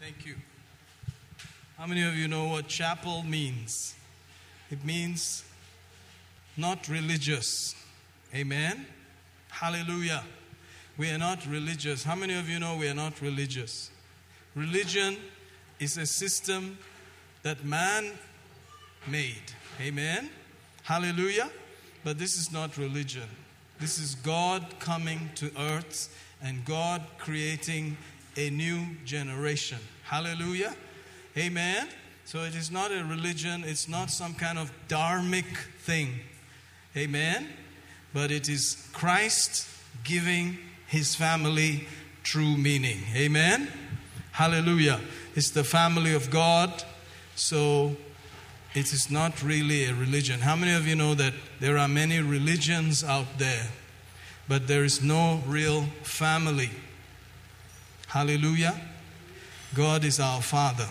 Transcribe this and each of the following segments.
Thank you. How many of you know what chapel means? It means not religious. Amen. Hallelujah. We are not religious. How many of you know we are not religious? Religion is a system that man made. Amen. Hallelujah. But this is not religion. This is God coming to earth and God creating a new generation. Hallelujah. Amen. So it is not a religion, it's not some kind of dharmic thing. Amen. But it is Christ giving his family true meaning. Amen. Hallelujah. It's the family of God. So it is not really a religion. How many of you know that there are many religions out there, but there is no real family? Hallelujah. God is our Father,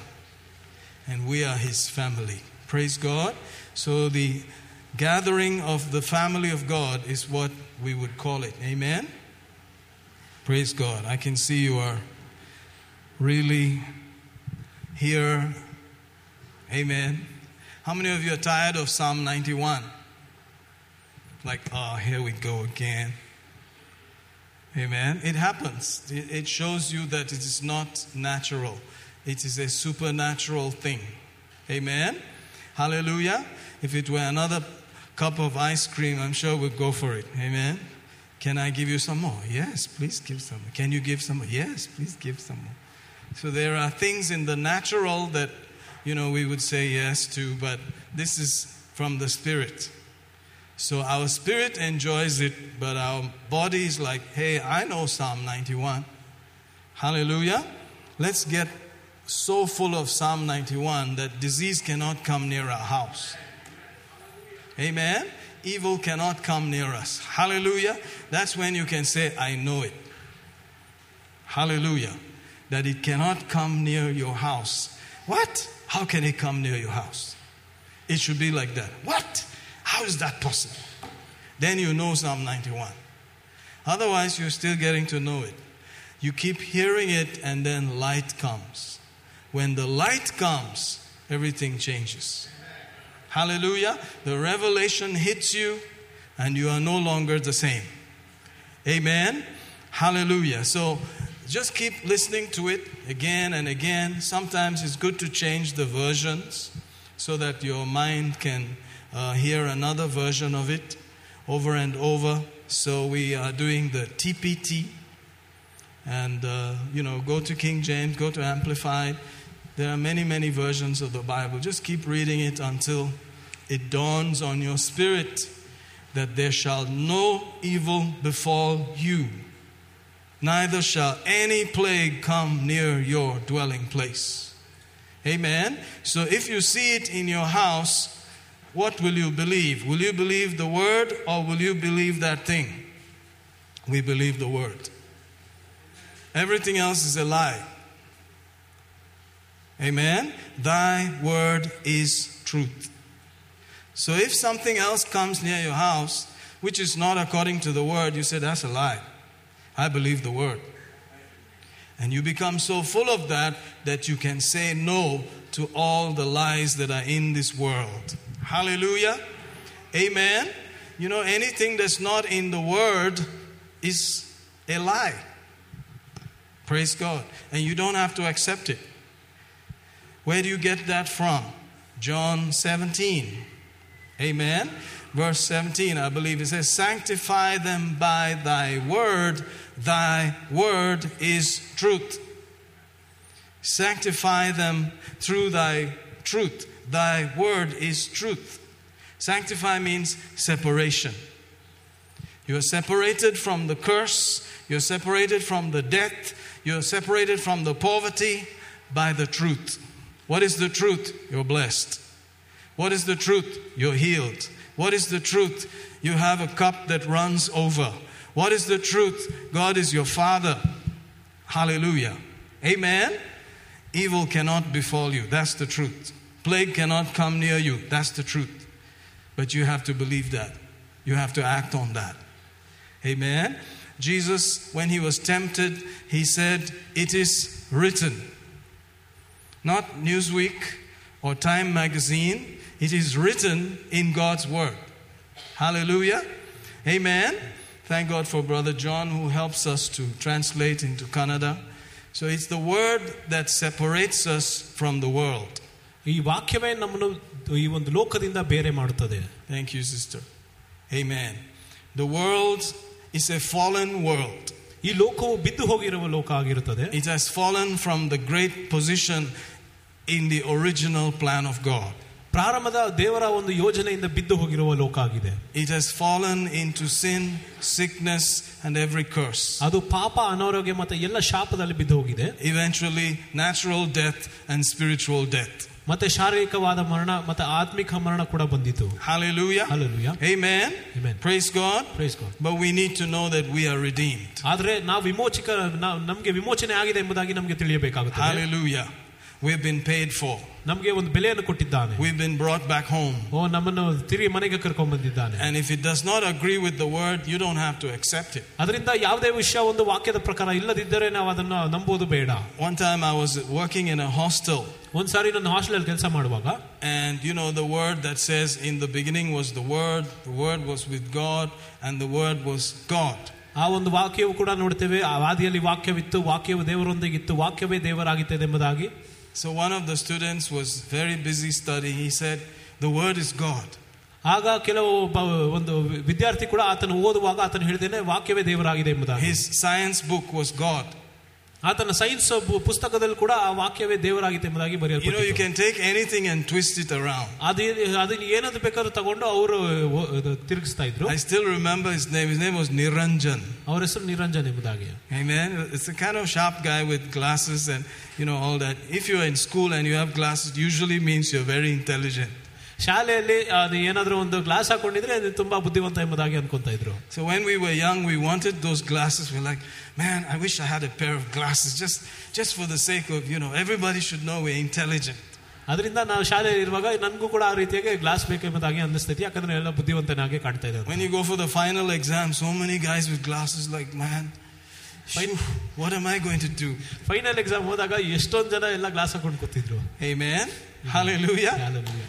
and we are His family. Praise God. So, the gathering of the family of God is what we would call it. Amen. Praise God. I can see you are really here. Amen. How many of you are tired of Psalm 91? Like, oh, here we go again. Amen. It happens. It shows you that it is not natural, it is a supernatural thing. Amen. Hallelujah. If it were another cup of ice cream, I'm sure we'd go for it. Amen. Can I give you some more? Yes, please give some. Can you give some more? Yes, please give some more. So there are things in the natural that, you know, we would say yes to, but this is from the spirit. So our spirit enjoys it, but our body is like, hey, I know Psalm 91. Hallelujah. Let's get so full of Psalm 91 that disease cannot come near our house. Amen. Evil cannot come near us. Hallelujah. That's when you can say, I know it. Hallelujah. That it cannot come near your house. What? How can it come near your house? It should be like that. What? How is that possible? Then you know Psalm 91. Otherwise, you're still getting to know it. You keep hearing it, and then light comes. When the light comes, everything changes. Hallelujah. The revelation hits you, and you are no longer the same. Amen. Hallelujah. So just keep listening to it again and again. Sometimes it's good to change the versions so that your mind can uh, hear another version of it over and over. So we are doing the TPT. And, uh, you know, go to King James, go to Amplified. There are many, many versions of the Bible. Just keep reading it until it dawns on your spirit that there shall no evil befall you, neither shall any plague come near your dwelling place. Amen. So if you see it in your house, what will you believe? Will you believe the word or will you believe that thing? We believe the word. Everything else is a lie. Amen. Thy word is truth. So if something else comes near your house, which is not according to the word, you say, that's a lie. I believe the word. And you become so full of that that you can say no to all the lies that are in this world. Hallelujah. Amen. You know, anything that's not in the Word is a lie. Praise God. And you don't have to accept it. Where do you get that from? John 17. Amen. Verse 17, I believe it says, Sanctify them by thy word, thy word is truth. Sanctify them through thy truth. Thy word is truth. Sanctify means separation. You are separated from the curse, you're separated from the death, you're separated from the poverty by the truth. What is the truth? You're blessed. What is the truth? You're healed. What is the truth? You have a cup that runs over. What is the truth? God is your Father. Hallelujah. Amen. Evil cannot befall you. That's the truth. Plague cannot come near you. That's the truth. But you have to believe that. You have to act on that. Amen. Jesus, when he was tempted, he said, It is written. not Newsweek or Time magazine. It is written in God's Word. Hallelujah. Amen. Thank God for Brother John who helps us to translate into Kannada. So it's the Word that separates us from the world. ಈ ವಾಕ್ಯವೇ ನಮ್ಮನ್ನು ಈ ಒಂದು ಲೋಕದಿಂದ ಬೇರೆ ಮಾಡುತ್ತದೆ Thank you, sister. Amen. The world is a fallen world. ಈ ಲೋಕವು ಬಿದ್ದು ಹೋಗಿರುವ ಲೋಕ ಆಗಿರುತ್ತದೆ It has fallen from the great position in the original plan of God. ಪ್ರಾರಂಭದ ದೇವರ ಒಂದು ಯೋಜನೆಯಿಂದ ಬಿದ್ದು ಹೋಗಿರುವ ಲೋಕ ಆಗಿದೆ It has fallen into sin, sickness, and every curse. ಅದು ಪಾಪ ಅನಾರೋಗ್ಯ ಮತ್ತೆ ಎಲ್ಲ ಶಾಪದಲ್ಲಿ ಬಿದ್ದು ಹೋಗಿದೆ Eventually, natural death and spiritual death. ಮತ್ತೆ ಶಾರೀರಿಕವಾದ ಮರಣ ಮತ್ತೆ ಆತ್ಮಿಕ ಮರಣ ಕೂಡ ಬಂದಿತು Hallelujah. Hallelujah. Amen. Amen. Praise God. Praise God. But we need to know that we are redeemed. ಆದ್ರೆ ನಾವು ವಿಮೋಚಕ ನಾವು ನಮಗೆ ವಿಮೋಚನೆ ಆಗಿದೆ ಎಂಬುದಾಗಿ ನಮಗೆ ತಿಳಿಯಬೇಕಾಗುತ್ತದೆ Hallelujah. We've been paid for. ನಮಗೆ ಒಂದು ಬೆಲೆಯನ್ನು ಕೊಟ್ಟಿದ್ದಾನೆ We've been brought back home. ಓ ನಮ್ಮನ್ನು ತಿರುಗಿ ಮನೆಗೆ ಕರ್ಕೊಂಡ್ ಬಂದಿದ್ದಾನೆ And if it does not agree with the word, you don't have to accept it. ಅದರಿಂದ ಯಾವುದೇ ವಿಷಯ ಒಂದು ವಾಕ್ಯದ ಪ್ರಕಾರ ಇಲ್ಲದಿದ್ದರೆ ನಾವು ಅದನ್ನು ನಂಬುವುದು ಬೇಡ One time I was working in a hostel, ಒಂದ್ಸಾರಿ ನನ್ನ ಹಾಸ್ಟೆಲ್ ಕೆಲಸ ಮಾಡುವಾಗ and you know, the word that says in the beginning was the word, the word was with God, and the word was God. ಆ ಒಂದು ವಾಕ್ಯವು ಕೂಡ ನೋಡ್ತೇವೆ ಆ ಆದಿಯಲ್ಲಿ ವಾಕ್ಯವಿತ್ತು ವಾಕ್ಯವು ದೇವರೊಂದಿಗಿತ್ತು ವಾಕ್ಯವೇ ದೇವರಾಗಿತ್ತದೆ ಎಂಬುದಾಗಿ So one of the students was very busy studying. He said, The word is God. ಆಗ ಕೆಲವು ಬ- ಒಂದು ವಿದ್ಯಾರ್ಥಿ ಕೂಡ ಆತನು ಓದುವಾಗ ಆತನು ಹೇಳಿದ್ದೇನೆ ವಾಕ್ಯವೇ ದೇವರಾಗಿದೆ ಎಂಬುದಾಗಿ His science book was God. ಆತನ ಸೈನ್ಸ್ ಪುಸ್ತಕದಲ್ಲಿ ಕೂಡ ಆ ವಾಕ್ಯವೇ ದೇವರಾಗಿದೆ ಎಂಬುದಾಗಿ You know, you ಬರೆಯಲ್ಪಟ್ಟಿತು can take anything and twist it around. ಅದೇ ಅದನ್ನ ಏನಾದ್ರು ಬೇಕಾದ್ರೂ ತಗೊಂಡು ಅವರು ತಿರುಗಿಸ್ತಾ ಇದ್ರು I still remember his name. His name was Niranjan. ಅವರ ಹೆಸರು ನಿರಂಜನ್ ಎಂಬುದಾಗಿ Amen. It's a kind of sharp guy with glasses and you know all that. If you're in school and you have glasses, usually means you're very intelligent. ಶಾಲೆಯಲ್ಲಿ ಅದು ಏನಾದ್ರೂ ಒಂದು glass ಹಾಕೊಂಡಿದ್ರೆ ಅದು ತುಂಬಾ ಬುದ್ಧಿವಂತ ಎಂಬುದಾಗಿ ಅನ್ಕೊಂತ ಇದ್ರು So when we were young, we wanted those glasses. We're like, man, I wish I had a pair of glasses just, just for the sake of, you know, everybody should know we're intelligent. ಅದರಿಂದ ನಾವು ಶಾಲೆಯಲ್ಲಿ ಇರುವಾಗ ನನಗೂ ಕೂಡ ಆ ರೀತಿಯಾಗಿ glass ಬೇಕೆಂಬುದಾಗಿ ಅನ್ನಿಸ್ತೈತಿ ಯಾಕಂದ್ರೆ ಎಲ್ಲ ಬುದ್ಧಿವಂತನಾಗಿ ಕಾಣ್ತಾ ಇದ್ದಾರೆ When you go for the final exam, so many guys with glasses, like, man, phew, what am I going to do? Final exam ಹೋದಾಗ ಎಷ್ಟೊಂದು ಜನ ಎಲ್ಲ ಗ್ಲಾಸ್ ಹಾಕೊಂಡು ಕೂತಿದ್ರು Amen. Hallelujah. Hallelujah.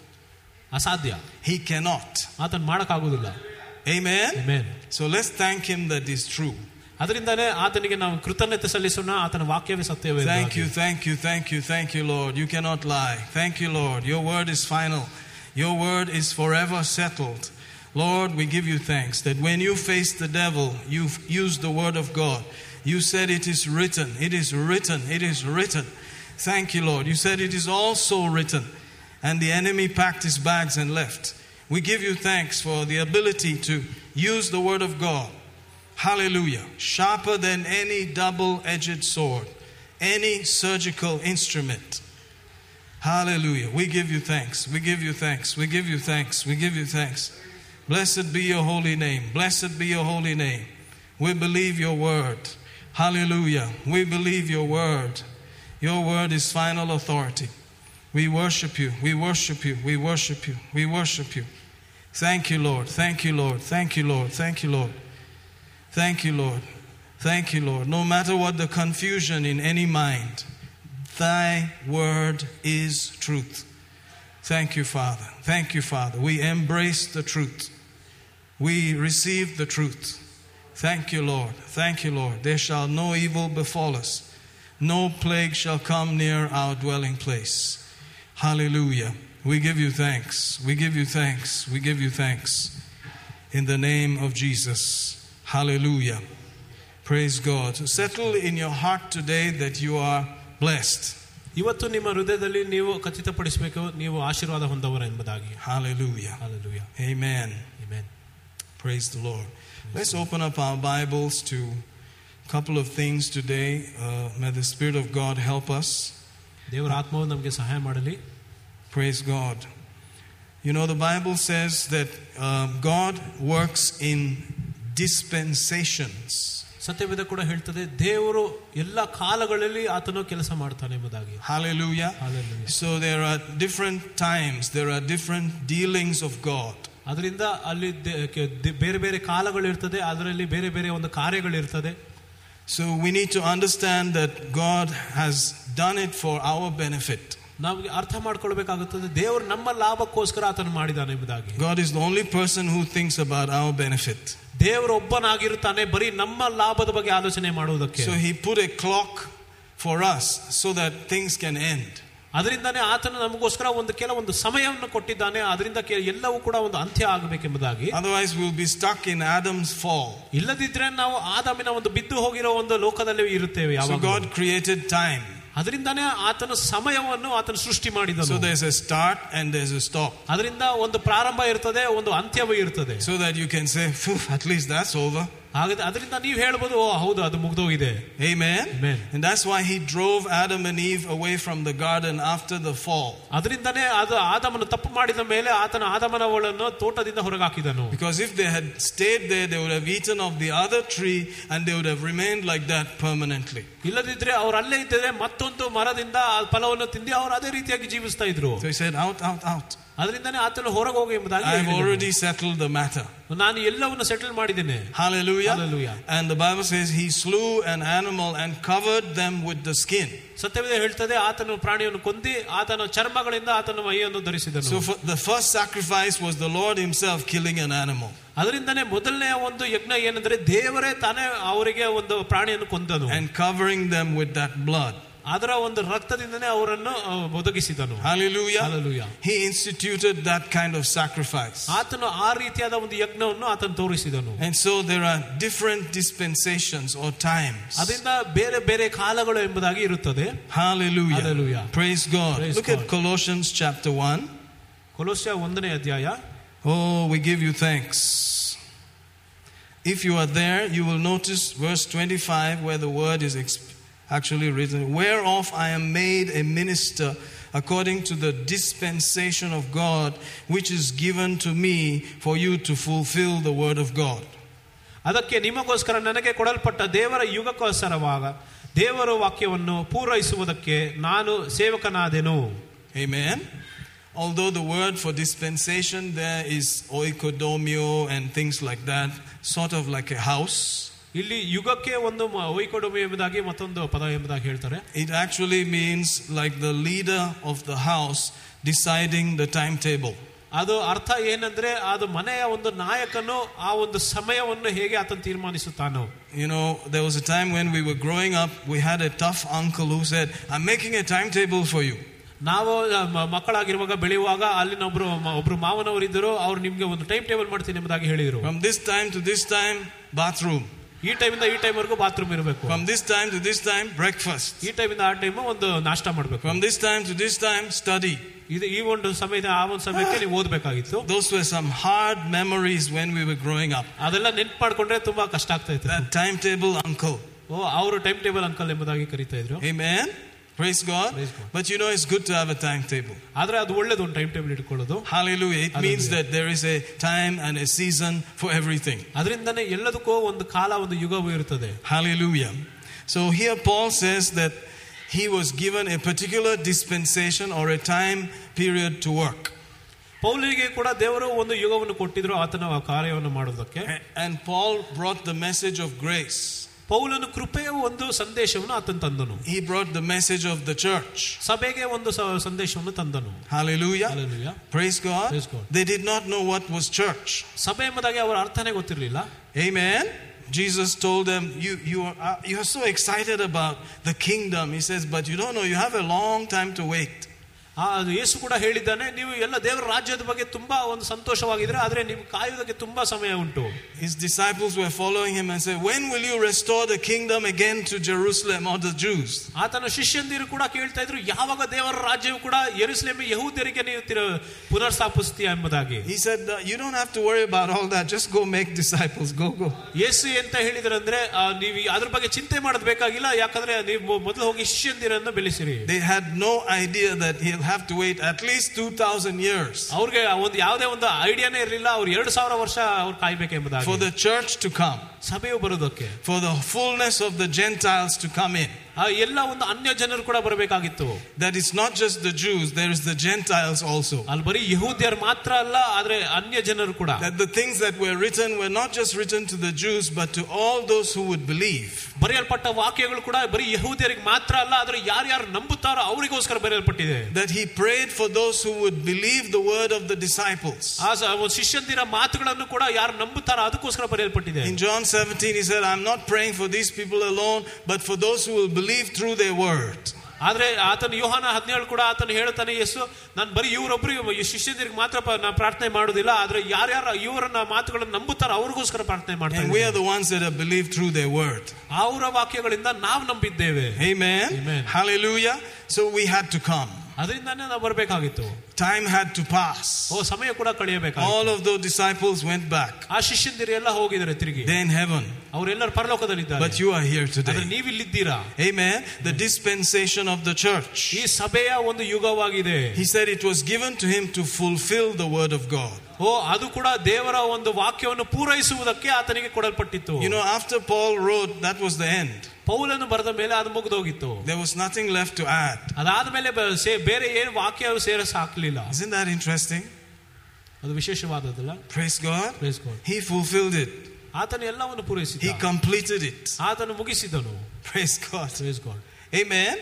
ಅಸಾಧ್ಯ He cannot. ಆತನು ಮಾಡಕ್ ಆಗುದಿಲ್ಲ Amen. Amen. So let's thank him that is true. ಅದರಿಂದಾನೇ ಆತನಿಗೆ ನಾವು ಕೃತಜ್ಞತೆ ಸಲ್ಲಿಸೋಣ ಆತನ ವಾಕ್ಯವೇ ಸತ್ಯವೇ Thank you, thank you, thank you, thank you, Lord. You cannot lie. Thank you, Lord. Your word is final. Your word is forever settled. Lord, we give you thanks that when you faced the devil, you used the word of God. You said it is written, it is written, it is written. Thank you, Lord. You said it is also written. and the enemy packed his bags and left. We give you thanks for the ability to use the word of God. Hallelujah. Sharper than any double edged sword, any surgical instrument. Hallelujah. We give you thanks. We give you thanks. We give you thanks. We give you thanks. Blessed be your holy name. Blessed be your holy name. We believe your word. Hallelujah. We believe your word. Your word is final authority. We worship you. We worship you. We worship you. We worship you. Thank you, Lord. Thank you, Lord. Thank you, Lord. Thank you, Lord. Thank you, Lord. Thank you, Lord. No matter what the confusion in any mind, thy word is truth. Thank you, Father. Thank you, Father. We embrace the truth. We receive the truth. Thank you, Lord. Thank you, Lord. There shall no evil befall us. No plague shall come near our dwelling place. Hallelujah. We give you thanks. We give you thanks. We give you thanks. In the name of Jesus. Hallelujah. Praise God. Settle in your heart today that you are blessed. ಇವತ್ತು ನಿಮ್ಮ ಹೃದಯದಲ್ಲಿ ನೀವು ಖಚಿತಪಡಿಸಬೇಕು ನೀವು ಆಶೀರ್ವಾದ ಹೊಂದವರು ಎಂಬುದಾಗಿ Hallelujah. Hallelujah. Amen. Amen. Praise the Lord. Let's open up our Bibles to a couple of things today. Uh, may the Spirit of God help us. ದೇವರ ಆತ್ಮವು ನಮಗೆ ಸಹಾಯ ಮಾಡಲಿ Praise God. You know, the Bible says that um, God works in dispensations. ಸತ್ಯವೇದ ಕೂಡ ಹೇಳ್ತದೆ ದೇವರು ಎಲ್ಲ ಕಾಲಗಳಲ್ಲಿ ಆತನು ಕೆಲಸ ಮಾಡ್ತಾನೆ ಎಂಬುದಾಗಿ Hallelujah. Hallelujah. So there are different times, there are different dealings of God. ಅದರಿಂದ ಅಲ್ಲಿ ದೆ- ಕೆ- ದೆ- ಬೇರೆ ಬೇರೆ ಕಾಲಗಳಿರ್ತದೆ ಅದರಲ್ಲಿ ಬೇರೆ ಬೇರೆ ಒಂದು ಕಾರ್ಯಗಳಿರ್ತದೆ So we need to understand that God has done it for our benefit. ನಮಗೆ ಅರ್ಥ ಮಾಡ್ಕೊಳ್ಬೇಕಾಗುತ್ತದೆ. ದೇವರು ನಮ್ಮ ಲಾಭಕ್ಕೋಸ್ಕರ ಆತನು ಮಾಡಿದಾನೆ ಎಂಬುದಾಗಿ. God is the only person who thinks about our benefit ದೇವರೊಬ್ಬನಾಗಿರುತ್ತಾನೆ ಬರೀ ನಮ್ಮ ಲಾಭದ ಬಗ್ಗೆ ಆಲೋಚನೆ ಮಾಡುವುದಕ್ಕೆ. So he put a clock for us so that things can end ಅದರಿಂದಾನೆ ಆತನು ನಮಗೋಸ್ಕರ ಒಂದು ಕೆಲವೊಂದು ಸಮಯವನ್ನು ಕೊಟ್ಟಿದ್ದಾನೆ ಅದರಿಂದ ಎಲ್ಲವೂ ಕೂಡ ಒಂದು ಅಂತ್ಯ ಆಗಬೇಕೆಂಬುದಾಗಿ. Otherwise will be stuck in Adam's fall ಇಲ್ಲದಿದ್ರೆ ನಾವು ಆದಮಿನ ಒಂದು ಬಿದ್ದು ಹೋಗಿರೋ ಒಂದು ಲೋಕದಲ್ಲಿ ಇರುತ್ತೇವೆ ಗಾಡ್ ಕ್ರಿಯೇಟೆಡ್ ಟೈಮ್ ಅದರಿಂದಾನೇ ಆತನ ಸಮಯವನ್ನು ಆತನು ಸೃಷ್ಟಿ ಮಾಡಿದನು So there's a start and there's a stop. ಅದರಿಂದ ಒಂದು ಪ್ರಾರಂಭ ಇರ್ತದೆ ಒಂದು ಅಂತ್ಯವೂ ಇರ್ತದೆ So that you can say, "Phew, at least that's over. ಹಾಗಾದ್ರೆ ಅದರಿಂದ ನೀವು ಹೇಳ್ಬೋದು ಓ ಹೌದು ಅದು ಮುಗ್ದೋಗಿದೆ Amen. Amen. And that's why he drove Adam and Eve away from the garden after the fall. ಅದರಿಂದನೇ ಅದು ಆದಮನು ತಪ್ಪು ಮಾಡಿದ ಮೇಲೆ ಆತನ ಆದಮನವಳನ್ನು ತೋಟದಿಂದ ಹೊರಗಾಕಿದನು Because if they had stayed there, they would have eaten of the other tree and they would have remained like that permanently. ಇಲ್ಲದಿದ್ರೆ ಅವ್ರು ಅಲ್ಲೇ ಇದ್ದರೆ ಮತ್ತೊಂದು ಮರದಿಂದ ಆ ಫಲವನ್ನು ತಿಂದು ಅವ್ರು ಅದೇ ರೀತಿಯಾಗಿ ಜೀವಿಸ್ತಾ ಇದ್ರು So he said, Out, out, out. ಅದರಿಂದನೇ ಆತನು ಹೊರಗೆ ಹೋಗಿ ಎಂಬುದಾಗಿ I've ಹೇಳಿದನು. already settled the matter. ನಾನು ಎಲ್ಲವನ್ನು ಸೆಟಲ್ ಮಾಡಿದ್ದೇನೆ Hallelujah. Hallelujah. And the Bible says he slew an animal and covered them with the skin. ಸತ್ಯವೇದ ಹೇಳ್ತದೆ ಆತನು ಪ್ರಾಣಿಯನ್ನು ಕೊಂದಿ ಆತನ ಚರ್ಮಗಳಿಂದ ಆತನ ಮೈಯನ್ನು ಧರಿಸಿದನು So for the first sacrifice was the Lord himself killing an animal ಅದರಿಂದನೇ ಮೊದಲನೆಯ ಒಂದು ಯಜ್ಞ ಏನಂದ್ರೆ ದೇವರೇ ತಾನೇ ಅವರಿಗೆ ಒಂದು ಪ್ರಾಣಿಯನ್ನು ಕೊಂದನು and covering them with that blood. ಅದರ ಒಂದು ರಕ್ತದಿಂದನೇ ಅವರನ್ನು ಆ, ಒದಗಿಸಿದನು Hallelujah. Hallelujah. He instituted that kind of sacrifice. ಆತನು ಆ ರೀತಿಯಾದ ಒಂದು ಯಜ್ಞವನ್ನು ಆತನು ತೋರಿಸಿದನು And so there are different dispensations or times. ಅದರಿಂದ ಬೇರೆ ಬೇರೆ ಕಾಲಗಳು ಎಂಬುದಾಗಿ ಇರುತ್ತದೆ Hallelujah. Hallelujah. Praise God. Praise Look at God. Colossians chapter 1. ಕೊಲೋಸ್ಯ ಒಂದನೇ ಅಧ್ಯಾಯ Oh, we give you thanks. If you are there, you will notice verse 25 where the word is exp- actually written Whereof I am made a minister according to the dispensation of God, which is given to me for you to fulfill the word of God. ಅದಕ್ಕೆ ನಿಮಗೋಸ್ಕರ ನನಗೆ ಕೊಡಲ್ಪಟ್ಟ ದೇವರ ಯುಗಕ್ಕೋಸ್ಕರವಾಗ ದೇವರ ವಾಕ್ಯವನ್ನು ಪೂರೈಸುವುದಕ್ಕೆ ನಾನು ಸೇವಕನಾದೆನು Amen. Although the word for dispensation there is oikodomio and things like that, sort of like a house. ಇಲ್ಲಿ ಯುಗಕ್ಕೆ ಒಂದು ಮ- ವೈಕೊಡುಮೆ ಎಂಬುದಾಗಿ ಮತ್ತೊಂದು ಪದ ಎಂಬುದಾಗಿ ಹೇಳ್ತಾರೆ It actually means like the leader of the house deciding the timetable. ಅದು ಅರ್ಥ ಏನಂದ್ರೆ ಅದು ಮನೆಯ ಒಂದು ನಾಯಕನು ಆ ಒಂದು ಸಮಯವನ್ನು ಹೇಗೆ ಆತನು ತೀರ್ಮಾನಿಸುತ್ತಾನೋ You know, there was a time when we were growing up, we had a tough uncle who said, I'm making a timetable for you. ನಾವು ಆ, ಮ- ಮಕ್ಕಳಾಗಿರುವಾಗ ಬೆಳೆಯುವಾಗ ಅಲ್ಲಿನ ಒಬ್ರು ಮ- ಒಬ್ರು ಮಾವನವರು ಇದ್ದರು ಅವ್ರು ನಿಮ್ಗೆ ಒಂದು ಟೈಮ್ ಟೇಬಲ್ ಮಾಡ್ತೀನಿ ಎಂಬುದಾಗಿ ಹೇಳಿದರು From this time to this time, bathroom. ಈ ಟೈಮಿಂದ ಈ ಟೈಮ್ ವರೆಗೂ ಬಾತ್ರೂಮ್ ಇರಬೇಕು From this time to this time, breakfast. ಈ ಟೈಮಿಂದ ಆ ಟೈಮ್ ಒಂದು ನಾಷ್ಟ ಮಾಡಬೇಕು From this time to this time, study. ಇದು ಈ ಒಂದು ಸಮಯದ ಆ ಒಂದು ಸಮಯಕ್ಕೆ ನೀವು ಓದಬೇಕಾಗಿತ್ತು Those were some hard memories when we were growing up. ಅದೆಲ್ಲ ನೆನ್ಪು ಮಾಡ್ಕೊಂಡ್ರೆ ತುಂಬಾ ಕಷ್ಟ ಆಗ್ತಾ ಇತ್ತು That timetable uncle. ಓ ಅವರು ಟೈಮ್ ಟೇಬಲ್ ಅಂಕಲ್ ಎಂಬುದಾಗಿ ಕರೀತಾ ಇದ್ರು Amen. Praise God. Praise God. But you know, it's good to have a timetable. ಆದ್ರೆ ಅದು ಒಳ್ಳೇದು ಒಂದು ಟೈಮ್ ಟೇಬಲ್ ಇಟ್ಕೊಳ್ಳೋದು Hallelujah. It means Hallelujah. that there is a time and a season for everything. ಅದರಿಂದನೇ ಎಲ್ಲದಕ್ಕೂ ಒಂದು ಕಾಲ ಒಂದು ಯುಗವೂ ಇರುತ್ತದೆ Hallelujah. So here Paul says that he was given a particular dispensation or a time period to work. ಪೌಲಿಗೆ ಕೂಡ ದೇವರು ಒಂದು ಯುಗವನ್ನು ಕೊಟ್ಟಿದ್ರು ಆತನ ಕಾರ್ಯವನ್ನು ಮಾಡೋದಕ್ಕೆ A- And Paul brought the message of grace. ಪೌಲನು ಕೃಪೆಯ ಒಂದು ಸಂದೇಶವನ್ನು ಆತನು ತಂದನು He brought the message of the church. ಸಭೆಗೆ ಒಂದು ಸ- ಸಂದೇಶವನ್ನು ತಂದನು Hallelujah. Hallelujah. Praise God. Praise God. They did not know what was church. ಸಭೆ ಎಂಬುದಾಗಿ ಅವರ ಅರ್ಥನೇ ಗೊತ್ತಿರಲಿಲ್ಲ Amen. Jesus told them, you, you, are, uh, you are so excited about the kingdom. He says, but you don't know, you have a long time to wait. ಆ ಅದು ಯೇಸು ಕೂಡ ಹೇಳಿದ್ದಾನೆ ನೀವು ಎಲ್ಲ ದೇವರ ರಾಜ್ಯದ ಬಗ್ಗೆ ತುಂಬಾ ಒಂದು ಸಂತೋಷವಾಗಿದ್ರೆ ಆದ್ರೆ ನಿಮ್ಗೆ ಕಾಯುವುದಕ್ಕೆ ತುಂಬಾ ಸಮಯ ಉಂಟು His disciples were following him and said, When will you restore the kingdom again to Jerusalem or the Jews? ಆತನ ಶಿಷ್ಯಂದಿರು ಕೂಡ ಕೇಳ್ತಾ ಇದ್ರು ಯಾವಾಗ ದೇವರ ರಾಜ್ಯವು ಕೂಡ ಯೆರೂಸಲೇಮ್ ಯಹೂದ್ಯರಿಗೆ ನೀವು ತಿರ ಪುನರ್ಸ್ಥಾಪಿಸ್ತೀಯ ಎಂಬುದಾಗಿ He said, "Uh, You don't have to worry about all that. Just go make disciples. Go, go. ಯೇಸು ಅಂತ ಹೇಳಿದ್ರಂದ್ರೆ ಆ, ನೀವು ಅದ್ರ ಬಗ್ಗೆ ಚಿಂತೆ ಮಾಡೋದು ಬೇಕಾಗಿಲ್ಲ ಯಾಕಂದ್ರೆ ನೀವು ಮೊದಲು ಹೋಗಿ ಶಿಷ್ಯಂದಿರನ್ನು ಬೆಳೆಸಿರಿ They had no idea that he'll have to wait at least 2000 years ಅವ್ರಿಗೆ ಒಂದು ಯಾವುದೇ ಒಂದು ಐಡಿಯಾನೇ ಇರಲಿಲ್ಲ ಅವ್ರು ಎರಡು ಸಾವಿರ ವರ್ಷ ಅವ್ರು for ಕಾಯ್ಬೇಕೆಂಬುದಾಗಿ the church to come, ಸಭೆಯು ಬರೋದಕ್ಕೆ for the fullness of the Gentiles to come in. ಆ ಎಲ್ಲ ಒಂದು ಅನ್ಯ ಜನರು ಕೂಡ ಬರಬೇಕಾಗಿತ್ತು That it's not just the Jews, there is the Gentiles also. ಅಲ್ಲಿ ಬರೀ ಯಹೂದ್ಯರು ಮಾತ್ರ ಅಲ್ಲ ಆದ್ರೆ ಅನ್ಯ ಜನರು ಕೂಡ That the things that were written were not just written to the Jews, but to all those who would believe. ಬರೆಯಲ್ಪಟ್ಟ ವಾಕ್ಯಗಳು ಕೂಡ ಬರೀ ಯಹೂದ್ಯರಿಗೆ ಮಾತ್ರ ಅಲ್ಲ ಆದ್ರೆ ಯಾರ್ಯಾರು ನಂಬುತ್ತಾರೋ ಅವರಿಗೋಸ್ಕರ ಬರೆಯಲ್ಪಟ್ಟಿದೆ That he prayed for those who would believe the word of the disciples. ಆ ಸ- ಒಂದು ಶಿಷ್ಯಂದಿರ ಮಾತುಗಳನ್ನು ಕೂಡ ಯಾರು ನಂಬುತ್ತಾರೋ ಅದಕ್ಕೋಸ್ಕರ ಬರೆಯಲ್ಪಟ್ಟಿದೆ In John 17, he said, I'm not praying for these people alone, but for those who will believe through their word. ಆದ್ರೆ ಆತನ ಯೋಹಾನ ಹದಿನೇಳು ಕೂಡ ಆತನು ಹೇಳ್ತಾನೆ ಯೇಸು ನಾನು ಬರೀ ಇವರೊಬ್ಬರಿಗೆ ಶಿಷ್ಯಂದಿರಿಗೆ ಮಾತ್ರ ಪ- ನಾ ಪ್ರಾರ್ಥನೆ ಮಾಡುದಿಲ್ಲ ಆದ್ರೆ ಯಾರ್ಯಾರು ಇವರನ್ನ ಮಾತುಗಳನ್ನು ನಂಬುತ್ತಾರೋ ಅವ್ರಿಗೋಸ್ಕರ ಪ್ರಾರ್ಥನೆ And we ಮಾಡ್ತಾರೆ are the ones that have believed through their word. ಅವರ ವಾಕ್ಯಗಳಿಂದ ನಾವು ನಂಬಿದ್ದೇವೆ Amen. Amen. Hallelujah. So we had to come. ಅದರಿಂದಾನೇ ನಾವು ಬರಬೇಕಾಗಿತ್ತು Time had to pass. ಓ ಸಮಯ ಕೂಡ ಕಳೆಯಬೇಕಾಗಿತ್ತು All of those disciples went back. ಆ ಶಿಷ್ಯಂದಿರು ಎಲ್ಲ ಹೋಗಿದ್ದಾರೆ ತಿರುಗಿ They're in heaven. ಅವರೆಲ್ಲರೂ ಪರಲೋಕದಲ್ಲಿದ್ದಾರೆ But you are here ಆದ್ರೆ today. ನೀವಿಲ್ಲಿದ್ದೀರಾ Amen. The dispensation of the church. ಈ ಸಭೆಯ ಒಂದು ಯುಗವಾಗಿದೆ He said it was given to him to fulfill the word of God. ಓ ಅದು ಕೂಡ ದೇವರ ಒಂದು ವಾಕ್ಯವನ್ನು ಪೂರೈಸುವುದಕ್ಕೆ ಆತನಿಗೆ ಕೊಡಲ್ಪಟ್ಟಿತ್ತು You know, after Paul wrote, that was the end. ಪೌಲನ್ನು ಬರೆದ ಮೇಲೆ ಅದು ಮುಗಿದೋಗಿತ್ತು There was nothing left to add. ಅದಾದ ಮೇಲೆ ಬೇರೆ ಏನು ವಾಕ್ಯ ಸೇರಿಸ ಹಾಕ್ಲಿಲ್ಲ Isn't that interesting? ಅದು ವಿಶೇಷವಾದದ್ದಲ್ಲ Praise God. Praise God. He fulfilled it. ಆತನು ಎಲ್ಲವನ್ನು He ಪೂರೈಸಿದ completed it. ಆತನು ಮುಗಿಸಿದನು Praise God. Praise God. Amen.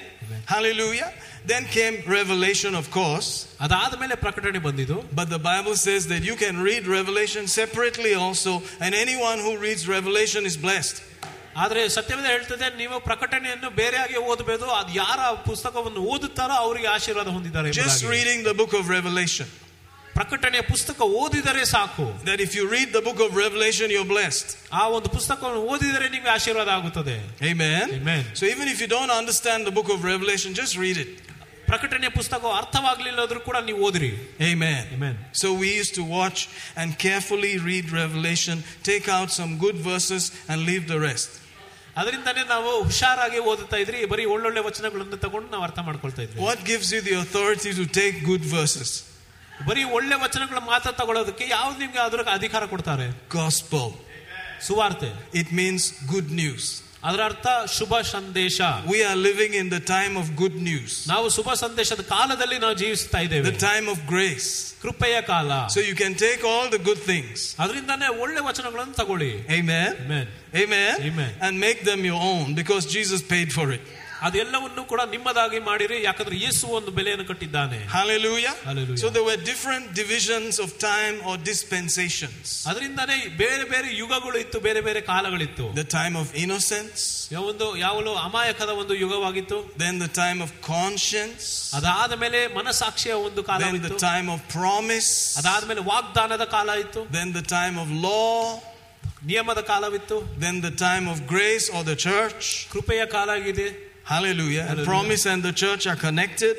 Hallelujah. Then came Revelation, of course. ಅದಾದ ಮೇಲೆ ಪ್ರಕಟಣೆ ಬಂದಿದ್ದು But the Bible says that you can read Revelation separately also, and anyone who reads Revelation is blessed. ಆದ್ರೆ ಸತ್ಯವೇದ ಹೇಳ್ತದೆ ನೀವು ಪ್ರಕಟಣೆಯನ್ನು ಬೇರೆಯಾಗಿ ಓದಬೇಕು ಅದು ಯಾರ ಪುಸ್ತಕವನ್ನು ಓದುತ್ತಾರೋ ಅವರಿಗೆ ಆಶೀರ್ವಾದ ಹೊಂದಿದ್ದಾರೆ Just ಎಂಬುದಾಗಿ. reading the book of Revelation. ಪ್ರಕಟಣೆಯ ಪುಸ್ತಕ ಓದಿದರೆ ಸಾಕು That if you read the book of Revelation, you're blessed. ಆ ಒಂದು ಪುಸ್ತಕವನ್ನು ಓದಿದರೆ ನಿಮಗೆ ಆಶೀರ್ವಾದ ಆಗುತ್ತದೆ Amen. Amen. So even if you don't understand the book of Revelation, just read it. ಪ್ರಕಟಣೆಯ ಪುಸ್ತಕ ಅರ್ಥವಾಗ್ಲಿಲ್ಲದ್ರೂ ಕೂಡ ನೀವು ಓದಿರಿ Amen. Amen. So we used to watch and carefully read Revelation, take out some good verses, and leave the rest. ಅದರಿಂದಾನೇ ನಾವು ಹುಷಾರಾಗಿ ಓದುತ್ತಾ ಇದ್ರಿ ಬರೀ ಒಳ್ಳೊಳ್ಳೆ ವಚನಗಳನ್ನು ತಗೊಂಡು ನಾವು ಅರ್ಥ ಮಾಡ್ಕೊಳ್ತಾ ಇದ್ವಿ What gives you the authority to take good verses? ಬರೀ ಒಳ್ಳೆ ವಚನಗಳ ಮಾತ್ರ ತಗೊಳ್ಳೋದಕ್ಕೆ ಯಾವ್ದು ನಿಮ್ಗೆ ಅದ್ರ ಅಧಿಕಾರ ಕೊಡ್ತಾರೆ Gospel. ಸುವಾರ್ತೆ It means good news. ಅದರ ಅರ್ಥ ಶುಭ ಸಂದೇಶ We are living in the time of good news, ನಾವು ಶುಭ ಸಂದೇಶದ ಕಾಲದಲ್ಲಿ ನಾವು ಜೀವಿಸ್ತಾ ಇದ್ದೇವೆ the time of grace. ಕೃಪೆಯ ಕಾಲ So you can take all the good things. ಅದರಿಂದಾನೇ ಒಳ್ಳೆ ವಚನಗಳನ್ನು ತಗೊಳ್ಳಿ Amen. Amen. Amen. Amen. And make them your own because Jesus paid for it. ಅದೆಲ್ಲವನ್ನು ಕೂಡ ನಿಮ್ಮದಾಗಿ ಮಾಡಿರಿ ಯಾಕಂದ್ರೆ ಯೇಸು ಒಂದು ಬೆಲೆಯನ್ನು ಕಟ್ಟಿದ್ದಾನೆ Hallelujah. Hallelujah. So there were different divisions of time or dispensations. ಅದರಿಂದಾನೇ ಬೇರೆ ಬೇರೆ ಯುಗಗಳು ಇತ್ತು ಬೇರೆ ಬೇರೆ ಕಾಲಗಳಿತ್ತು The time of innocence, ಯಾವ ಒಂದು ಯಾವಲು ಅಮಾಯಕದ ಒಂದು ಯುಗವಾಗಿತ್ತು then the time of conscience, ಅದಾದ ಮೇಲೆ ಮನಸಾಕ್ಷಿಯ ಒಂದು then ಕಾಲವಿತ್ತು the time of promise, ಅದಾದ ಮೇಲೆ ವಾಗ್ದಾನದ ಕಾಲ ಇತ್ತು then the time of law, ನಿಯಮದ ಕಾಲವಿತ್ತು then the time of grace or the church. ಕೃಪೆಯ ಕಾಲ ಆಗಿದೆ Hallelujah. And Hallelujah. promise and the church are connected.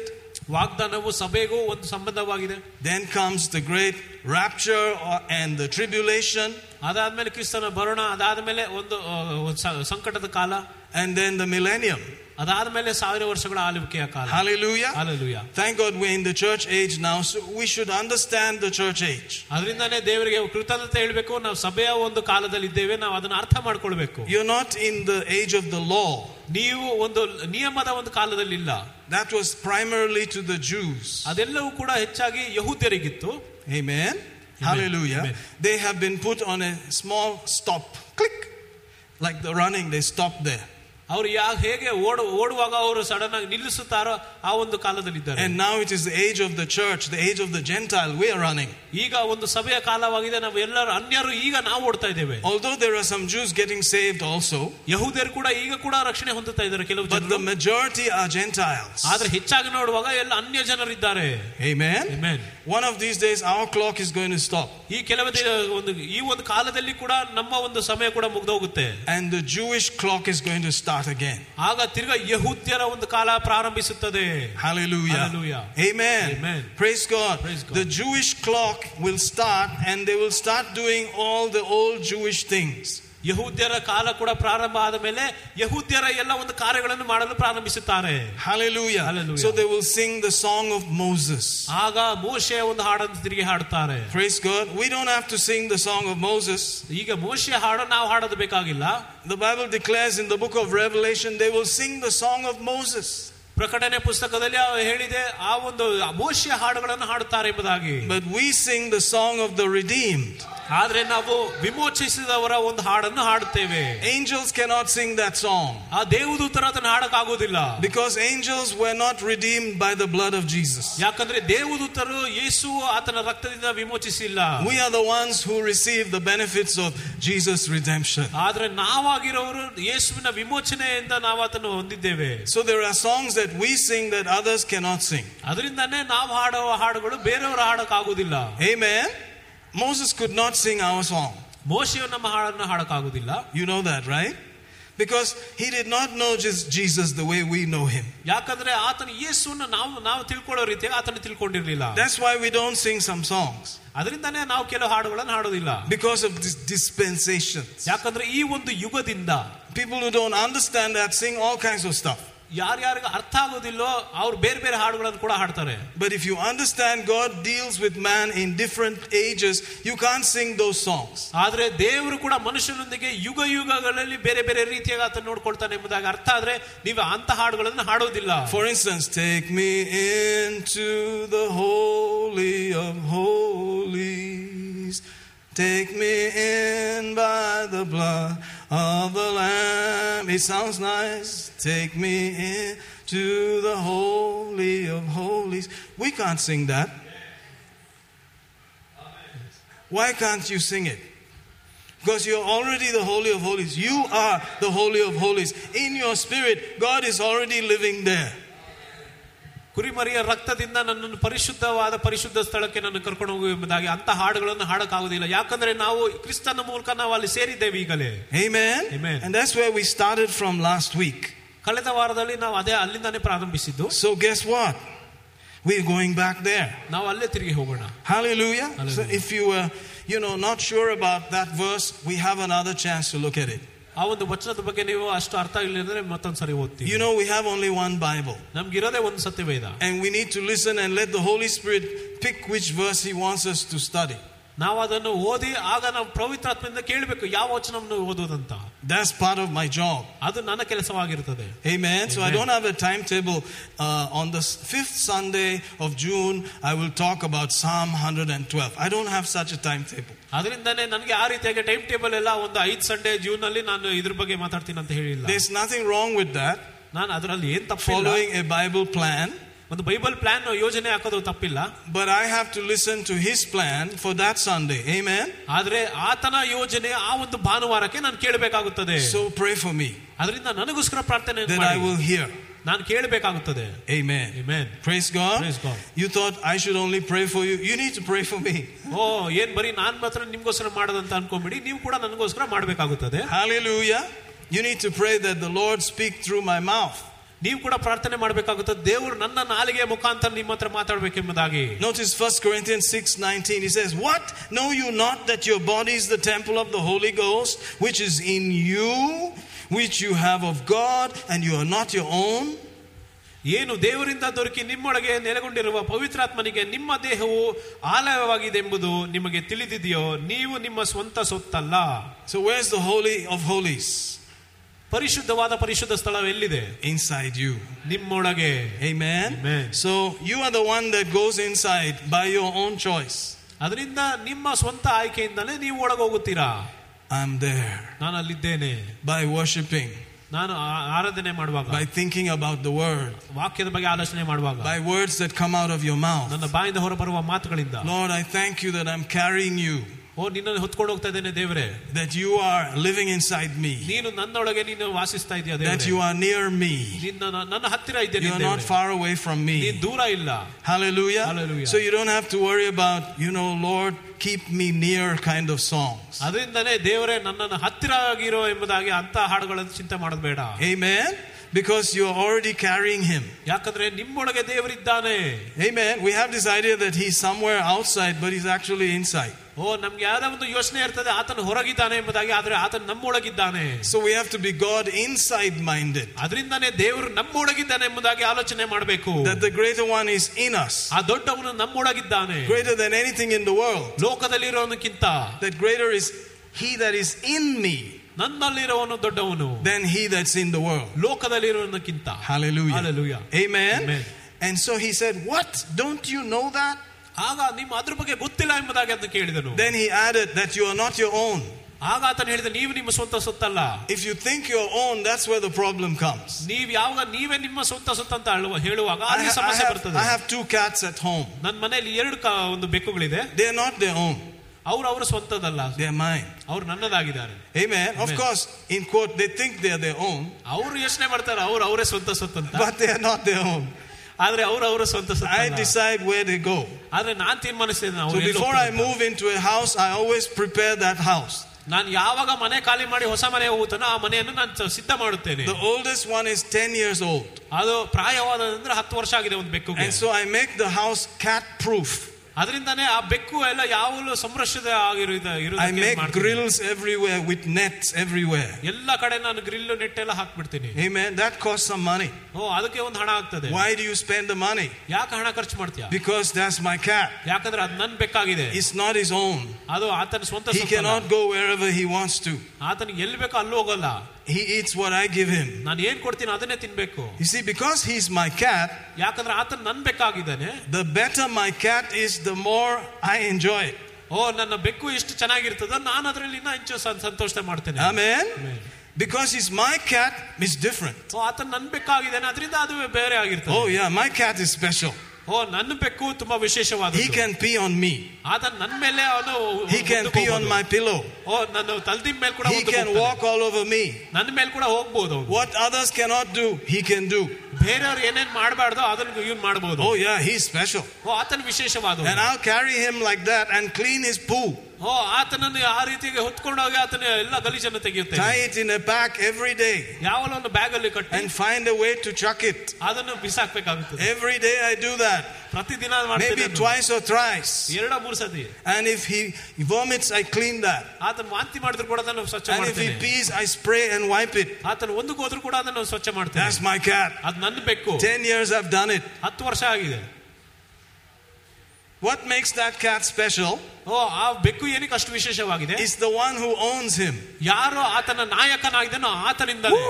ವಾಗ್ದಾನವು ಸಭೆಗೂ ಒಂದು ಸಂಬಂಧವಾಗಿದೆ Then comes the great rapture or- and the tribulation, ಅದಾದ್ಮೇಲೆ ಕ್ರಿಸ್ತನ ಬರೋಣ ಅದಾದ್ಮೇಲೆ ಒಂದು ಆ, ಒಂದು ಸ- ಸಂಕಟದ ಕಾಲ and then the millennium. ಅದಾದ್ಮೇಲೆ ಸಾವಿರ ವರ್ಷಗಳ ಆಳ್ವಿಕೆಯ ಕಾಲ Hallelujah. Hallelujah. Thank God we're in the church age now, so we should understand the church age. ಅದರಿಂದಾನೇ ದೇವರಿಗೆ ಕೃತಜ್ಞತೆ ಹೇಳ್ಬೇಕು ನಾವು ಸಭೆಯ ಒಂದು ಕಾಲದಲ್ಲಿ ಇದ್ದೇವೆ ನಾವು ಅದನ್ನ ಅರ್ಥ ಮಾಡ್ಕೊಳ್ಬೇಕು You're not in the age of the law. ನೀವು ಒಂದು ನಿಯಮದ ಒಂದು ಕಾಲದಲ್ಲಿ ಇಲ್ಲ That was primarily to the Jews. ಅದೆಲ್ಲವೂ ಕೂಡ ಹೆಚ್ಚಾಗಿ ಯಹೂದ್ಯರಿಗಿತ್ತು Amen. Hallelujah. Amen. They have been put on a small stop. Click. Like the running, they stop there. ಅವರು ಯಾ ಹೇಗೆ ಓಡು ಓಡುವಾಗ ಅವರು ಸಡನ್ ಆಗಿ ನಿಲ್ಲಿಸುತ್ತಾರೋ ಆ ಒಂದು ಕಾಲದಲ್ಲಿದ್ದಾರೆ And now it is the age of the church, the age of the Gentile. We are running. ಈಗ ಒಂದು ಸಭೆಯ ಕಾಲವಾಗಿದೆ ನಾವು ಎಲ್ಲರೂ ಅನ್ಯರು ಈಗ ನಾವು ಓಡ್ತಾ ಇದ್ದೇವೆ Although there are some Jews getting saved also, ಯಹೂದ್ಯರು ಕೂಡ ಈಗ ಕೂಡ ರಕ್ಷಣೆ ಹೊಂದುತ್ತಾ ಇದ್ದಾರೆ ಕೆಲವು but the ಜನರು majority are Gentiles. ಆದ್ರೆ ಹೆಚ್ಚಾಗಿ ನೋಡುವಾಗ ಎಲ್ಲ ಅನ್ಯ ಜನರಿದ್ದಾರೆ Amen. Amen. One of these days, our clock is going to stop. ಈ ಕೆಲವು ದಿನ ಒಂದು ಈ ಒಂದು ಕಾಲದಲ್ಲಿ ಕೂಡ ನಮ್ಮ ಒಂದು ಸಮಯ ಕೂಡ ಮುಗ್ದೋಗುತ್ತೆ And the Jewish clock is going to start again. ಆಗ ತಿರ್ಗಾ ಯಹೂದ್ಯರ ಒಂದು ಕಾಲ ಪ್ರಾರಂಭಿಸುತ್ತದೆ Hallelujah. Hallelujah. Amen. Amen. Praise God. Praise God. The Jewish clock will start and they will start doing all the old Jewish things. ಯಹೂದ್ಯರ ಕಾಲ ಕೂಡ ಪ್ರಾರಂಭ ಆದ ಮೇಲೆ ಯಹೂದ್ಯರ ಎಲ್ಲ ಒಂದು ಕಾರ್ಯಗಳನ್ನು ಮಾಡಲು ಪ್ರಾರಂಭಿಸುತ್ತಾರೆ Hallelujah. Hallelujah. So they will sing the song of Moses. ಆಗ ಮೋಶೆಯ ಒಂದು ಹಾಡನ್ನು ತಿರುಗಿ ಹಾಡುತ್ತಾರೆ Praise God. We don't have to sing the song of Moses. ಈಗ ಮೋಶೆಯ ಹಾಡು ನಾವು ಹಾಡೋದು ಬೇಕಾಗಿಲ್ಲ The Bible declares in the book of Revelation they will sing the song of Moses. ಪ್ರಕಟಣೆ ಪುಸ್ತಕದಲ್ಲಿ ಅವ ಹೇಳಿದೆ ಆ ಒಂದು ಮೋಶೆಯ ಹಾಡುಗಳನ್ನು ಹಾಡುತ್ತಾರೆ ಎಂಬುದಾಗಿ But we sing the song of the redeemed. ಆದ್ರೆ ನಾವು ವಿಮೋಚಿಸಿದವರ ಒಂದು ಹಾಡನ್ನು ಹಾಡುತ್ತೇವೆ Angels cannot sing that song ಆ ದೇವದೂತರ ಅದನ್ನು ಹಾಡಕ್ಕಾಗೋದಿಲ್ಲ because angels were not redeemed by the blood of Jesus. ಯಾಕಂದ್ರೆ ದೇವದೂತರು ಯೇಸು ಆತನ ರಕ್ತದಿಂದ ವಿಮೋಚಿಸಿಲ್ಲ We are the ones who receive the benefits of Jesus' redemption. ಆದ್ರೆ ನಾವಾಗಿರೋರು ಯೇಸುವಿನ ವಿಮೋಚನೆಯಿಂದ ನಾವು ಅದನ್ನು ಹೊಂದಿದ್ದೇವೆ So there are songs that we sing that others cannot sing. ಅದರಿಂದಾನೇ ನಾವು ಹಾಡುವ ಹಾಡುಗಳು ಬೇರೆಯವರು ಹಾಡಕ್ಕಾಗುದಿಲ್ಲ Amen. Moses could not sing our song. ಮೋಶೆಯು ನಮ್ಮ ಹಾಡನ್ನು ಹಾಡಕ್ಕಾಗುದಿಲ್ಲ You know that, right? Because he did not know just Jesus the way we know him. ಯಾಕಂದ್ರೆ ಆತನ ಯೇಸುವನ್ನು ನಾವು ನಾವು ತಿಳ್ಕೊಳ್ಳೋ ರೀತಿಯಾಗಿ ಆತನ ತಿಳ್ಕೊಂಡಿರ್ಲಿಲ್ಲ That's why we don't sing some songs. ಅದರಿಂದಾನೇ ನಾವು ಕೆಲವು ಹಾಡುಗಳನ್ನು ಹಾಡೋದಿಲ್ಲ Because of this dispensations. ಯಾಕಂದ್ರೆ ಈ ಒಂದು ಯುಗದಿಂದ People who don't understand that sing all kinds of stuff. ಯಾರ್ಯಾರಿಗೆ ಅರ್ಥ ಆಗೋದಿಲ್ಲೋ ಅವ್ರು ಬೇರೆ ಬೇರೆ ಹಾಡುಗಳನ್ನು ಕೂಡ ಹಾಡ್ತಾರೆ But if you understand God deals with man in different ages, you can't sing those songs. ಆದ್ರೆ ದೇವರು ಕೂಡ ಮನುಷ್ಯನೊಂದಿಗೆ ಯುಗ ಯುಗಗಳಲ್ಲಿ ಬೇರೆ ಬೇರೆ ರೀತಿಯಾಗಿ ಆತ ನೋಡ್ಕೊಳ್ತಾನೆ ಎಂಬುದಾಗಿ ಅರ್ಥ ಆದ್ರೆ ನೀವು ಅಂತ ಹಾಡುಗಳನ್ನು ಹಾಡೋದಿಲ್ಲ For instance, take me into the holy of holies. Take me in by the blood of the Lamb. It sounds nice. Take me into the holy of holies. We can't sing that. Why can't you sing it? Because you're already the Holy of Holies. You are the Holy of Holies. In your spirit, God is already living there. ಕುರಿಮರಿಯ ರಕ್ತದಿಂದ ನನ್ನನ್ನು ಪರಿಶುದ್ಧವಾದ ಪರಿಶುದ್ಧ ಸ್ಥಳಕ್ಕೆ ನನ್ನ ಕರ್ಕೊಂಡು ಹೋಗು ಎಂಬುದಾಗಿ ಅಂತ ಹಾಡುಗಳನ್ನು ಹಾಡಕ್ಕಾಗುದಿಲ್ಲ ಯಾಕಂದ್ರೆ ನಾವು ಕ್ರಿಸ್ತನ ಮೂಲಕ ನಾವು ಅಲ್ಲಿ ಸೇರಿದ್ದೇವೆ ಈಗಲೇ Amen? Amen. And that's where we started from last week. ಕಳೆದ ವಾರದಲ್ಲಿ ನಾವು ಅದೇ ಅಲ್ಲಿಂದಾನೇ ಪ್ರಾರಂಭಿಸಿದ್ದು So, guess what? We're going back there. ನಾವು ಅಲ್ಲೇ ತಿರುಗಿ ಹೋಗೋಣ Hallelujah. So, Hallelujah. if you were, you know, not sure about that verse, we have another chance to look at it. ಆ ಒಂದು ವಚನದ ಬಗ್ಗೆ ನೀವು ಅಷ್ಟು ಅರ್ಥ ಇಲ್ಲದ್ರೆ ಮತ್ತೊಂದ್ಸರಿ ಓದ್ತೀವಿ You know, we have only one Bible. ನಮ್ಗಿರೋದೇ ಒಂದು ಸತ್ಯವೇದ And we need to listen and let the Holy Spirit pick which verse He wants us to study. ನಾವು ಅದನ್ನು ಓದಿ ಆಗ ನಾವು ಪವಿತ್ರಾತ್ಮದಿಂದ ಕೇಳಬೇಕು ಯಾವ ವಚನವನ್ನು ಓದುವುದಂತ That's part of my job. ಅದು ನನ್ನ ಕೆಲಸವಾಗಿರುತ್ತದೆ Amen. So I Amen. don't have a timetable. Uh, on the s- fifth Sunday of June, I will talk about Psalm 112. I don't have such a timetable. ಅದರಿಂದನೇ ನನಗೆ ಆ ರೀತಿಯಾಗಿ time table ಎಲ್ಲ ಒಂದು ಐದು Sunday June ಅಲ್ಲಿ ನಾನು ಇದ್ರ ಬಗ್ಗೆ ಮಾತಾಡ್ತೀನಿ ಅಂತ ಹೇಳಿಲ್ಲ There's nothing wrong with that. ನಾನು ಅದರಲ್ಲಿ ಏನ್ ತಪ್ಪಿಲ್ಲ Following a Bible plan. ಒಂದು ಬೈಬಲ್ ಪ್ಲಾನ್ ಯೋಜನೆ ಹಾಕೋದು ತಪ್ಪಿಲ್ಲ But I have to listen to His plan for that Sunday. Amen. ಆದ್ರೆ ಆತನ ಯೋಜನೆ ಆ ಒಂದು ಭಾನುವಾರಕ್ಕೆ ನಾನು ಕೇಳಬೇಕಾಗುತ್ತದೆ So pray for me ಅದರಿಂದ ನನಗೋಸ್ಕರ ಪ್ರಾರ್ಥನೆ that I will hear. ನಾನು ಕೇಳಬೇಕಾಗುತ್ತದೆ Amen. Amen. Praise God. Praise God. You thought I should only pray for you. You need to pray for me. ಓ ಏನ್ ಬರೀ ನಾನ್ ಮಾತ್ರ ನಿಮ್ಗೋಸ್ಕರ ಮಾಡೋದಂತ ಅನ್ಕೊಂಬಿಡಿ ನೀವು ಕೂಡ ನನಗೋಸ್ಕರ ಮಾಡಬೇಕಾಗುತ್ತದೆ Hallelujah. You need to pray that the Lord speak through my mouth. ನೀವು ಕೂಡ ಪ್ರಾರ್ಥನೆ ಮಾಡಬೇಕಾಗುತ್ತದೆ ದೇವರು ನನ್ನ ನಾಲಿಗೆಯ ಮುಖಾಂತರ ನಿಮ್ಮ ಹತ್ರ ಮಾತಾಡ್ಬೇಕೆಂಬುದಾಗಿ Notice 1 Corinthians 6:19 he says, "What know you not that your body is the temple of the Holy Ghost which is in you, which you have of God and you are not your own?" ಏನು ದೇವರಿಂದ ದೊರಕಿ ನಿಮ್ಮೊಳಗೆ ನೆಲೆಗೊಂಡಿರುವ ಪವಿತ್ರಾತ್ಮನಿಗೆ ನಿಮ್ಮ ದೇಹವು ಆಲಯವಾಗಿದೆ ಎಂಬುದು ನಿಮಗೆ ತಿಳಿದಿದೆಯೋ ನೀವು ನಿಮ್ಮ ಸ್ವಂತ ಸೊತ್ತಲ್ಲ So where's the holy of holies? ಪರಿಶುದ್ಧವಾದ ಪರಿಶುದ್ಧ ಸ್ಥಳ ಎಲ್ಲಿದೆ Inside you. ನಿಮ್ಮೊಳಗೆ Amen. Amen. So you are the one that goes inside by your own choice. ಅದರಿಂದ ನಿಮ್ಮ ಸ್ವಂತ ಆಯ್ಕೆಯಿಂದಲೇ ನೀವು ಒಳಗೆ ಹೋಗುತ್ತೀರಾ I'm there ನಾನು ಅಲ್ಲಿದ್ದೇನೆ by worshiping, ನಾನು ಆ- ಆರಾಧನೆ ಮಾಡುವಾಗ by thinking about the word, ವಾಕ್ಯದ ಬಗ್ಗೆ ಆಲೋಚನೆ ಮಾಡುವಾಗ by words that come out of your mouth. ನನ್ನ ಬಾಯಿಂದ ಹೊರಬರುವ ಮಾತುಗಳಿಂದ Lord, I thank you that I'm carrying you, ಓ ನಿನ್ನನ್ನು ಹೊತ್ಕೊಂಡು ಹೋಗ್ತಾ ಇದ್ದೇನೆ ದೇವರೇ that you are living inside me, ನೀನು ನನ್ನೊಳಗೆ ನೀನು ವಾಸಿಸ್ತಾ ಇದೆಯಾ that ದೇವರೇ you are near me. ನಿನ್ನ ನನ್ನ ಹತ್ತಿರ ಇದ್ದೇನೆ You are not ದೇವರೇ. far away from ನೀನ್ me. ದೂರ ಇಲ್ಲ Hallelujah. Hallelujah. So you don't have to worry about, you know, Lord, keep me near kind of songs. ಅದರಿಂದನೇ ದೇವರೇ ನನ್ನನ್ನು ಹತ್ತಿರ ಆಗಿರೋ ಎಂಬುದಾಗಿ ಅಂತ ಹಾಡುಗಳನ್ನು ಚಿಂತೆ ಮಾಡೋದು ಬೇಡ Amen. Because you're already carrying him. ಯಾಕಂದ್ರೆ ನಿಮ್ಮೊಳಗೆ ದೇವರಿದ್ದಾನೆ Amen. We have this idea that he's somewhere outside, but he's actually inside. ಓ ಓ ನಮ್ಗೆ ಯಾವ್ದೋ ಒಂದು ಯೋಚನೆ ಇರ್ತದೆ ಆತನ ಹೊರಗಿದ್ದಾನೆ ಎಂಬುದಾಗಿ ಆದ್ರೆ ಆತನ ನಮ್ಮೊಳಗಿದ್ದಾನೆ So we have to be God inside minded. ಅದರಿಂದಾನೇ ದೇವರು ನಮ್ಮೊಳಗಿದ್ದಾನೆ ಎಂಬುದಾಗಿ ಆಲೋಚನೆ ಮಾಡಬೇಕು That the greater one is in us, ಆ ದೊಡ್ಡವನು ನಮ್ಮೊಳಗಿದ್ದಾನೆ greater than anything in the world. ಲೋಕದಲ್ಲಿರೋನಕ್ಕಿಂತ That greater is he that is in me ನನ್ನಲ್ಲಿರೋವನು ದೊಡ್ಡವನು than he that's in the world. ಲೋಕದಲ್ಲಿರೋನಕ್ಕಿಂತ Hallelujah. Hallelujah. Amen. Amen. And so he said, What? Don't you know that? ಆಗ ನಿಮ್ಮ ಅದ್ರ ಬಗ್ಗೆ ಗೊತ್ತಿಲ್ಲ ಎಂಬುದಾಗಿ ಅದನ್ನು ಕೇಳಿದನು Then he added that you are not your own. ಆಗ ಆತನು ಹೇಳಿದ ನೀವು ನಿಮ್ಮ ಸ್ವಂತ ಸೊತ್ತಲ್ಲ If you think your own, that's where the problem comes. ನೀವ್ ಯಾವಾಗ ನೀವೇ ನಿಮ್ಮ ಸ್ವಂತ ಸೊತ್ತ ಅಂತ ಅಳುವ- ಹೇಳುವಾಗ I, ಅಲ್ಲಿ ha- I ಸಮಸ್ಯೆ have, ಬರ್ತದೆ I have two cats at home. ನನ್ನ ಮನೆಯಲ್ಲಿ ಎರಡು ಕ- ಒಂದು ಬೆಕ್ಕುಗಳಿದೆ They're not their own, ಅವ್ರು ಅವ್ರ ಸ್ವಂತದಲ್ಲ they're mine. ಅವ್ರು ನನ್ನದಾಗಿದ್ದಾರೆ Amen. Of Amen. course, in quote, they think they're their own, ಅವ್ರು ಯೋಚನೆ ಮಾಡ್ತಾರೆ ಅವ್ರು ಅವರೇ ಸ್ವಂತ ಸೊತ್ತು ಅಂತ but they are not their own. ಆದ್ರೆ ಅವ್ರು ಅವರ ಸ್ವಂತ ಸೊತ್ತು I ಅಲ್ಲ. decide where they go. ಆದ್ರೆ ನಾನ್ ತೀರ್ಮಾನಿಸ್ತೇನೆ So ಅವ್ರು ಎಲ್ಲಿ before I ಹೋಗ್ತಾರೆ ಅಂತ. move into a house, I always prepare that house. ನಾನು ಯಾವಾಗ ಮನೆ ಖಾಲಿ ಮಾಡಿ ಹೊಸ ಮನೆ ಹೋಗುತ್ತಾನೋ ಆ ಮನೆಯನ್ನು ನಾನು ಸಿದ್ಧ ಮಾಡುತ್ತೇನೆ The oldest one is 10 years old. ಅದು ಪ್ರಾಯವಾದಂದ್ರೆ ಹತ್ತು ವರ್ಷ ಆಗಿದೆ ಒಂದು ಬೆಕ್ಕು And so I make the house cat proof. ಅದರಿಂದಾನೇ ಆ ಬೆಕ್ಕು ಎಲ್ಲ ಯಾವಾಗಲೂ ಸಂರಕ್ಷಿತ ಆಗಿರೋ ಇದ- I ಇರೋದಕ್ಕೆ make ಮಾಡ್ತೀನಿ. grills everywhere with nets everywhere. ಎಲ್ಲ ಕಡೆ ನಾನು ಗ್ರಿಲ್ ನೆಟ್ ಎಲ್ಲ ಹಾಕ್ಬಿಡ್ತೀನಿ Amen. That costs some money. ಓ ಅದಕ್ಕೆ ಒಂದು ಹಣ ಆಗ್ತದೆ Why do you spend the money? ಯಾಕೆ ಹಣ ಖರ್ಚು ಮಾಡ್ತೀಯ Because that's my cat. ಯಾಕಂದ್ರೆ ಅದು ನನ್ ಬೆಕ್ಕಾಗಿದೆ It's not his own. ಅದು ಆತನ ಸ್ವಂತ He ಸೊತ್ತಲ್ಲ. cannot go wherever he wants to. ಆತನಿಗೆ ಎಲ್ಲಿ ಬೇಕೋ ಅಲ್ಲೂ ಹೋಗಲ್ಲ He eats what I give him. ನಾನು ಏನ್ ಕೊಡ್ತೀನಿ ಅದನ್ನೇ ತಿನ್ಬೇಕು You see, because he's my cat, ಯಾಕಂದ್ರೆ ಆತನ ನನ್ ಬೆಕ್ಕಾಗಿದ್ದಾನೆ the better my cat is, the more I enjoy it. ಓ ನನ್ನ ಬೆಕ್ಕು ಎಷ್ಟು ಚೆನ್ನಾಗಿರ್ತದೋ ನಾನು ಅದರಲ್ಲಿ ಇನ್ನ ಹೆಚ್ಚು ಸಂ- ಸಂತೋಷ ಮಾಡ್ತೇನೆ Amen? Amen. Because he's my cat, it's different. ಓ ಆತನ ನನ್ ಬೆಕ್ಕಾಗಿದ್ದಾನೆ ಅದರಿಂದ ಅದು ಬೇರೆ ಆಗಿರ್ತದೆ Oh, yeah, my cat is special. ಓ ನನ್ನ ಬೆಕ್ಕು ತುಂಬಾ ವಿಶೇಷವಾದ He can pee on me, ಆತ ನನ್ನ ಮೇಲೆ ಅವನು he can ಮುಂದಕ್ಕೆ pee on ಹೋಗ್ಬೋದು. my pillow, ಓ ನನ್ನ ತಲ್ದಿನ ಮೇಲೆ ಕೂಡ he ಮುಂದಕ್ಕೆ can ಹೋಗ್ತಾನೆ. walk all over me. ನನ್ನ ಮೇಲೆ ಕೂಡ ಹೋಗ್ಬೋದು ಅವ್ನು. What others cannot do, he can do. ಬೇರೆಯವ್ರು ಏನೇನ್ ಮಾಡಬಾರ್ದು ಅದನ್ನ ಇವ್ನು ಮಾಡಬಹುದು Oh, yeah, he's special. ಓ ಆತನ ವಿಶೇಷವಾದ And I'll carry him like that and clean his poo. ಓ ಆತನನ್ನು ಆ ರೀತಿಗೆ ಹೊತ್ಕೊಂಡು ಹೋಗಿ ಆತನ ಎಲ್ಲ ಗಲೀಜನ್ನು ತೆಗೆಯುತ್ತೆ tie it in a pack every day ಯಾವಲ್ಲ ಒಂದು ಬ್ಯಾಗ್ ಅಲ್ಲಿ ಕಟ್ಟಿ and find a way to chuck it. ಅದನ್ನು ಬಿಸಾಕ್ಬೇಕಾಗುತ್ತದೆ Every day I do that, ಪ್ರತಿದಿನ maybe ಮಾಡ್ತೀನಿ ಅದನ್ನು. twice or thrice. ಎರಡ ಮೂರು ಸತಿ And if he vomits, I clean that. ಆತನ ವಾಂತಿ ಮಾಡಿದ್ರು ಕೂಡ ಅದನ್ನು ಸ್ವಚ್ಛ And if he ಮಾಡ್ತೇನೆ pees, I spray and wipe it. ಆತನ ಒಂದಕ್ಕೆ ಹೋದ್ರು ಕೂಡ ಅದನ್ನು ಸ್ವಚ್ಛ ಮಾಡ್ತೇನೆ That's my cat. ಅದು ನನ್ನ ಬೆಕ್ಕು Ten years I've done it. ಹತ್ತು ವರ್ಷ ಆಗಿದೆ What makes that cat special ಓ ಆ ಬೆಕ್ಕು ಏನಕ್ಕೆ ಅಷ್ಟು ವಿಶೇಷವಾಗಿದೆ is the one who owns him. ಯಾರು ಆತನ ನಾಯಕನಾಗಿದ್ದಾನೋ ಆತನಿಂದಲೇ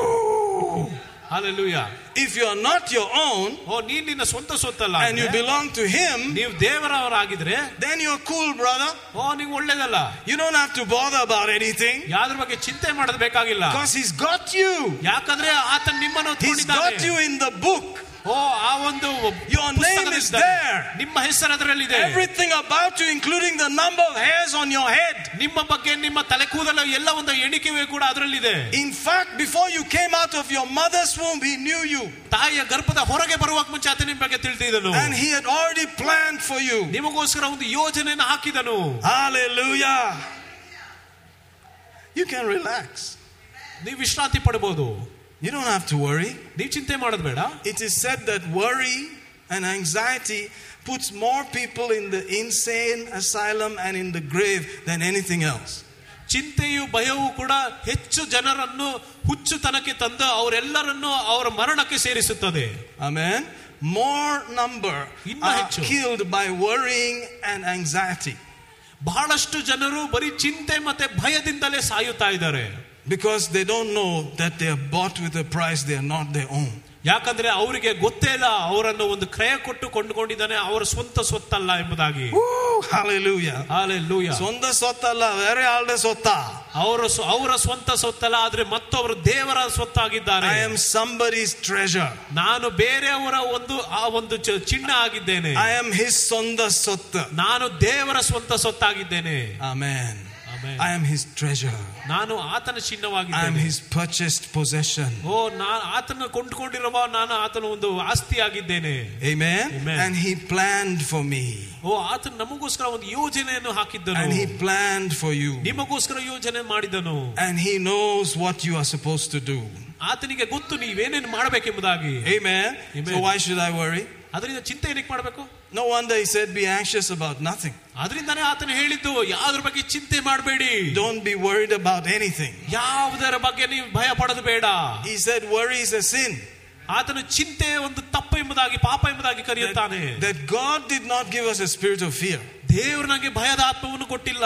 Hallelujah. If you're not your own ಓ ನೀನ್ ನಿನ್ನ ಸ್ವಂತ ಸೊತ್ತಲ್ಲ and you ಅಂದ್ರೆ, belong to him, ನೀವು ದೇವರವರಾಗಿದ್ರೆ then you're cool, brother. ಓ ನೀವು ಒಳ್ಳೇದಲ್ಲ You don't have to bother about anything ಯಾವ್ದ್ರ ಬಗ್ಗೆ ಚಿಂತೆ ಮಾಡೋದು ಬೇಕಾಗಿಲ್ಲ because he's got you. ಯಾಕಂದ್ರೆ ಆತನ ನಿಮ್ಮನ್ನು He's ಹೊತ್ಕೊಂಡಿದ್ದಾನೆ. got you in the book. ಓ ಆ ಒಂದು Your name is ಪುಸ್ತಕದಲ್ಲಿದ್ದಾನೆ. there. ನಿಮ್ಮ ಹೆಸರು ಅದರಲ್ಲಿದೆ Everything about you, including the number of hairs on your head. ನಿಮ್ಮ ಬಗ್ಗೆ ನಿಮ್ಮ ತಲೆ ಕೂದಲು ಎಲ್ಲ ಒಂದು ಎಣಿಕೆವೇ ಕೂಡ ಅದರಲ್ಲಿದೆ In fact, before you came out of your mother's womb, he knew you. ತಾಯಿಯ ಗರ್ಭದ ಹೊರಗೆ ಬರುವಾಗ ಮುಂಚೆ ಆತ ನಿಮ್ಮ ಬಗ್ಗೆ ತಿಳಿದಿದನು And he had already planned for you. ನಿಮಗೋಸ್ಕರ ಒಂದು ಯೋಜನೆಯನ್ನು ಹಾಕಿದನು Hallelujah. You can relax. ನೀವು ವಿಶ್ರಾಂತಿ ಪಡಬಹುದು You don't have to worry. ನೀವು ಚಿಂತೆ ಮಾಡೋದು ಬೇಡ It is said that worry and anxiety puts more people in the insane asylum and in the grave than anything else. ಚಿಂತೆಯು ಭಯವು ಕೂಡ ಹೆಚ್ಚು ಜನರನ್ನು ಹುಚ್ಚುತನಕ್ಕೆ ತಂದು ಅವರೆಲ್ಲರನ್ನು ಅವರ ಮರಣಕ್ಕೆ ಸೇರಿಸುತ್ತದೆ Amen. More number ಇನ್ನು are ಹೆಚ್ಚು. killed by worrying and anxiety ಬಹಳಷ್ಟು ಜನರು ಬರೀ ಚಿಂತೆ ಮತ್ತೆ ಭಯದಿಂದಲೇ ಸಾಯುತ್ತಾ ಇದ್ದಾರೆ because they don't know that they are bought with a price they are not their own. ಯಾಕಂದ್ರೆ ಅವರಿಗೆ ಗೊತ್ತೇ ಇಲ್ಲ ಅವರನ್ನು ಒಂದು ಕ್ರಯ ಕೊಟ್ಟು ಕೊಂಡುಕೊಂಡಿದ್ದಾನೆ ಅವರ ಸ್ವಂತ ಸ್ವತ್ತಲ್ಲ ಎಂಬುದಾಗಿ Woo, hallelujah. Hallelujah. ಸ್ವಂತ ಸೊತ್ತಲ್ಲ ಬೇರೆ ಆಳ್ದೆ ಸೊತ್ತ ಅವರ ಸ್ವ- ಅವರ ಸ್ವಂತ ಸ್ವತ್ತಲ್ಲ ಆದ್ರೆ ಮತ್ತೊಬ್ಬರು ದೇವರ ಸ್ವತ್ತಾಗಿದ್ದಾರೆ I am somebody's treasure. ನಾನು ಬೇರೆಯವರ ಒಂದು ಆ ಒಂದು ಚ- ಚಿನ್ನ ಆಗಿದ್ದೇನೆ I am his sonda sotta. ನಾನು ದೇವರ ಸ್ವಂತ ಸ್ವತ್ತಾಗಿದ್ದೇನೆ Amen. Amen. I am his treasure. ನಾನು ಆತನ I am ಚಿನ್ನವಾಗಿದ್ದೇನೆ his purchased possession. ಓ ನಾನು ಆತನ ಕೊಂಡುಕೊಂಡಿರುವ ನಾನು ಆತನ ಒಂದು ಆಸ್ತಿ ಆಗಿದ್ದೇನೆ Amen. Amen. And he planned for me. ಓ ಆತನ ನಮಗೋಸ್ಕರ ಒಂದು ಯೋಜನೆಯನ್ನು ಹಾಕಿದ್ದನು And he planned for you. ನಿಮಗೋಸ್ಕರ ಯೋಜನೆ ಮಾಡಿದನು And he knows what you are supposed to do. ಆತನಿಗೆ ಗೊತ್ತು ನೀವೇನೇನು ಮಾಡಬೇಕೆಂಬುದಾಗಿ Amen. Amen. So why should I worry? ಅದರಿಂದ ಚಿಂತೆ ಏನಕ್ಕೆ ಮಾಡಬೇಕು No wonder he said, Be anxious about nothing. ಅದರಿಂದಾನೇ ಆತನು ಹೇಳಿದ್ದು ಯಾವ್ದ್ರ ಬಗ್ಗೆ ಚಿಂತೆ ಮಾಡಬೇಡಿ Don't be worried about anything. ಯಾವುದರ ಬಗ್ಗೆ ನೀವು ಭಯ ಪಡೋದು ಬೇಡ He said, Worry is a sin. ಆತನು ಚಿಂತೆ ಒಂದು ತಪ್ಪು ಎಂಬುದಾಗಿ ಪಾಪ ಎಂಬುದಾಗಿ ಕರೆಯುತ್ತಾನೆ That God did not give us a spirit of fear. ದೇವರು ನನಗೆ ಭಯದ ಆತ್ಮವನ್ನು ಕೊಟ್ಟಿಲ್ಲ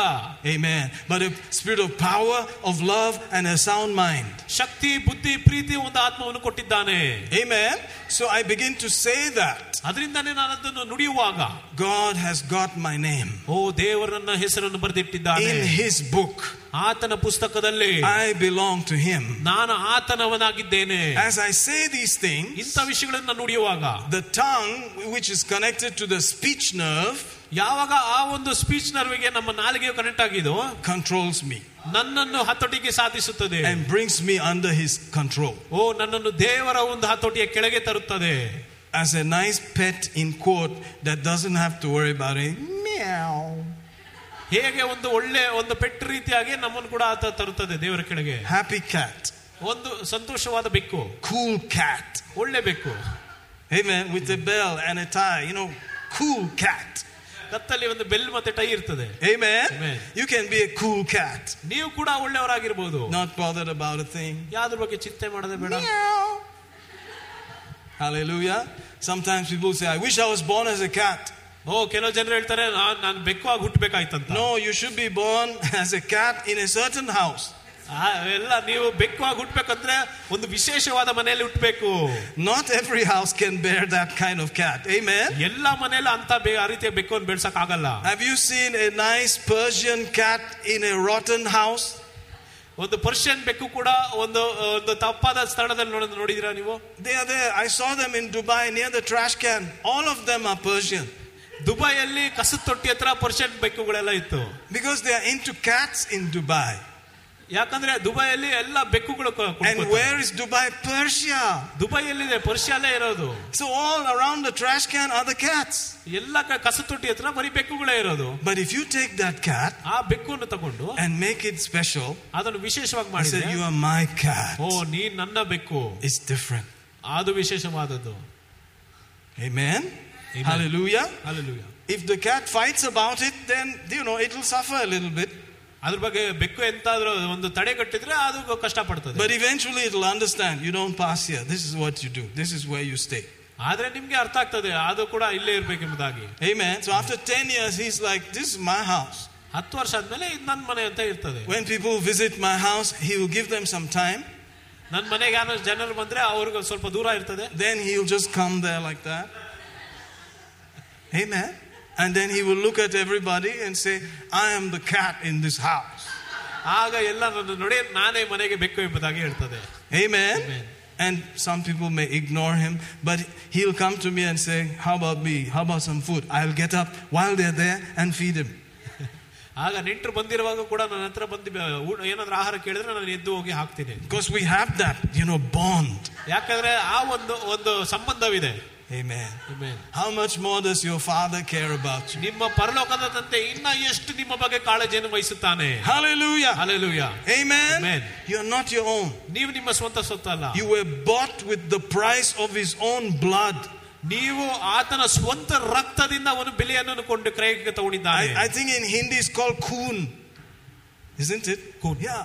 Amen. But a spirit of power, of love, and a sound mind. ಶಕ್ತಿ ಬುದ್ಧಿ ಪ್ರೀತಿ ಒಂದು ಆತ್ಮವನ್ನು ಕೊಟ್ಟಿದ್ದಾನೆ Amen. So I begin to say that ಅದರಿಂದಾನೇ ನಾನು ಅದನ್ನು ನುಡಿಯುವಾಗ God has got my name ಓ ದೇವರು ನನ್ನ ಹೆಸರನ್ನು ಬರೆದಿಟ್ಟಿದ್ದಾನೆ in His book. ಆತನ ಪುಸ್ತಕದಲ್ಲಿ I belong to Him. ನಾನು ಆತನವನಾಗಿದ್ದೇನೆ As I say these things, ಇಂಥ ವಿಷಯಗಳನ್ನ ನುಡಿಯುವಾಗ the tongue, which is connected to the speech nerve, ಯಾವಾಗ ಆ ಒಂದು ಸ್ಪೀಚ್ ನರ್ವಿಗೆ ನಮ್ಮ ನಾಲಿಗೆ ಕನೆಕ್ಟ್ ಆಗಿದೋ ಕಂಟ್ರೋಲ್ಸ್ ಮೀ ನನ್ನನ್ನು ಹತೋಟಿಗೆ ಸಾಧಿಸುತ್ತದೆ and brings me under His control. ಓ ನನ್ನನ್ನು ದೇವರ ಒಂದು ಹತೋಟಿಯ ಕೆಳಗೆ ತರುತ್ತದೆ As a nice pet in court that doesn't have to worry about it. Meow. ಹೇಗೆ ಒಂದು ಒಳ್ಳೆ ಒಂದು pet ರೀತಿಯಾಗಿ ನಮ್ಮನ್ನು ಕೂಡ ಆತ ತರುತ್ತದೆ ದೇವರ ಕೆಳಗೆ Happy cat. ಒಂದು ಸಂತೋಷವಾದ ಬೆಕ್ಕು Cool cat. ಒಳ್ಳೆ ಬೆಕ್ಕು Amen. With a bell and a tie. You know, cool cat. ಕತ್ತಲ್ಲಿ ಒಂದು ಬೆಲ್ ಮತ್ತೆ ಟೈ ಇರ್ತದೆ Amen. Amen. You can be a cool cat. ನೀವು ಕೂಡ ಒಳ್ಳೆಯವರಾಗಿರ್ಬೋದು Not bothered about a thing. ಯಾವ್ದ್ರ ಬಗ್ಗೆ ಚಿಂತೆ ಮಾಡದೆ ಬೇಡ Meow. Hallelujah. Sometimes people say, I wish I was born as a cat. ಓ ಕೆಲವು ಜನರು ಹೇಳ್ತಾರೆ ನಾನ್ ನಾನು ಬೆಕ್ಕು ಆಗಿ ಹುಟ್ಟಬೇಕಾಯ್ತಂತ No, you should be born as a cat in a certain house. ಆ, ಎಲ್ಲ ನೀವು ಬೆಕ್ಕು ಆಗಿ ಹುಟ್ಬೇಕಂದ್ರೆ ಒಂದು ವಿಶೇಷವಾದ ಮನೆಯಲ್ಲಿ ಹುಟ್ಟಬೇಕು Not every house can bear that kind of cat. Amen. ಎಲ್ಲ ಮನೆಯಲ್ಲ ಅಂತ ಬೆ- ಆ ರೀತಿಯ ಬೆಕ್ಕನ್ನು ಬೆಳ್ಸಕ್ ಆಗಲ್ಲ Have you seen a nice Persian cat in a rotten house? ಒಂದು ಪರ್ಷಿಯನ್ ಬೆಕ್ಕು ಕೂಡ ಒಂದು ಒಂದು ತಪ್ಪಾದ ಸ್ಥಳದಲ್ಲಿ ನೋಡೋದು ನೋಡಿದಿರಾ ನೀವು They are there. I saw them in Dubai near the trash can. All of them are Persian ದುಬೈಯಲ್ಲಿ ಕಸದ ತೊಟ್ಟಿ ಹತ್ರ ಪರ್ಷಿಯನ್ ಬೆಕ್ಕುಗಳೆಲ್ಲ ಇತ್ತು because they are into cats in Dubai. ಯಾಕಂದ್ರೆ ದುಬೈಯಲ್ಲಿ ಎಲ್ಲ ಬೆಕ್ಕುಗಳು ಕ- And ಕುಡ್ಕೊತಾರೆ. where is Dubai? Persia. ದುಬೈಯಲ್ಲಿದೆ ಪರ್ಷಿಯಲ್ಲೇ ಇರೋದು So all around the trash can are the cats. ಎಲ್ಲ ಕ- ಕಸದ ತೊಟ್ಟಿ ಹತ್ರ ಬರೀ ಬೆಕ್ಕುಗಳೇ ಇರೋದು But if you take that cat ಆ ಬೆಕ್ಕನ್ನು ತಗೊಂಡು and make it special, ಅದನ್ನು ವಿಶೇಷವಾಗಿ I said, ಮಾಡಿದ್ರೆ You are my cat. ಓ ನೀ ನನ್ನ ಬೆಕ್ಕು It's different. ಅದು ವಿಶೇಷವಾದದ್ದು Amen. Amen. Hallelujah. Hallelujah. If the cat fights about it, then, you know, it will suffer a little bit. ಅದ್ರ ಬಗ್ಗೆ ಬೆಕ್ಕು ಎಂತಾದ್ರೂ ಒಂದು ತಡೆ ಕಟ್ಟಿದ್ರೆ ಅದು ಕಷ್ಟ ಪಡ್ತದೆ But eventually it will understand. You don't pass here. This is what you do. This is where you stay. ಆದ್ರೆ ನಿಮ್ಗೆ ಅರ್ಥ ಆಗ್ತದೆ ಅದು ಕೂಡ ಇಲ್ಲೇ ಇರ್ಬೇಕೆಂಬುದಾಗಿ Amen. So after 10 years, he's like, This is my house. ಹತ್ತು ವರ್ಷ ಆದ್ಮೇಲೆ ಇದು ನನ್ನ ಮನೆ ಅಂತ ಇರ್ತದೆ When people visit my house, he will give them some time. ನನ್ನ ಮನೆಗೆ ಯಾರು ಜನರು ಬಂದ್ರೆ ಅವ್ರಿಗೆ ಸ್ವಲ್ಪ ದೂರ ಇರ್ತದೆ Then he'll just come there like that. Amen. And then he will look at everybody and say, I am the cat in this house. ಆಗ ಎಲ್ಲ ನನ್ನ ನೋಡಿ ನಾನೇ ಮನೆಗೆ ಬೆಕ್ಕು ಎಂಬುದಾಗಿ ಹೇಳ್ತದೆ Amen. Amen. And some people may ignore him, but he'll come to me and say, How about me? How about some food? I'll get up while they're there and feed him. ಆಗ ನೆಂಟರು ಬಂದಿರುವಾಗ ಕೂಡ ನನ್ನ ಹತ್ರ ಬಂದು ಬ- ಊಟ- ಏನಾದ್ರೂ ಆಹಾರ ಕೇಳಿದ್ರೆ ನಾನು ಎದ್ದು ಹೋಗಿ ಹಾಕ್ತೀನಿ Because we have that, you know, bond. ಯಾಕಂದ್ರೆ ಆ ಒಂದು ಒಂದು ಸಂಬಂಧವಿದೆ Amen. Amen. How much more does your father care about you? ನಿಮ್ಮ ಪರಲೋಕದ ತಂದೆ ಇನ್ನ ಎಷ್ಟು ನಿಮ್ಮ ಬಗ್ಗೆ ಕಾಳಜಿಯನ್ನು ವಹಿಸುತ್ತಾನೆ Hallelujah. Hallelujah. Amen. Amen. You're not your own. ನೀವು ನಿಮ್ಮ ಸ್ವಂತ ಸೊತ್ತಲ್ಲ You were bought with the price of his own blood. ನೀವು ಆತನ ಸ್ವಂತ ರಕ್ತದಿಂದ ಅವನು ಬೆಲೆಯನ್ನು ಕೊಂಡು ಕ್ರಯಕ್ಕೆ ತಗೊಂಡಿದ್ದಾನೆ I, I think in Hindi it's called koon. Isn't it? Koon. Yeah.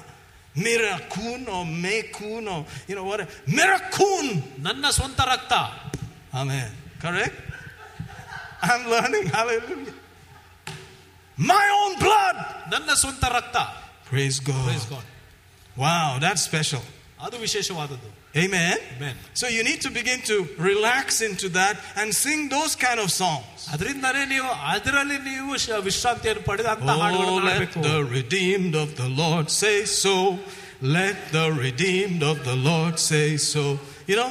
Mira koon or me koon or, you know, what? Mira koon. ನನ್ನ ಸ್ವಂತ ರಕ್ತ Amen. Correct? I'm learning. Hallelujah. My own blood. ನನ್ನ ಸ್ವಂತ ರಕ್ತ Praise God. Praise God. Wow, that's special. ಅದು ವಿಶೇಷವಾದದ್ದು Amen. Amen. So you need to begin to relax into that and sing those kind of songs. ಅದರಿಂದಾನೇ ನೀವು ಅದರಲ್ಲಿ ನೀವು ಶ- ವಿಶ್ರಾಂತಿಯನ್ನು ಪಡೆದು ಅಂತ Oh, ಹಾಡುಗಳನ್ನು let ಹಾಡಬೇಕು the redeemed of the Lord say so. Let the redeemed of the Lord say so. You know,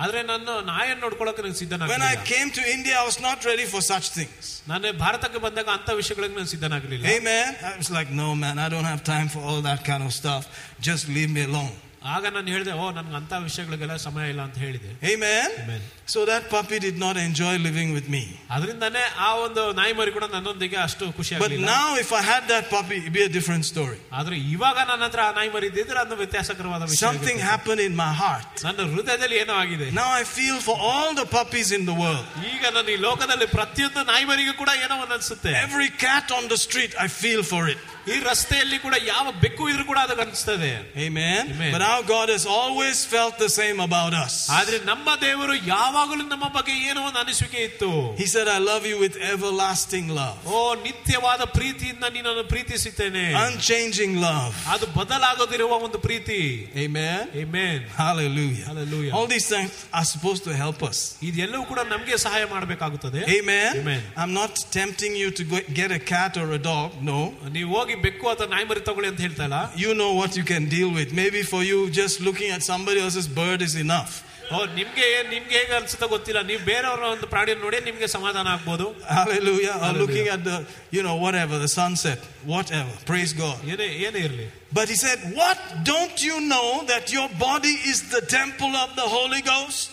ಆದ್ರೆ ನಾನು ನಾಯನ್ನು ನೋಡ್ಕೊಳಕ್ಕೆ ನಾನು When I ಸಿದ್ಧನಾಗಲಿಲ್ಲ came to India, I was not ready for such things. ನಾನು ಭಾರತಕ್ಕೆ ಬಂದಾಗ ಅಂತ ವಿಷಯಗಳಿಗೆ ನಾನು ಸಿದ್ಧನಾಗಲಿಲ್ಲ Amen. I was like, no, man, I don't have time for all that kind of stuff. Just leave me alone. ಆಗ ನಾನು ಹೇಳಿದೆ ಓ ನನ್ಗೆ ಅಂತ ವಿಷಯಗಳಿಗೆಲ್ಲ ಸಮಯ ಇಲ್ಲ ಅಂತ ಹೇಳಿದೆ Amen. Amen. So that puppy did not enjoy living with me. ಅದರಿಂದಾನೇ ಆ ಒಂದು ನಾಯಿ ಮರಿ ಕೂಡ ನನ್ನೊಂದಿಗೆ ಅಷ್ಟು ಖುಷಿ But ಆಗಲಿಲ್ಲ now, if I had that puppy, it'd be a different story. ಆದ್ರೆ ಇವಾಗ ನನ್ನ ಹತ್ರ ಆ ನಾಯಿ ಮರಿ ಇದ್ದಿದ್ರೆ ಅದು ವ್ಯತ್ಯಾಸಕರವಾದ ವಿಷಯ Something ಆಗಿರುತ್ತೆ. happened in my heart. ನನ್ನ ಹೃದಯದಲ್ಲಿ ಏನೋ ಆಗಿದೆ Now I feel for all the puppies in the world. ಈಗ ನಾನು ಈ ಲೋಕದಲ್ಲಿ ಪ್ರತಿಯೊಂದು ನಾಯಿ ಮರಿಗೂ ಕೂಡ ಏನೋ ಒಂದು ಅನ್ಸುತ್ತೆ Every cat on the street, I feel for it. ಈ ರಸ್ತೆಯಲ್ಲಿ ಕೂಡ ಯಾವ ಬೆಕ್ಕು ಇದ್ರೂ ಕೂಡ ಅದು ಅನಿಸ್ತದೆ Amen. Amen. But our God has always felt the same about us. ಆದ್ರೆ ನಮ್ಮ ದೇವರು ಯಾವಾಗಲೂ ನಮ್ಮ ಬಗ್ಗೆ ಏನೋ ಒಂದು ಅನಿಸಿಕೆ ಇತ್ತು He said, I love you with everlasting love, ಓ ನಿತ್ಯವಾದ ಪ್ರೀತಿಯಿಂದ ನೀನನ್ನು ಪ್ರೀತಿಸುತ್ತೇನೆ unchanging love. ಅದು ಬದಲಾಗದಿರುವ ಒಂದು ಪ್ರೀತಿ Amen. Amen. Hallelujah. Hallelujah. All these things are supposed to help us. ಇದೆಲ್ಲವೂ ಕೂಡ ನಮಗೆ ಸಹಾಯ ಮಾಡಬೇಕಾಗುತ್ತದೆ Amen. Amen. I'm not tempting you to go- get a cat or a dog. No. ನೀವು ಹೋಗಿ ಬೆಕ್ಕು ಅಥವಾ ನಾಯಿ ಮರಿ ತಗೊಳ್ಳಿ ಅಂತ ಹೇಳ್ತಾ ಇಲ್ಲ You know what you can deal with. Maybe for you, just looking at somebody else's bird is enough. ಓ ನಿಮ್ಗೆ ನಿಮ್ಗೆ ಹೇಗೆ ಅನ್ಸುತ್ತೋ ಗೊತ್ತಿಲ್ಲ ನೀವು ಬೇರೆಯವರ ಒಂದು ಪ್ರಾಣಿಯನ್ನು ನೋಡಿ ನಿಮ್ಗೆ ಸಮಾಧಾನ ಆಗ್ಬೋದು Hallelujah. Or Hallelujah. looking at the, you know, whatever, the sunset, whatever. Praise God. ಏನೇ ಏನೇ ಇರಲಿ But he said, What? Don't you know that your body is the temple of the Holy Ghost?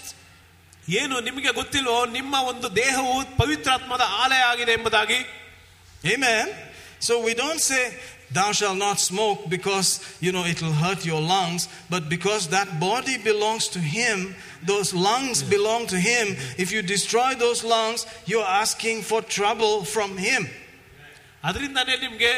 ಏನು ನಿಮಗೆ ಗೊತ್ತಿಲ್ವೋ ನಿಮ್ಮ ಒಂದು ದೇಹವು ಪವಿತ್ರಾತ್ಮದ ಆಲಯ ಆಗಿದೆ ಎಂಬುದಾಗಿ Amen. So we don't say, Thou shalt not smoke because, you know, it will hurt your lungs, but because that body belongs to Him, those lungs belong to Him. If you destroy those lungs, you're asking for trouble from Him. ಅದರಿಂದಾನೇ ನಿಮಗೆ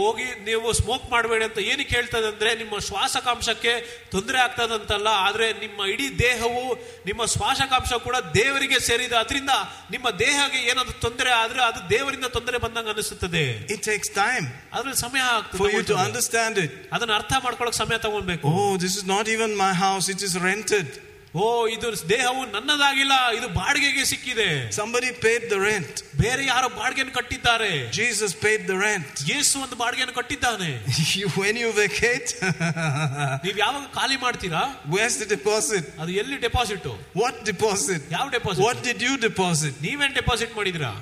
ಹೋಗಿ ನೀವು smoke ಮಾಡಬೇಡಿ ಅಂತ ಏನಕ್ಕೆ ಹೇಳ್ತದೆ ಅಂದರೆ ನಿಮ್ಮ ಶ್ವಾಸಕಾಂಶಕ್ಕೆ ತೊಂದರೆ ಆಗ್ತದಂತಲ್ಲ ಆದರೆ ನಿಮ್ಮ ಇಡೀ ದೇಹವು ನಿಮ್ಮ ಶ್ವಾಸಕಾಂಶ ಕೂಡ ದೇವರಿಗೆ ಸೇರಿದ ಅದರಿಂದ ನಿಮ್ಮ ದೇಹಕ್ಕೆ ಏನಾದರೂ ತೊಂದರೆ ಆದರೆ ಅದು ದೇವರಿಂದ ತೊಂದರೆ ಬಂದಂಗೆ ಅನಿಸುತ್ತದೆ ಇಟ್ ಟೇಕ್ಸ್ ಟೈಮ್ ಅದ್ರಲ್ಲಿ ಸಮಯ you to ಅದನ್ನು understand it. ಅದನ್ನ ಅರ್ಥ ಮಾಡ್ಕೊಳ್ಳೋಕೆ ಸಮಯ ತಗೊಳ್ಬೇಕು ಓ this is not even my house, it is rented. ಓ ಇದು ದೇಹವು ನನ್ನದಾಗಿಲ್ಲ ಇದು ಬಾಡಿಗೆಗೆ ಸಿಕ್ಕಿದೆ Somebody paid the rent. ಬೇರೆ ಯಾರೋ ಬಾಡಿಗೆಯನ್ನು ಕಟ್ಟಿದ್ದಾರೆ Jesus paid the rent. Yesu ಒಂದು ಬಾಡಿಗೆಯನ್ನು ಕಟ್ಟಿದ್ದಾನೆ ಯು when you vacate, ನೀವು ಯಾವಾಗ ಖಾಲಿ ಮಾಡ್ತೀರಾ where's the deposit? ಅದು ಎಲ್ಲಿ ಡೆಪಾಸಿಟ್ What deposit? ಯಾವ deposit What did you deposit? ನೀವೇನ್ ಡೆಪಾಸಿಟ್ ಮಾಡಿದ್ರಾ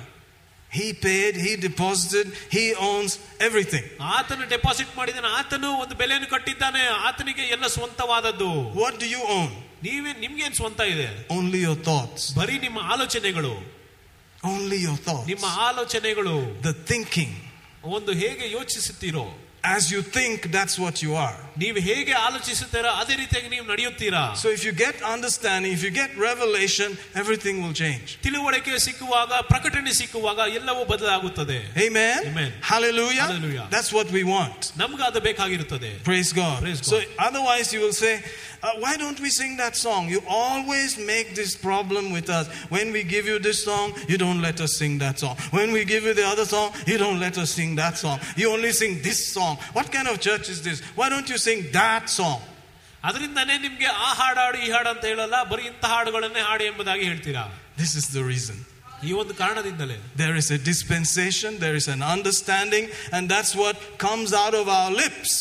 He paid, he deposited, he owns everything. ಆತನು ಡೆಪಾಸಿಟ್ ಮಾಡಿದಾನೆ ಆತನು ಒಂದು ಬೆಲೆಯನ್ನು ಕಟ್ಟಿದ್ದಾನೆ ಆತನಿಗೆ ಎಲ್ಲ ಸ್ವಂತವಾದದ್ದು What do you own? ನೀವೇ ನಿಮ್ಗೇನ್ ಸ್ವಂತ ಇದೆ Only your thoughts. ಬರೀ ನಿಮ್ಮ ಆಲೋಚನೆಗಳು Only your ನಿಮ್ಮ thoughts. ಆಲೋಚನೆಗಳು The thinking. ಒಂದು ಹೇಗೆ ಯೋಚಿಸುತ್ತೀರೋ As you think, that's what you are. ನೀವು ಹೇಗೆ ಆಲೋಚಿಸುತ್ತೀರೋ ಅದೇ ರೀತಿಯಾಗಿ ನೀವು ನಡೆಯುತ್ತೀರಾ So if you get understanding, if you get revelation, everything will change. ತಿಳುವಳಿಕೆ ಸಿಕ್ಕುವಾಗ ಪ್ರಕಟಣೆ ಸಿಕ್ಕುವಾಗ ಎಲ್ಲವೂ ಬದಲಾಗುತ್ತದೆ Amen? Amen. Hallelujah? Hallelujah. That's what we want. ನಮ್ಗೆ ಅದು ಬೇಕಾಗಿರುತ್ತದೆ Praise God. Praise So God. otherwise you will say, uh, why don't we sing that song? You always make this problem with us. When we give you this song, you don't let us sing that song. When we give you the other song, you don't let us sing that song. You only sing this song. What kind of church is this? Why don't you sing that song? ಅದರಿಂದಾನೇ ನಿಮ್ಗೆ ಆ ಹಾಡಾಡು ಈ ಹಾಡು ಅಂತ ಹೇಳಲ್ಲ ಬರೀ ಇಂಥ ಹಾಡುಗಳನ್ನೇ ಹಾಡಿ ಎಂಬುದಾಗಿ ಹೇಳ್ತೀರಾ This is the reason. ಈ ಒಂದು ಕಾರಣದಿಂದಲೇ There is a dispensation, there is an understanding, and that's what comes out of our lips.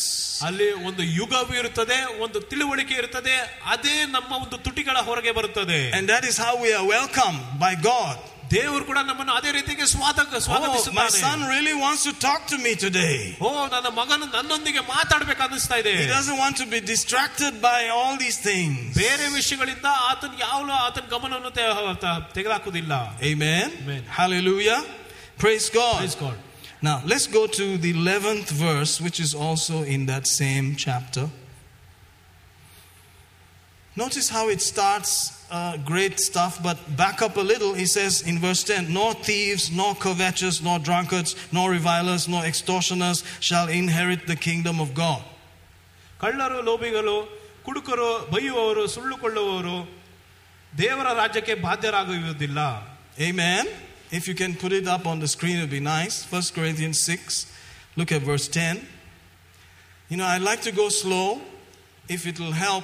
ಅಲ್ಲಿ ಒಂದು ಯುಗವು ಇರುತ್ತದೆ ಒಂದು ತಿಳುವಳಿಕೆ ಇರುತ್ತದೆ ಅದೇ ನಮ್ಮ ಒಂದು ತುಟಿಗಳ ಹೊರಗೆ ಬರುತ್ತದೆ And that is how we are welcomed by God. ದೇವರು ಕೂಡ ನಮ್ಮನ್ನು ಅದೇ ರೀತಿಗೆ ಸ್ವಾಗತ Oh, my ಸ್ವಾಗತಿಸುತ್ತಾನೆ son really wants to talk to me today. ಓ ನನ್ನ ಮಗನು ನನ್ನೊಂದಿಗೆ ಮಾತಾಡ್ಬೇಕು ಅನ್ನಿಸ್ತಾ ಇದೆ He doesn't want to be distracted by all these things. ಬೇರೆ ವಿಷಯಗಳಿಂದ ಆತನ ಯಾವ ಆತನ ಗಮನವನ್ನು ತೆ- ತ- ತೆಗೆದುಹಾಕುವುದಿಲ್ಲ Amen. Amen. Hallelujah. Praise God. Praise God. Now, let's go to the 11th verse, which is also in that same chapter. Notice how it starts uh, great stuff, but back up a little. He says in verse 10 Nor thieves, nor covetous, nor drunkards, nor revilers, nor extortioners shall inherit the kingdom of God. ಕಳ್ಳರು ಲೋಭಿಗಳು ಕುಡುಕರು ಬೈಯುವವರು ಸುಳ್ಳುಕೊಳ್ಳುವವರು ದೇವರ ರಾಜ್ಯಕ್ಕೆ ಬಾಧ್ಯರಾಗುವುದಿಲ್ಲ Amen. If you can put it up on the screen, it would be nice. 1 Corinthians 6, look at verse 10. You know, I like to go slow if it will help,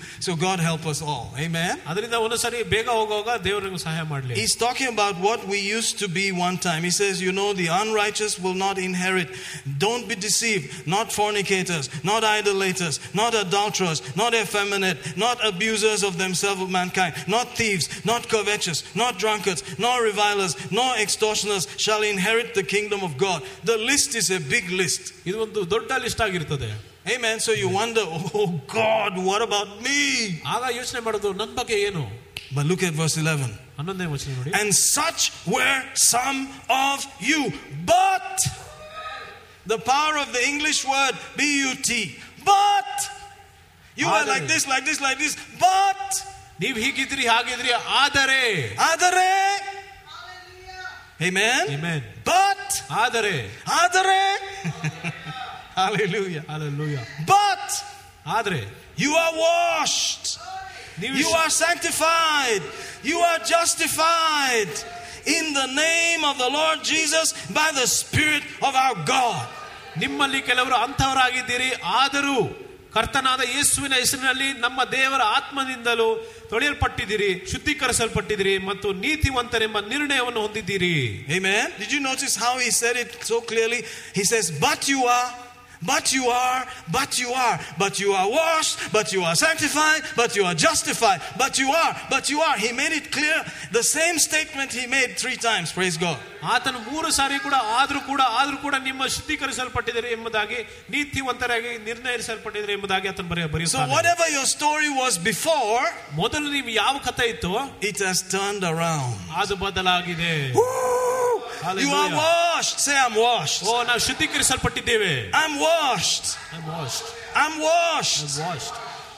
So God help us all. Amen. ಅದರಿಂದ ಒಂದೊಂದ್ಸರಿ ಬೇಗ ಹೋಗುವಾಗ ದೇವರು ನಮ್ಗೆ ಸಹಾಯ ಮಾಡಲಿ He's talking about what we used to be one time. He says, You know, the unrighteous will not inherit. Don't be deceived. Not fornicators, not idolaters, not adulterers, not effeminate, not abusers of themselves of mankind, not thieves, not covetous, not drunkards, nor revilers, nor extortioners shall inherit the kingdom of God. The list is a big list. ಇದು ಒಂದು ದೊಡ್ಡ list ಆಗಿರ್ತದೆ Amen. So you wonder, Oh God, what about me? ಆಗ ಯೋಚನೆ ಮಾಡೋದು ನನ್ನ ಬಗ್ಗೆ ಏನು But look at verse 11. ಹನ್ನೊಂದನೇ ವಚನ ನೋಡಿ And such were some of you. But the power of the English word B U T. But you are like this, like this, like this. But ನೀವು ಹೀಗಿದ್ರಿ ಹಾಗಿದ್ರಿ ಆದರೆ adare. Amen. Amen. But ಆದರೆ adare. Hallelujah. Hallelujah. But ಆದ್ರೆ you are washed. ನೀವು You are sanctified. You are justified in the name of the Lord Jesus by the Spirit of our God. ನಿಮ್ಮಲ್ಲಿ ಕೆಲವರು ಅಂಥವರಾಗಿದ್ದೀರಿ ಆದರೂ ಕರ್ತನಾದ ಯೇಸುವಿನ ಹೆಸರಿನಲ್ಲಿ ನಮ್ಮ ದೇವರ ಆತ್ಮದಿಂದಲೂ ತೊಳೆಯಲ್ಪಟ್ಟಿದ್ದೀರಿ ಶುದ್ಧೀಕರಿಸಲ್ಪಟ್ಟಿದ್ದೀರಿ ಮತ್ತು ನೀತಿವಂತರೆಂಬ ನಿರ್ಣಯವನ್ನು ಹೊಂದಿದ್ದೀರಿ Amen. Did you notice how he said it so clearly? He says, But you are. but you are, but you are, but you are washed, but you are sanctified, but you are justified, but you are, but you are. He made it clear. The same statement he made three times. Praise God. ಆತನು ಮೂರು ಸಾರಿ ಕೂಡ ಆದ್ರೂ ಕೂಡ ಆದ್ರೂ ಕೂಡ ನಿಮ್ಮ ಶುದ್ಧೀಕರಿಸಲ್ಪಟ್ಟಿದ್ದೀರಿ ಎಂಬುದಾಗಿ ನೀತಿವಂತರಾಗಿ ನಿರ್ಣಯಿಸಲ್ಪಟ್ಟಿದ್ದೀರಿ ಎಂಬುದಾಗಿ ಆತನು ಬರೆಯ So, ಬರೆಯುತ್ತಾನೆ whatever your story was before, ಮೊದಲು ನೀವು ಯಾವ ಕಥೆ ಇತ್ತು it has turned around. ಅದು ಬದಲಾಗಿದೆ Woo! You are Hallelujah. washed. Say, I'm washed. ಓ ನಾವು ಶುದ್ಧೀಕರಿಸಲ್ಪಟ್ಟಿದ್ದೇವೆ I'm washed. I'm washed. I'm washed. I'm washed.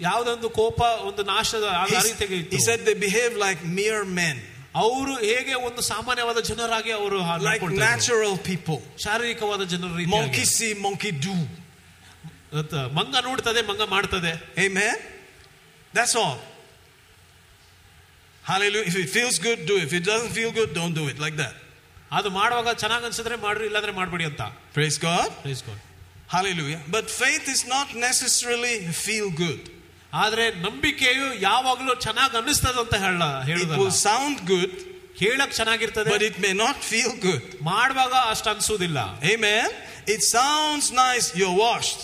ಯಾವ್ದೊಂದು ಕೋಪ ಒಂದು ನಾಶದ ಆ He, ರೀತಿಯಾಗಿ he ಇತ್ತು said they behaved like mere men, ಅವರು ಹೇಗೆ ಒಂದು ಸಾಮಾನ್ಯವಾದ ಜನರಾಗಿ ಅವರು ಹಾ- like ನಡ್ಕೊಳ್ತಾ ಇದ್ರು. natural people. ಶಾರೀರಿಕವಾದ ಜನರ Monkey ರೀತಿ see, monkey do. ಮಂಗ ನೋಡ್ತದೆ ಮಂಗ ಮಾಡ್ತದೆ Amen. That's all. Hallelujah. If it feels good, do it. If it doesn't feel good, don't do it. Like that. ಅದು ಮಾಡುವಾಗ ಚೆನ್ನಾಗ್ ಅನ್ಸಿದ್ರೆ ಮಾಡ್ರಿ ಇಲ್ಲಾಂದ್ರೆ ಮಾಡ್ಬೇಡಿ ಅಂತ Praise God. Praise God. Hallelujah. But faith is not necessarily feel good. ಆದ್ರೆ ನಂಬಿಕೆಯು ಯಾವಾಗಲೂ ಚೆನ್ನಾಗ್ ಅನ್ನಿಸ್ತದ ಅಂತ ಹೇಳ It ಹೇಳುದಲ್ಲ will sound good, ಕೇಳಕ್ ಚೆನ್ನಾಗಿರ್ತದೆ but it may not feel good. ಮಾಡುವಾಗ ಅಷ್ಟು ಅನ್ಸೋದಿಲ್ಲ Amen. It sounds nice. You're washed.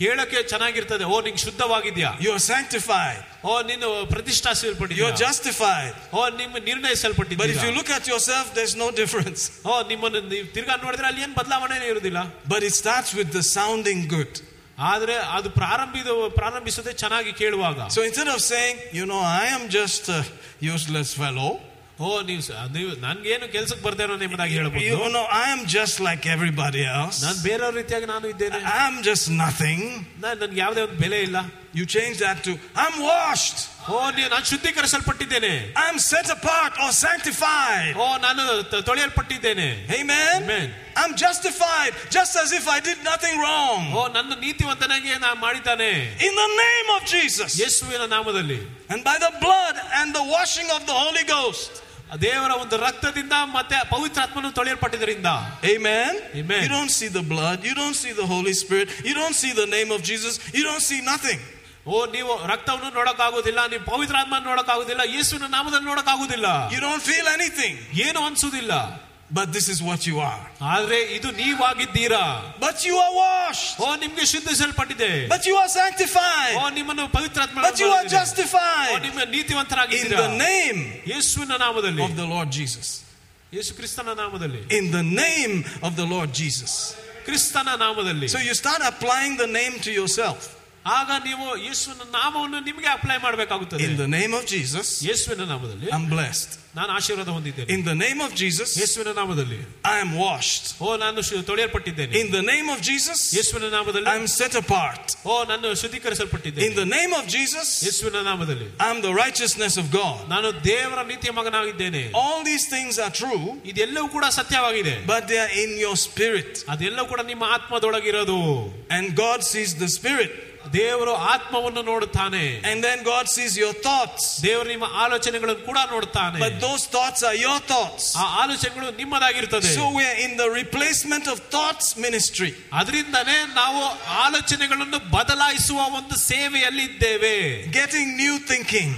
ಕೇಳಕ್ಕೆ ಚೆನ್ನಾಗಿರ್ತದೆ ಓ ನಿಂಗೆ ಶುದ್ಧವಾಗಿದ್ಯಾ You're sanctified. ಓ ನೀನು ಪ್ರತಿಷ್ಠಾಸಲ್ಪಟ್ಟಿದ್ಯಾ You're justified. ಓ ನಿಮ್ಮ But if ನಿರ್ಣಯಿಸಲ್ಪಟ್ಟಿದ್ದೀರಾ you look at yourself, there's no difference. ಓ ನಿಮ್ಮನ್ನು ನೀವು ತಿರ್ಗಾ ನೋಡಿದ್ರೆ ಅಲ್ಲಿ ಏನ್ ಬದಲಾವಣೆ ಇರುದಿಲ್ಲ But it starts with the sounding good. ಆದ್ರೆ ಅದು ಪ್ರಾರಂಭಿದ ಪ್ರಾರಂಭಿಸದೆ ಚೆನ್ನಾಗಿ ಕೇಳುವಾಗ So instead of saying, you know, I am just a useless fellow, ಓ ನೀವು ಸ- ನೀವು ನನ್ಗೇನು ಕೆಲ್ಸಕ್ಕೆ ಬರ್ತಾ ಇರೋ ಎಂಬುದಾಗಿ ಹೇಳ್ಬೋದು you know, I am just like everybody else. ನಾನು ಬೇರೆಯವ್ರ ರೀತಿಯಾಗಿ ನಾನು ಇದ್ದೇನೆ I'm just nothing. ನಾನ್ ನನ್ಗೆ ಯಾವುದೇ ಒಂದು ಬೆಲೆ ಇಲ್ಲ You change that to, I'm washed. ಓ ನೀವು ನಾನು ಶುದ್ಧೀಕರಿಸಲ್ಪಟ್ಟಿದ್ದೇನೆ I'm set apart or sanctified. ಓ ನಾನು ತ- ತೊಳೆಯಲ್ಪಟ್ಟಿದ್ದೇನೆ Amen. Amen. I'm justified just as if I did nothing wrong. ಓ ನನ್ನ ನೀತಿವಂತನಾಗಿ ನಾನು ಮಾಡಿದ್ದಾನೆ In the name of Jesus. ಯೇಸುವಿನ ನಾಮದಲ್ಲಿ And by the blood and the washing of the Holy Ghost. ದೇವರ ಒಂದು ರಕ್ತದಿಂದ ಮತ್ತೆ ಪವಿತ್ರಾತ್ಮನು ತೊಳೆಯಲ್ಪಟ್ಟಿದ್ದರಿಂದ Amen. Amen. You don't see the blood. You don't see the Holy Spirit. You don't see the name of Jesus. You don't see nothing. ಓ ನೀವು ರಕ್ತವನ್ನು ನೋಡಕ್ ಆಗುದಿಲ್ಲ ನೀವು ಪವಿತ್ರಾತ್ಮ ನೋಡಕ್ ಆಗುದಿಲ್ಲ ಯೇಸುವಿನ ನಾಮದಲ್ಲಿ ನೋಡಕ್ ಆಗುದಿಲ್ಲ You don't feel anything. ಏನು ಅನ್ಸುದಿಲ್ಲ But this is what you are. ಆದ್ರೆ ಇದು ನೀವಾಗಿದ್ದೀರಾ But you are washed. ಓ ನಿಮ್ಗೆ ಶುದ್ಧಿಸಲ್ಪಟ್ಟಿದೆ But you are sanctified. ಓ ನಿಮ್ಮನ್ನು ಪವಿತ್ರಾತ್ಮ But you are ಮಾಡಿದೆ. ಓ, justified. ನಿಮ್ಮ In ನೀತಿವಂತರಾಗಿದ್ದೀರಾ the name ಯೇಸುವಿನ ನಾಮದಲ್ಲಿ of the Lord Jesus. ಯೇಸು ಕ್ರಿಸ್ತನ ನಾಮದಲ್ಲಿ In the name of the Lord Jesus. ಕ್ರಿಸ್ತನ ನಾಮದಲ್ಲಿ So you start applying the name to yourself. ಆಗ ನೀವು ಯೇಸುವಿನ ನಾಮವನ್ನು ನಿಮಗೆ ಅಪ್ಲೈ ಮಾಡಬೇಕಾಗುತ್ತದೆ In the name of Jesus, ಯೇಸುವಿನ ನಾಮದಲ್ಲಿ I'm blessed. ನಾನು ಆಶೀರ್ವಾದ ಹೊಂದಿದ್ದೇನೆ In the name of Jesus, ಯೇಸುವಿನ ನಾಮದಲ್ಲಿ I am washed. ಓ ನಾನು ಶು- ತೊಳೆಯಲ್ಪಟ್ಟಿದ್ದೇನೆ In the name of Jesus, ಯೇಸುವಿನ ನಾಮದಲ್ಲಿ I'm set apart. ಓ ನಾನು ಶುದ್ಧೀಕರಿಸಲ್ಪಟ್ಟಿದ್ದೇನೆ In the name of Jesus, ಯೇಸುವಿನ ನಾಮದಲ್ಲಿ I'm the righteousness of God. ನಾನು ದೇವರ ನೀತಿಯ ಮಗನಾಗಿದ್ದೇನೆ All these things are true, ಇದೆಲ್ಲವೂ ಕೂಡ ಸತ್ಯವಾಗಿದೆ but they are in your spirit. ಅದೆಲ್ಲವೂ ಕೂಡ ನಿಮ್ಮ ಆತ್ಮದೊಳಗಿರೋದು And God sees the spirit. ದೇವರು ಆತ್ಮವನ್ನು ನೋಡುತ್ತಾನೆ And then God sees your thoughts. ದೇವರು ನಿಮ್ಮ ಆಲೋಚನೆಗಳನ್ನು ಕೂಡ ನೋಡುತ್ತಾನೆ But those thoughts are your thoughts. ಆ ಆಲೋಚನೆಗಳು ನಿಮ್ಮದಾಗಿರ್ತದೆ So we're in the replacement of thoughts ministry. ಅದರಿಂದನೇ ನಾವು ಆಲೋಚನೆಗಳನ್ನು ಬದಲಾಯಿಸುವ ಒಂದು ಸೇವೆಯಲ್ಲಿ ಇದ್ದೇವೆ Getting new thinking.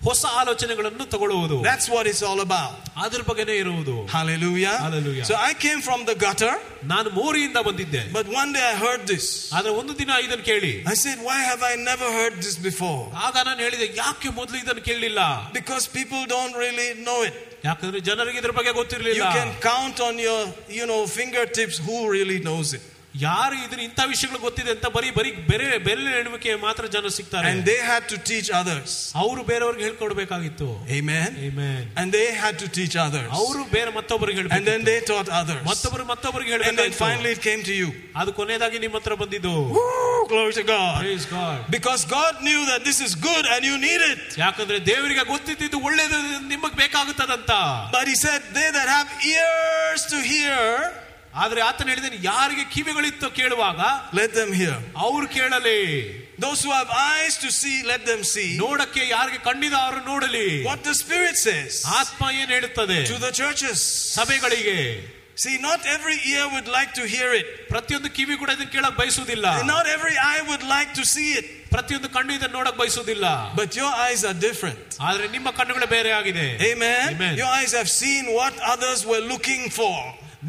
ಹೊಸ ಆಲೋಚನೆಗಳನ್ನು ತಗೊಳ್ಳುವುದು That's what it's all about. ಅದ್ರ ಬಗ್ಗೆನೇ ಇರುವುದು Hallelujah. Hallelujah. So I came from the gutter, ನಾನು ಮೋರಿಯಿಂದ ಬಂದಿದ್ದೆ but one day I heard this. ಆದ್ರೆ ಒಂದು ದಿನ ಇದನ್ನು ಕೇಳಿ I said, Why have I never heard this before? ಆಗ ನಾನು ಹೇಳಿದೆ ಯಾಕೆ ಮೊದಲು ಇದನ್ನು ಕೇಳಲಿಲ್ಲ Because people don't really know it. ಯಾಕಂದ್ರೆ ಜನರಿಗೆ ಇದ್ರ ಬಗ್ಗೆ You ಗೊತ್ತಿರಲಿಲ್ಲ can count on your, you know, fingertips who really knows it. ಯಾರು ಇದನ್ನ ಇಂಥ ವಿಷಯಗಳು ಗೊತ್ತಿದೆ ಅಂತ ಬರೀ ಬರೀ ಬೇರೆ ಬೆರಳಿನ ಎಣುವಿಕೆ ಮಾತ್ರ ಜನ ಸಿಗ್ತಾರೆ And they had to teach others. ಅವರು ಬೇರೆಯವ್ರಿಗೆ ಹೇಳ್ಕೊಡ್ಬೇಕಾಗಿತ್ತು Amen. Amen. And they had to teach others. ಅವರು ಬೇರೆ ಮತ್ತೊಬ್ಬರಿಗೆ And then ಹೇಳ್ಬೇಕು they taught others. ಮತ್ತೊಬ್ಬರು ಮತ್ತೊಬ್ಬರಿಗೆ And then ಹೇಳ್ಬೇಕಾಗಿತ್ತು finally it came to you. ಅದು ಕೊನೆಯದಾಗಿ ನಿಮ್ಮ ಹತ್ರ ಬಂದಿದ್ದು Woo, glory to God. Praise God. Because God knew that this is good and you need it. ಯಾಕಂದ್ರೆ ದೇವರಿಗೆ ಗೊತ್ತಿದ್ದು ಒಳ್ಳೇದು ನಿಮಗ್ ಬೇಕಾಗುತ್ತದಂತ But He said, They that have ears to hear, ಆದ್ರೆ ಆತನ ಹೇಳಿದ್ದೇನೆ ಯಾರಿಗೆ ಕಿವಿಗಳಿತ್ತು ಕೇಳುವಾಗ let them hear. ಅವ್ರು ಕೇಳಲಿ Those who have eyes to see, let them see. ನೋಡಕ್ಕೆ ಯಾರಿಗೆ ಕಂಡಿದ ಅವರು ನೋಡಲಿ What the Spirit says ಆತ್ಮ ಏನ್ ಹೇಳುತ್ತದೆ to the churches. ಸಭೆಗಳಿಗೆ See, not every ear would like to hear it, ಪ್ರತಿಯೊಂದು ಕಿವಿ ಕೂಡ ಇದನ್ನ ಕೇಳಕ್ ಬಯಸುವುದಿಲ್ಲ and not every eye would like to see it. ಪ್ರತಿಯೊಂದು ಕಣ್ಣು ಇದನ್ನ ನೋಡಕ್ ಬಯಸುವುದಿಲ್ಲ But your eyes are different. ಆದ್ರೆ ನಿಮ್ಮ ಕಣ್ಣುಗಳೇ ಬೇರೆ ಆಗಿದೆ Amen. Amen. Your eyes have seen what others were looking for.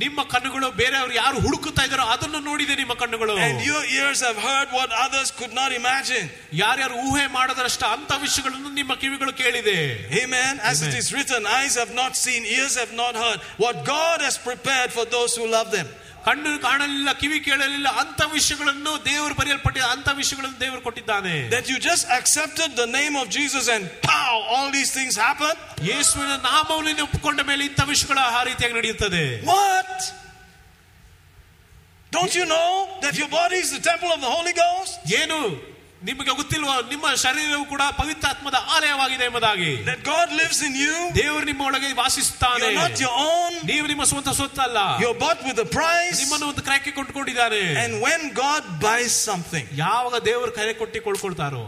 ನಿಮ್ಮ ಕಣ್ಣುಗಳು ಬೇರೆಯವರು ಯಾರು ಹುಡುಕುತ್ತಾ ಇದಾರೋ ಅದನ್ನು ನೋಡಿದೆ ನಿಮ್ಮ ಕಣ್ಣುಗಳು And your ears have heard what others could not imagine. ಯಾರ್ಯಾರು ಊಹೆ ಮಾಡದರಷ್ಟ ಅಂತ ವಿಷಯಗಳನ್ನು ನಿಮ್ಮ ಕಿವಿಗಳು ಕೇಳಿದೆ Amen. As it Amen. is written, eyes have not seen, ears have not heard what God has prepared for those who love them. ಕಣ್ಣು ಕಾಣಲಿಲ್ಲ ಕಿವಿ ಕೇಳಲಿಲ್ಲ ಅಂತ ವಿಷಯಗಳನ್ನು ದೇವರು ಬರೆಯಲ್ಪಟ್ಟಿದ ಅಂತ ವಿಷಯಗಳನ್ನು ದೇವರು ಕೊಟ್ಟಿದ್ದಾನೆ That you just accepted the name of Jesus and pow, all these things happen. ಯೇಸುವಿನ ನಾಮವನ್ನು ನೀನು ಒಪ್ಪಿಕೊಂಡ ಮೇಲೆ ಇಂಥ ವಿಷಯಗಳ ಆ ರೀತಿಯಾಗಿ ನಡೆಯುತ್ತದೆ What? Don't you know that your body is the temple of the Holy Ghost? ಏನು ನಿಮಗೆ ಗೊತ್ತಿಲ್ವಾ ನಿಮ್ಮ ಶರೀರವು ಕೂಡ ಪವಿತ್ರಾತ್ಮದ ಆಲಯವಾಗಿದೆ ಎಂಬುದಾಗಿ. That God lives in you ದೇವರು ನಿಮ್ಮ ಒಳಗೆ ವಾಸಿಸುತ್ತಾನೆ. ಓನ್ ನೀವು ನಿಮ್ಮ ಸ್ವಂತ ಸುತ್ತಲ್ಲ you're bought with the price ನಿಮ್ಮನ್ನು ಒಂದು ಕ್ರಯಕ್ಕೆ ಕೊಂಡುಕೊಂಡಿದ್ದಾರೆ. And when God buys something ಯಾವಾಗ ದೇವರು ಕರೆ ಕೊಟ್ಟಿ ಕೊಂಡುಕೊಳ್ತಾರೋ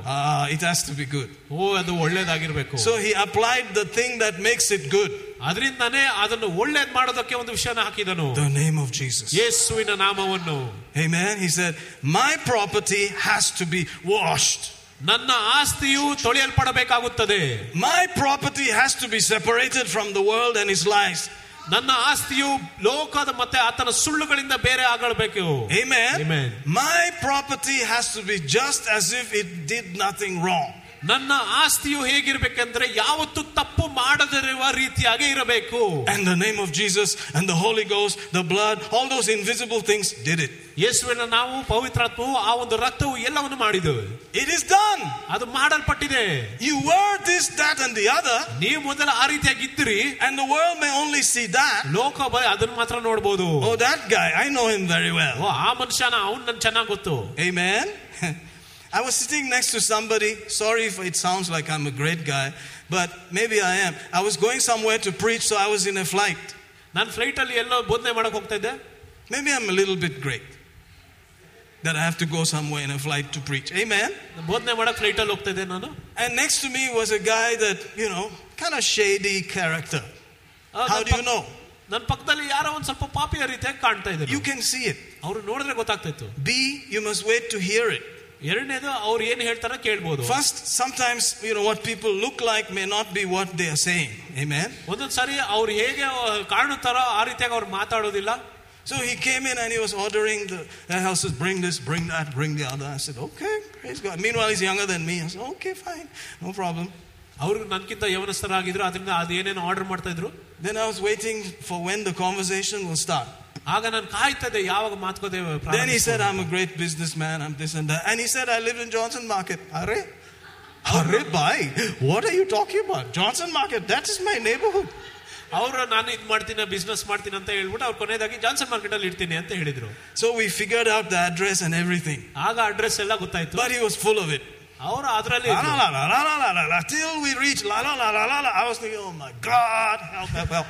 it has to be good ಓ ಅದು ಒಳ್ಳೇದಾಗಿರಬೇಕು. So he applied the thing that makes it good ಅದರಿಂದಾನೇ ಅದನ್ನು ಒಳ್ಳೇದ್ ಮಾಡೋದಕ್ಕೆ ಒಂದು ವಿಷಯನ ಹಾಕಿದನು The name of Jesus. ಯೇಸುವಿನ ನಾಮವನ್ನು Amen. He said, My property has to be washed. ನನ್ನ ಆಸ್ತಿಯು ತೊಳೆಯಲ್ಪಡಬೇಕಾಗುತ್ತದೆ My property has to be separated from the world and its lies. ನನ್ನ ಆಸ್ತಿಯು ಲೋಕದ ಮತ್ತೆ ಆತನ ಸುಳ್ಳುಗಳಿಂದ ಬೇರೆ ಆಗಬೇಕು Amen. Amen. My property has to be just as if it did nothing wrong. ನನ್ನ ಆಸ್ತಿಯು ಹೇಗಿರ್ಬೇಕಂದ್ರೆ ಯಾವತ್ತು ತಪ್ಪು ಮಾಡದಿರುವ ರೀತಿಯಾಗಿ ಇರಬೇಕು And the name of Jesus and the Holy Ghost, the blood, all those invisible things did it. ಯೇಸುವಿನ ನಾವು ಪವಿತ್ರಾತ್ಮವು ಆ ಒಂದು ರಕ್ತವು ಎಲ್ಲವನ್ನು ಮಾಡಿದೆವು It is done. ಅದು ಮಾಡಲ್ಪಟ್ಟಿದೆ You were this, that, and the other, ನೀವು ಮೊದಲ ಆ ರೀತಿಯಾಗಿ ಇದ್ದಿರಿ and the world may only see that. ಲೋಕ ಬ- ಅದನ್ನ ಮಾತ್ರ ನೋಡ್ಬೋದು Oh, that guy, I know him very well. ಓ ಆ ಮನುಷ್ಯನ ಅವ್ನು ನನ್ ಚೆನ್ನಾಗ್ ಗೊತ್ತು Amen. I was sitting next to somebody. Sorry if it sounds like I'm a great guy, but maybe I am. I was going somewhere to preach, so I was in a flight. ನಾನು flight ಅಲ್ಲಿ ಎಲ್ಲೋ ಬೋಧನೆ ಮಾಡಕ್ ಹೋಗ್ತಾ ಇದ್ದೆ Maybe I'm a little bit great that I have to go somewhere in a flight to preach. Amen. ಬೋಧನೆ ಮಾಡಕ್ flight ಅಲ್ಲಿ ಹೋಗ್ತಾ ಇದ್ದೆ ನಾನು And next to me was a guy that, you know, kind of shady character. How do you know? ನನ್ನ ಪಕ್ಕದಲ್ಲಿ ಯಾರೋ ಒಂದ್ ಸ್ವಲ್ಪ ಪಾಪಿಯ ರೀತಿಯಾಗಿ ಕಾಣ್ತಾ ಇದ್ರು You can see it. ಅವ್ರು ನೋಡಿದ್ರೆ ಗೊತ್ತಾಗ್ತಾ ಇತ್ತು B, you must wait to hear it. ಎರಡನೇದು ಅವ್ರು ಏನ್ ಹೇಳ್ತಾರ ಕೇಳ್ಬೋದು First, sometimes, you know, what people look like may not be what they are saying. Amen. ಒಂದೊಂದ್ ಸಾರಿ ಅವ್ರು ಹೇಗೆ ಕಾಣುತ್ತಾರೋ ಆ ರೀತಿಯಾಗಿ ಅವ್ರು ಮಾತಾಡೋದಿಲ್ಲ So he came in and he was ordering the, the houses, bring this, bring that, bring the other. I said, okay, praise God. Meanwhile, he's younger than me. I said, okay, fine, no problem. ಅವ್ರು ನನ್ಕಿಂತ ಯವನಸ್ಥರಾಗಿದ್ರು ಅದರಿಂದ ಅದೇನೇನು order ಮಾಡ್ತಾ ಇದ್ರು Then I was waiting for when the conversation will start. ಆಗ ನಾನು ಕಾಯ್ತದೆ ಯಾವಾಗ ಮಾತುಕತೆ Then he said, I'm a great businessman, I'm this and that. And he said, I live in Johnson Market. Arre? Arre, bhai, what are you talking about? Johnson Market, that is my neighborhood. ಅವರು ನಾನು ಇದು ಮಾಡ್ತೀನಿ business ಮಾಡ್ತೀನಿ ಅಂತ ಹೇಳ್ಬಿಟ್ಟು ಅವ್ರು ಕೊನೆಯದಾಗಿ Johnson market ಅಲ್ಲಿ ಇರ್ತೀನಿ ಅಂತ ಹೇಳಿದ್ರು So we figured out the address and everything. ಆಗ ಅಡ್ರೆಸ್ ಎಲ್ಲ ಗೊತ್ತಾಯ್ತು But he was full of it. ಅವರು ಅದರಲ್ಲಿ La la la la la la la la till we reached la la la la la la. I was thinking, oh my God, help, help, help.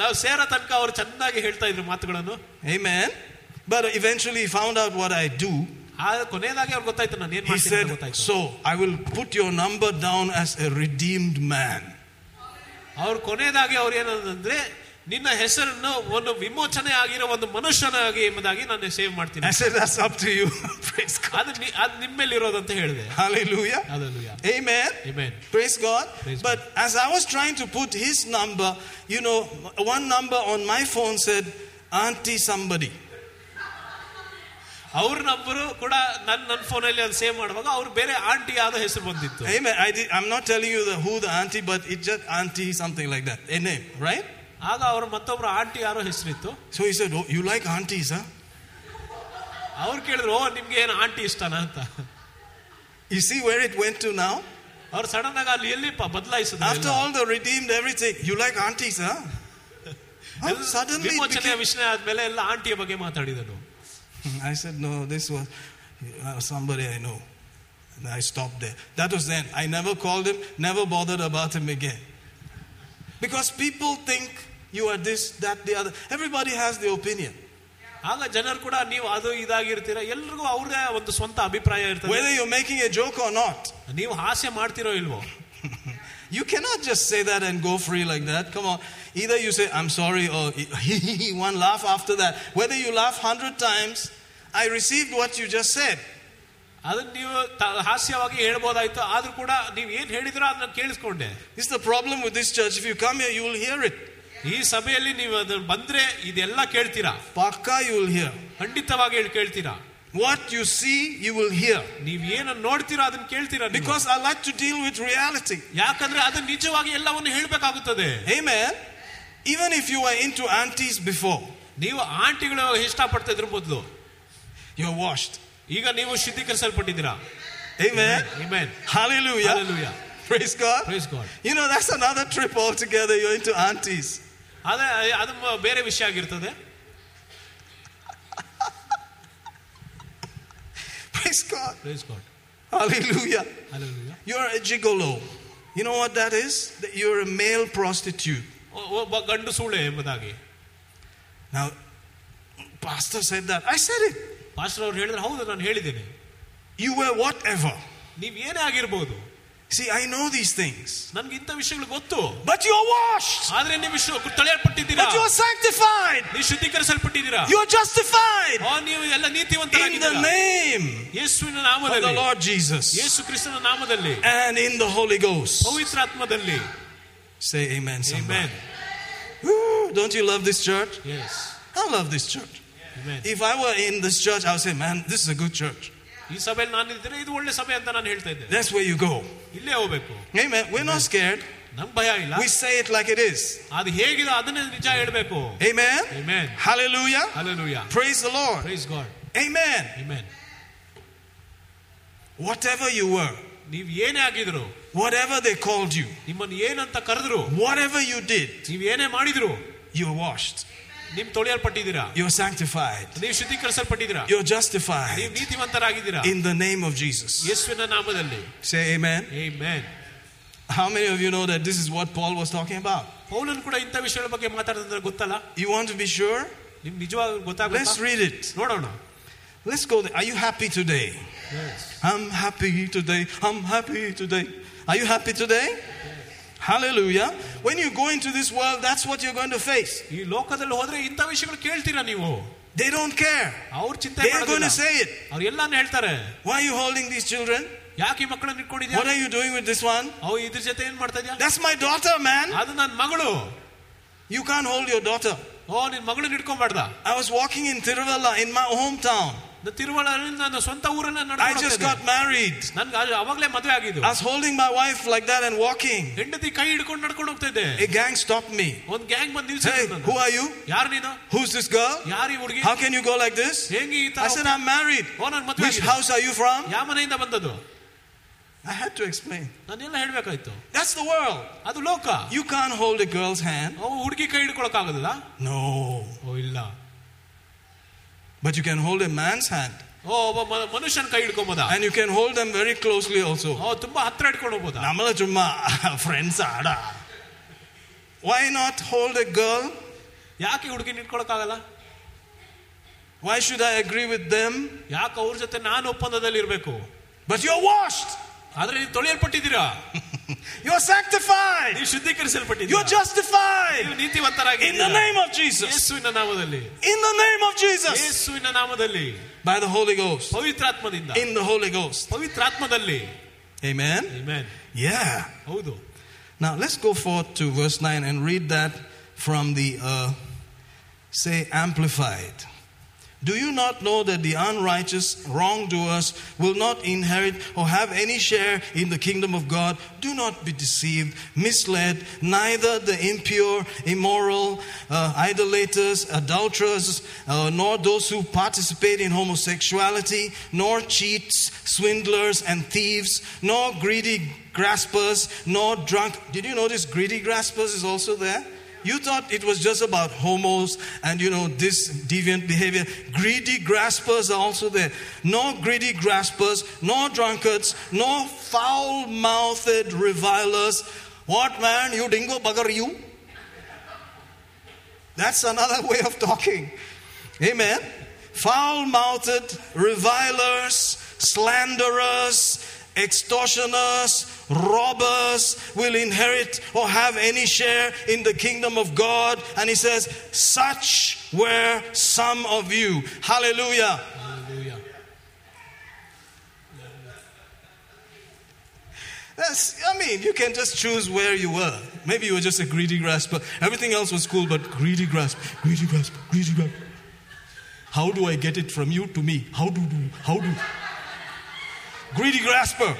ನಾವು ಸೇರೋ ತನಕ ಅವ್ರು ಚೆನ್ನಾಗಿ ಹೇಳ್ತಾ ಇದ್ರು ಮಾತುಗಳನ್ನು Amen. But eventually he found out what I do. ಆಗ ಕೊನೆಯದಾಗಿ ಅವ್ರಿಗೆ ಗೊತ್ತಾಯ್ತು ನಾನು ಏನ್ He ಮಾಡ್ತೀನಿ ಅಂತ said, ಗೊತ್ತಾಯ್ತು So I will put your number down as a redeemed man. ಅವ್ರು ಕೊನೆಯದಾಗಿ ಅವ್ರು ಏನಂದ್ರೆ ನಿನ್ನ ಹೆಸರನ್ನು ಒಂದು ವಿಮೋಚನೆ ಆಗಿರೋ ಒಂದು ಮನುಷ್ಯನಾಗಿ ಎಂಬುದಾಗಿ ನಾನು ಸೇವ್ ಮಾಡ್ತೀನಿ I said, That's up to you. Praise God. ಅದು ನಿ- ಅದು ನಿಮ್ಮೇಲೆ ಇರೋದಂತ ಹೇಳಿದೆ Hallelujah. Hallelujah. Amen. Amen. Praise God. Praise but as I was trying to put his number, you know, one number on my phone said, Auntie somebody. ಅವ್ರ number ಕೂಡ ನನ್ನ ನನ್ನ ಫೋನಲ್ಲಿ ಅದು ಸೇವ್ ಮಾಡುವಾಗ ಅವ್ರು ಬೇರೆ ಆಂಟಿ ಆದ ಹೆಸರು ಬಂದಿತ್ತು Amen. I did, I'm not telling you the, who the auntie, but it's just auntie something like that. A name, right? ಆಗ ಅವ್ರ ಮತ್ತೊಬ್ರು ಆಂಟಿ ಯಾರೋ ಹೆಸರಿತ್ತು So he said, Oh, you like aunties, huh? ಅವ್ರು ಕೇಳಿದ್ರು ಓ ನಿಮ್ಗೆ ಏನು ಆಂಟಿ ಇಷ್ಟನಾ ಅಂತ You see where it went to now? ಅವ್ರು ಸಡನ್ ಆಗಿ ಅಲ್ಲಿ ಎಲ್ಲಿ ಬದಲಾಯಿಸಿದ್ರು After all the redeemed everything, you like aunties, huh? Huh? Suddenly it ವಿಮೋಚನೆಯ became, ವಿಷಯ ಆದ್ಮೇಲೆ ಎಲ್ಲ ಆಂಟಿಯ ಬಗ್ಗೆ ಮಾತಾಡಿದನು I said, no, this was uh, somebody I know. And I stopped there. That was then. I never called him, never bothered about him again. Because people think you are this, that, the other. Everybody has their opinion. ಆಗ ಜನರು ಕೂಡ ನೀವು ಅದು ಇದಾಗಿರ್ತೀರ ಎಲ್ರಿಗೂ ಅವ್ರದೇ ಒಂದು ಸ್ವಂತ ಅಭಿಪ್ರಾಯ ಇರ್ತದೆ Whether you're making a joke or not. ನೀವು ಹಾಸ್ಯ ಮಾಡ್ತಿರೋ ಇಲ್ವೋ You cannot just say that and go free like that. Come on. Either you say, I'm sorry, or one laugh after that. Whether you laugh hundred times, I received what you just said. ಅದನ್ನ ನೀವು ತ- ಹಾಸ್ಯವಾಗಿ ಹೇಳ್ಬೋದಾಯ್ತು ಆದ್ರೂ ಕೂಡ ನೀವು ಏನ್ ಹೇಳಿದ್ರೋ ಅದನ್ನ ಕೇಳಿಸ್ಕೊಂಡೆ This is the problem with this church. If you come here, you will hear it. ಈ ಸಭೆಯಲ್ಲಿ ನೀವು ಅದನ್ನ ಬಂದ್ರೆ ಇದೆಲ್ಲ ಕೇಳ್ತೀರಾ Paka, you will hear. ಖಂಡಿತವಾಗಿ ಹೇಳಿ ಕೇಳ್ತೀರಾ What you see, you will hear. ನೀವ್ ಏನನ್ನ ನೋಡ್ತೀರಾ ಅದನ್ನ ಕೇಳ್ತೀರಾ ನೀವು. Because I like to deal with reality. ಯಾಕಂದ್ರೆ ಅದು ನಿಜವಾಗಿ ಎಲ್ಲವನ್ನು ಹೇಳ್ಬೇಕಾಗುತ್ತದೆ Amen. Even if you were into aunties before, ನೀವು ಆಂಟಿಗಳು ಇಷ್ಟಪಡ್ತಾ ಇದ್ರ ಮೊದಲು you're washed. ಈಗ ನೀವು ಶುದ್ಧೀಕರಿಸಲ್ಪಟ್ಟಿದ್ದೀರಾ Amen. Amen. Hallelujah. Hallelujah. Praise God. Praise God. You know, that's another trip altogether. You're into aunties. ಆದ್ರೆ ಅದು ಮ- ಬೇರೆ ವಿಷಯ ಆಗಿರ್ತದೆ Praise God. Praise God. Hallelujah. Hallelujah. You're a gigolo. You know what that is? That You're a male prostitute. ಒ- ಒಬ್ಬ ಗಂಡು ಸೂಳೆ ಎಂಬುದಾಗಿ Now, Pastor said that. I said it. Pastor ಅವ್ರು ಹೇಳಿದ್ರೆ ಹೌದು ನಾನು ಹೇಳಿದ್ದೇನೆ You were whatever. ನೀವ್ ಏನೇ ಆಗಿರ್ಬೋದು See, I know these things. ನನ್ಗೆ ಇಂಥ ವಿಷಯಗಳು ಗೊತ್ತು But you're washed. ಆದ್ರೆ ನೀವು ವಿಶ್ವ ತಳೆಯಲ್ಪಟ್ಟಿದ್ದೀರಾ But you're sanctified. ನೀವು ಶುದ್ಧೀಕರಿಸಲ್ಪಟ್ಟಿದ್ದೀರಾ You're justified. ಆ, ನೀವು ಎಲ್ಲ In the ನೀತಿವಂತರಾಗಿದ್ದೀರಾ name ಯೇಸುವಿನ of the ನಾಮದಲ್ಲಿ Lord Jesus ಯೇಸು ಕ್ರಿಸ್ತನ ನಾಮದಲ್ಲಿ and in the Holy Ghost. ಪವಿತ್ರಾತ್ಮದಲ್ಲಿ Say amen. Somebody. Amen. Woo, don't you love this church? Yes. I love this church. Amen. If I were in this church, I would say, man, this is a good church. ಈ ಸಭೆಯಲ್ಲಿ ನಾನು ಇದ್ರೆ ಇದು ಒಳ್ಳೆ ಸಭೆ ಅಂತ ನಾನು ಹೇಳ್ತಾ ಇದ್ದೆ That's where you go. ಇಲ್ಲೇ ಹೋಗ್ಬೇಕು Amen. We're not scared. ನಮ್ ಭಯ ಇಲ್ಲ We say it like it is. ಅದು ಹೇಗಿದೆ ಅದನ್ನೇ ನಿಜ ಹೇಳ್ಬೇಕು Amen. Amen. Hallelujah. Hallelujah. Praise the Lord. Praise God. Amen. Amen. Whatever you were, ನೀವ್ ಏನೇ ಆಗಿದ್ರು whatever they called you, ನಿಮ್ಮನ್ನು ಏನಂತ ಕರೆದ್ರು whatever you did, ನೀವ್ ಏನೇ ಮಾಡಿದ್ರು you're washed. ನಿಮ್ ತೊಳೆಯಲ್ಪಟ್ಟಿದ್ದೀರಾ You're sanctified. ನೀವು ಶುದ್ಧೀಕರಿಸಲ್ಪಟ್ಟಿದ್ದೀರಾ You're ನೀವು justified ನೀತಿವಂತರಾಗಿದ್ದೀರಾ in the name of Jesus. ಯೇಸುವಿನ ನಾಮದಲ್ಲಿ Say amen. Amen. How many of you know that this is what Paul was talking about? ಪೌಲನ್ ಕೂಡ ಇಂಥ ವಿಷಯಗಳ ಬಗ್ಗೆ ಮಾತಾಡಿದ್ರೆ ಗೊತ್ತಲ್ಲ You want to be sure? ನಿಮ್ ನಿಜವಾಗ Let's ಗೊತ್ತಾಗ read it. ನೋಡೋಣ Let's go there. Are you happy today? I'm happy today. I'm happy today. Are you happy today? Hallelujah. When you go into this world, that's what you're going to face. ಈ ಲೋಕದಲ್ಲಿ ಹೋದ್ರೆ ಇಂಥ ವಿಷಯಗಳು ಕೇಳ್ತೀರಾ ನೀವು They don't care. ಅವ್ರ ಚಿಂತೆ They're going to say it. ಅವ್ರು ಎಲ್ಲಾನು ಹೇಳ್ತಾರೆ Why are you holding these children? ಯಾಕೆ ಈ ಮಕ್ಕಳನ್ನ ಇಟ್ಕೊಂಡಿದ್ಯಾ What are you doing with this one? ಅವು ಇದ್ರ ಜೊತೆ ಏನ್ ಮಾಡ್ತಾ ಇದ್ಯಾ That's my daughter, man. ಅದು ನನ್ನ ಮಗಳು You can't hold your daughter. ಓ ನಿನ್ ಮಗಳನ್ನ ಇಟ್ಕೊಂಬಾರ್ದ I was walking in Tiruvalla in my hometown. ತಿರುವಳರಿಂದ ನನ್ನ ಸ್ವಂತ ಊರನ್ನ I just got married. ನನ್ಗೆ ಅವಾಗಲೇ ಮದುವೆ ಆಗಿದ್ದು I was holding my wife like that and walking. ಹೆಂಡತಿ ಕೈ ಹಿಡ್ಕೊಂಡು ನಡ್ಕೊಂಡು ಹೋಗ್ತಾ ಇದ್ದೆ A gang stopped me. ಒಂದ್ ಗ್ಯಾಂಗ್ ಬಂದು Hey, ನಿಲ್ಸಿದ್ರು who are you? ಯಾರು ನೀನು Who's this girl? ಯಾರು ಈ ಹುಡುಗಿ How can you go like this? ಹೆಂಗೆ ಈ I ತರ said, I'm married. ಓ ನಾನು ಮದುವೆ Which house are you from? ಯಾವ ಮನೆಯಿಂದ ಬಂದದ್ದು I had to explain. ನಾನೆಲ್ಲ ಹೇಳ್ಬೇಕಾಯ್ತು That's the world. ಅದು ಲೋಕ You can't hold a girl's hand. ಅವು ಹುಡುಗಿ ಕೈ ಹಿಡ್ಕೊಳಕ್ ಆಗೋದಿಲ್ಲ No. ಓ ಇಲ್ಲ But you can hold a man's hand. ಓ ಒಬ್ಬ ಮ- ಮನುಷ್ಯನ ಕೈ ಹಿಡ್ಕೊಂಬೋದ And you can hold them very closely also. ಓ ತುಂಬಾ ಹತ್ರ ಹಿಡ್ಕೊಂಡು ಹೋಗ್ಬೋದ ನಮ್ಮಲ್ಲ ಚುಮ್ಮ ಫ್ರೆಂಡ್ಸ್ ಆಡ Why not hold a girl? ಯಾಕೆ ಹುಡುಗಿ ನಿಂತ್ಕೊಳಕ್ ಆಗಲ್ಲ Why should I agree with them? ಯಾಕೆ ಅವ್ರ ಜೊತೆ ನಾನು ಒಪ್ಪಂದದಲ್ಲಿ ಇರ್ಬೇಕು But you're washed. ಆದ್ರೆ ನೀವು ತೊಳೆಯಲ್ಪಟ್ಟಿದ್ದೀರಾ You're sanctified. ನೀವು ಶುದ್ಧೀಕರಿಸಲ್ಪಟ್ಟಿದ್ದೀರಾ You're justified. ನೀವು ನೀತಿವಂತರಾಗಿ In the name of Jesus. ಯೇಸುವಿನ ನಾಮದಲ್ಲಿ In the name of Jesus. ಯೇಸುವಿನ ನಾಮದಲ್ಲಿ By the Holy Ghost. ಪವಿತ್ರಾತ್ಮದಿಂದ In the Holy Ghost. ಪವಿತ್ರಾತ್ಮದಲ್ಲಿ Amen. Amen. Yeah. ಹೌದು Now let's go forth to verse 9 and read that from the, uh, say, Amplified. Do you not know that the unrighteous wrongdoers will not inherit or have any share in the kingdom of God? Do not be deceived, misled. Neither the impure, immoral, uh, idolaters, adulterers, uh, nor those who participate in homosexuality, nor cheats, swindlers, and thieves, nor greedy graspers, nor drunk. Did you notice greedy graspers is also there? You thought it was just about homos and you know this deviant behavior. Greedy graspers are also there. No greedy graspers, no drunkards, no foul mouthed revilers. What man, you dingo bugger, you? That's another way of talking. Amen. Foul mouthed revilers, slanderers, extortioners, robbers will inherit or have any share in the kingdom of God. And he says, Such were some of you. Hallelujah. Hallelujah. That's, I mean, you can just choose where you were. Maybe you were just a greedy grasper. Everything else was cool, but greedy grasp, greedy grasp, greedy grasp. How do I get it from you to me? How do do? How do? Greedy grasper.